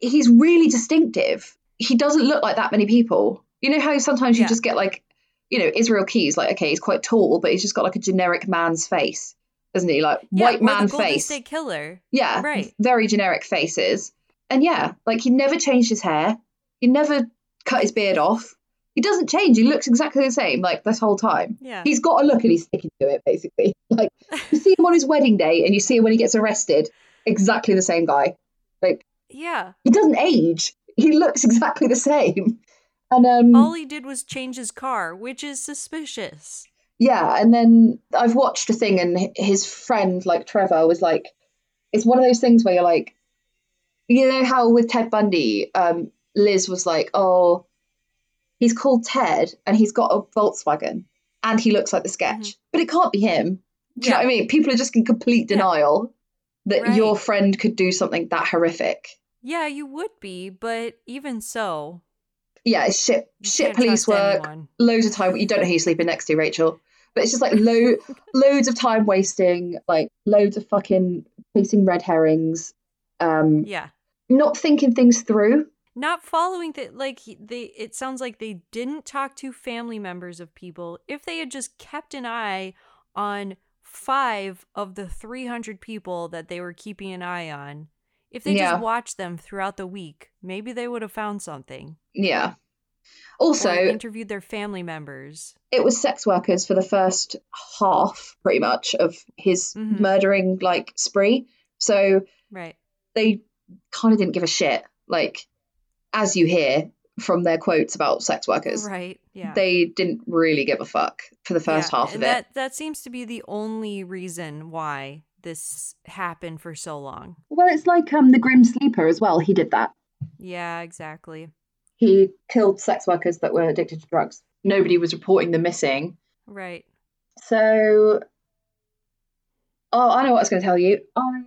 He's really distinctive. He doesn't look like that many people. You know how sometimes you Yeah. just get like, you know, Israel Keyes, like, okay, he's quite tall, but he's just got like a generic man's face, doesn't he? Like yeah, white man face. State Killer. Yeah, Right. very generic faces. And yeah, like he never changed his hair. He never cut his beard off. He doesn't change. He looks exactly the same like this whole time. Yeah. He's got a look and he's sticking to it basically. Like you see him on his wedding day and you see him when he gets arrested, exactly the same guy. Like yeah. he doesn't age. He looks exactly the same. And um All he did was change his car, which is suspicious. Yeah, and then I've watched a thing, and his friend, like Trevor, was like, it's one of those things where you're like, you know how with Ted Bundy, um, Liz was like, oh, he's called Ted, and he's got a Volkswagen, and he looks like the sketch, but it can't be him. Do you know what I mean? People are just in complete Yeah. denial that Right. your friend could do something that horrific. Yeah, you would be, but even so, Yeah, it's shit, you shit police work. anyone. loads of time you don't know who you're sleeping next to rachel but it's just like lo- loads of time wasting like loads of fucking chasing red herrings um Yeah. not thinking things through Not following the like he- they it sounds like they didn't talk to family members of people. If they had just kept an eye on 5 of the 300 people that they were keeping an eye on, if they Yeah. just watched them throughout the week, maybe they would have found something. yeah also interviewed their family members. it was sex workers for the first half pretty much of his Mhm. murdering like spree so Right. they kind of didn't give a shit like as you hear from their quotes about sex workers Right. Yeah. they didn't really give a fuck for the first Yeah, half of and it that that seems to be the only reason why this happened for so long. Well, it's like um the Grim Sleeper as well. He did that. Yeah, exactly. He killed sex workers that were addicted to drugs. Nobody was reporting them missing. Right. So, oh, I know what I was going to tell you. I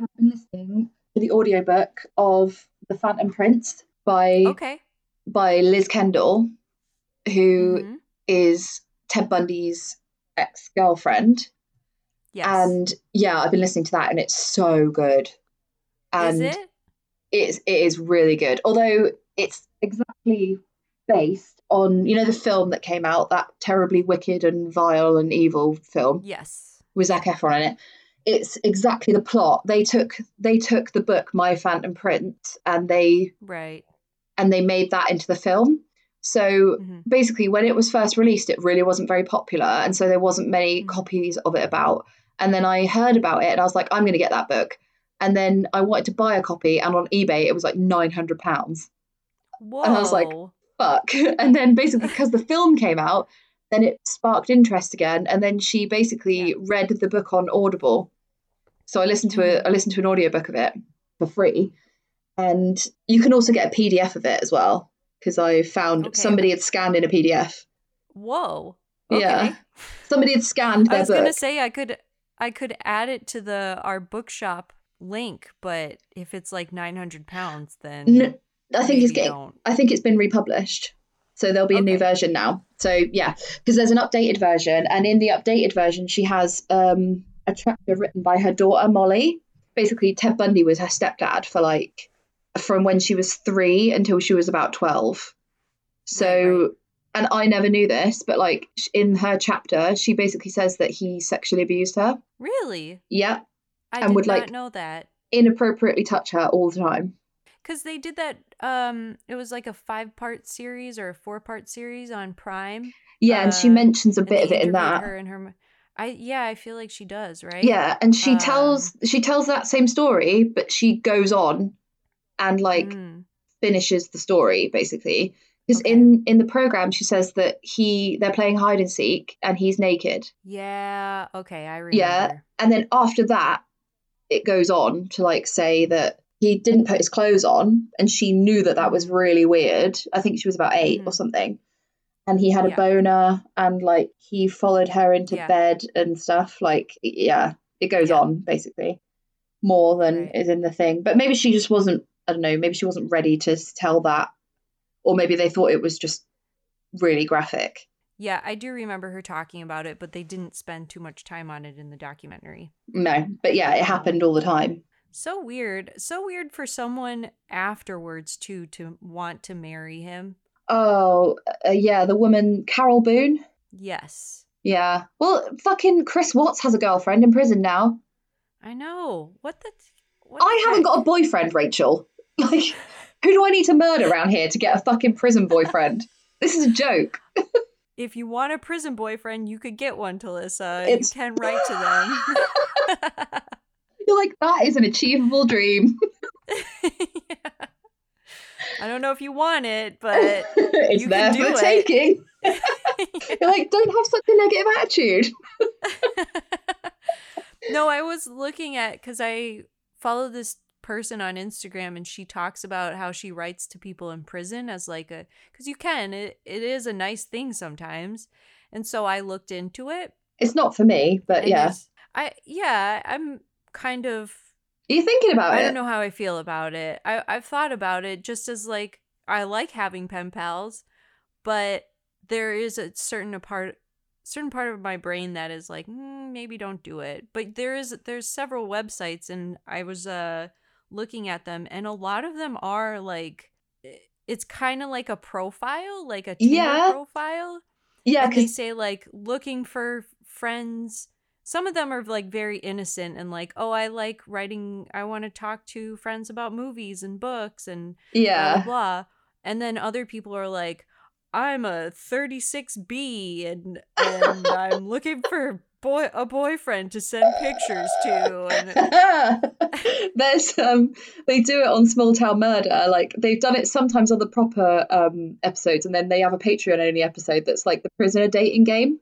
have been listening to the audiobook of The Phantom Prince by Okay. by Liz Kendall, who Mhm. is Ted Bundy's ex girlfriend. Yes. And yeah, I've been listening to that, and it's so good. And Is it? it's it is really good. Although it's exactly based on you know the film that came out, that terribly wicked and vile and evil film. Yes. With Zac Efron in it. It's exactly the plot. They took they took the book My Phantom Prince and they right and they made that into the film. So mm-hmm. basically, when it was first released, it really wasn't very popular, and so there wasn't many mm-hmm. copies of it about. And then I heard about it, and I was like, I'm going to get that book. And then I wanted to buy a copy, and on eBay it was like nine hundred pounds. Whoa! And I was like, fuck. And then basically, because the film came out, then it sparked interest again, and then she basically yeah. read the book on Audible. So I listened to a. I listened to an audiobook of it for free, and you can also get a PDF of it as well because I found okay. somebody had scanned in a PDF. Whoa. Okay. Yeah. Somebody had scanned their I was book. gonna say I could I could add it to the our bookshop link, but if it's like nine hundred pounds, then no, I think it's getting. Don't. I think it's been republished, so there'll be okay. a new version now. So yeah, because there's an updated version, and in the updated version, she has um, a chapter written by her daughter Molly. Basically, Ted Bundy was her stepdad for like from when she was three until she was about 12. So, right, right. And I never knew this, but like in her chapter, she basically says that he sexually abused her. Really? Yeah. I and would like know that. Inappropriately touch her all the time. Because they did that, um, it was like a five part series or a four part series on Prime. Yeah, uh, and she uh, mentions a bit of it in that. Her and her, I yeah, I feel like she does, right? Yeah, and she um, tells she tells that same story, but she goes on and like mm. finishes the story basically because okay. in in the program she says that he they're playing hide and seek and he's naked yeah okay i remember yeah and then after that it goes on to like say that he didn't put his clothes on and she knew that that was really weird i think she was about 8 mm-hmm. or something and he had a yeah. boner and like he followed her into yeah. bed and stuff like yeah it goes yeah. on basically more than right. is in the thing but maybe she just wasn't I don't know, maybe she wasn't ready to tell that, or maybe they thought it was just really graphic. Yeah, I do remember her talking about it, but they didn't spend too much time on it in the documentary. No, but yeah, it happened all the time. So weird. So weird for someone afterwards, too, to want to marry him. Oh, uh, yeah, the woman, Carole Boone? Yes. Yeah. Well, fucking Chris Watts has a girlfriend in prison now. I know. What the? What I the haven't got a boyfriend, Rachel. Like, who do I need to murder around here to get a fucking prison boyfriend? this is a joke. if you want a prison boyfriend, you could get one, Talissa. It's... You can write to them. You're like, that is an achievable dream. yeah. I don't know if you want it, but it's you there for the taking. You're like, don't have such a negative attitude. no, I was looking at because I follow this person on Instagram and she talks about how she writes to people in prison as like a cuz you can it, it is a nice thing sometimes. And so I looked into it. It's not for me, but yeah. I yeah, I'm kind of Are you thinking about I it? I don't know how I feel about it. I I've thought about it just as like I like having pen pals, but there is a certain part certain part of my brain that is like mm, maybe don't do it but there is there's several websites and i was uh looking at them and a lot of them are like it's kind of like a profile like a Tinder yeah. profile yeah and they say like looking for friends some of them are like very innocent and like oh i like writing i want to talk to friends about movies and books and yeah blah, blah, blah. and then other people are like i'm a 36b and and i'm looking for boy a boyfriend to send pictures to and there's um they do it on small town murder like they've done it sometimes on the proper um episodes and then they have a patreon only episode that's like the prisoner dating game.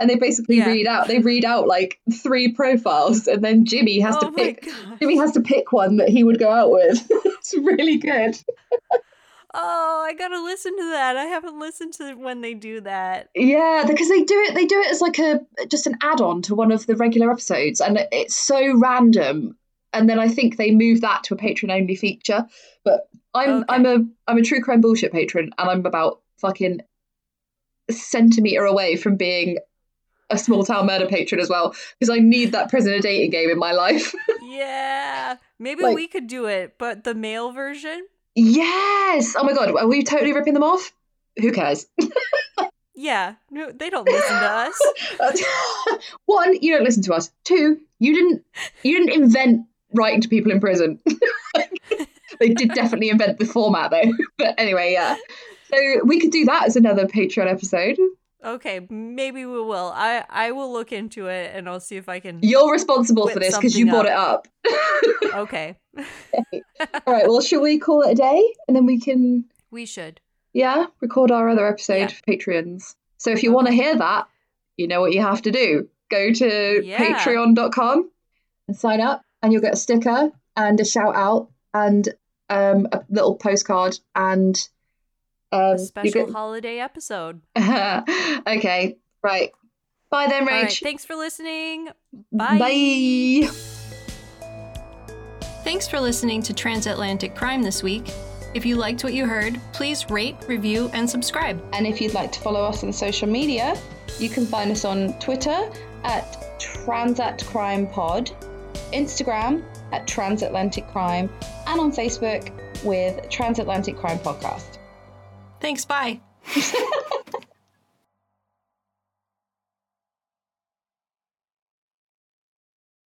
And they basically yeah. read out they read out like three profiles and then jimmy has oh to pick jimmy has to pick one that he would go out with. It's really good Oh, I gotta listen to that. I haven't listened to when they do that. Yeah, because they do it. They do it as like a just an add-on to one of the regular episodes, and it's so random. And then I think they move that to a Patreon only feature. But I'm okay. I'm a I'm a true crime bullshit patron, and I'm about fucking a centimeter away from being a small town murder patron as well because I need that prisoner dating game in my life. yeah, maybe like, we could do it, but the male version. Yes. Oh my god, are we totally ripping them off? who cares? yeah, no, they don't listen to us. One, you don't listen to us. Two, you didn't you didn't invent writing to people in prison. they did definitely invent the format though. But anyway, yeah. So we could do that as another Patreon episode. Okay, maybe we will. I I will look into it and I'll see if I can. You're responsible for this because you brought it up. okay. okay. All right. Well, should we call it a day and then we can? We should. Yeah, record our other episode yeah. for Patreons. So if you okay. want to hear that, you know what you have to do. Go to yeah. patreon.com and sign up, and you'll get a sticker and a shout out and um, a little postcard and um, a special get... holiday episode. okay, right. Bye then, Rach. thanks for listening. Bye. Bye. Thanks for listening to Transatlantic Crime this week. If you liked what you heard, please rate, review, and subscribe. And if you'd like to follow us on social media, you can find us on Twitter at Transat Crime Pod, Instagram at Transatlantic Crime, and on Facebook with Transatlantic Crime Podcast. Thanks. Bye.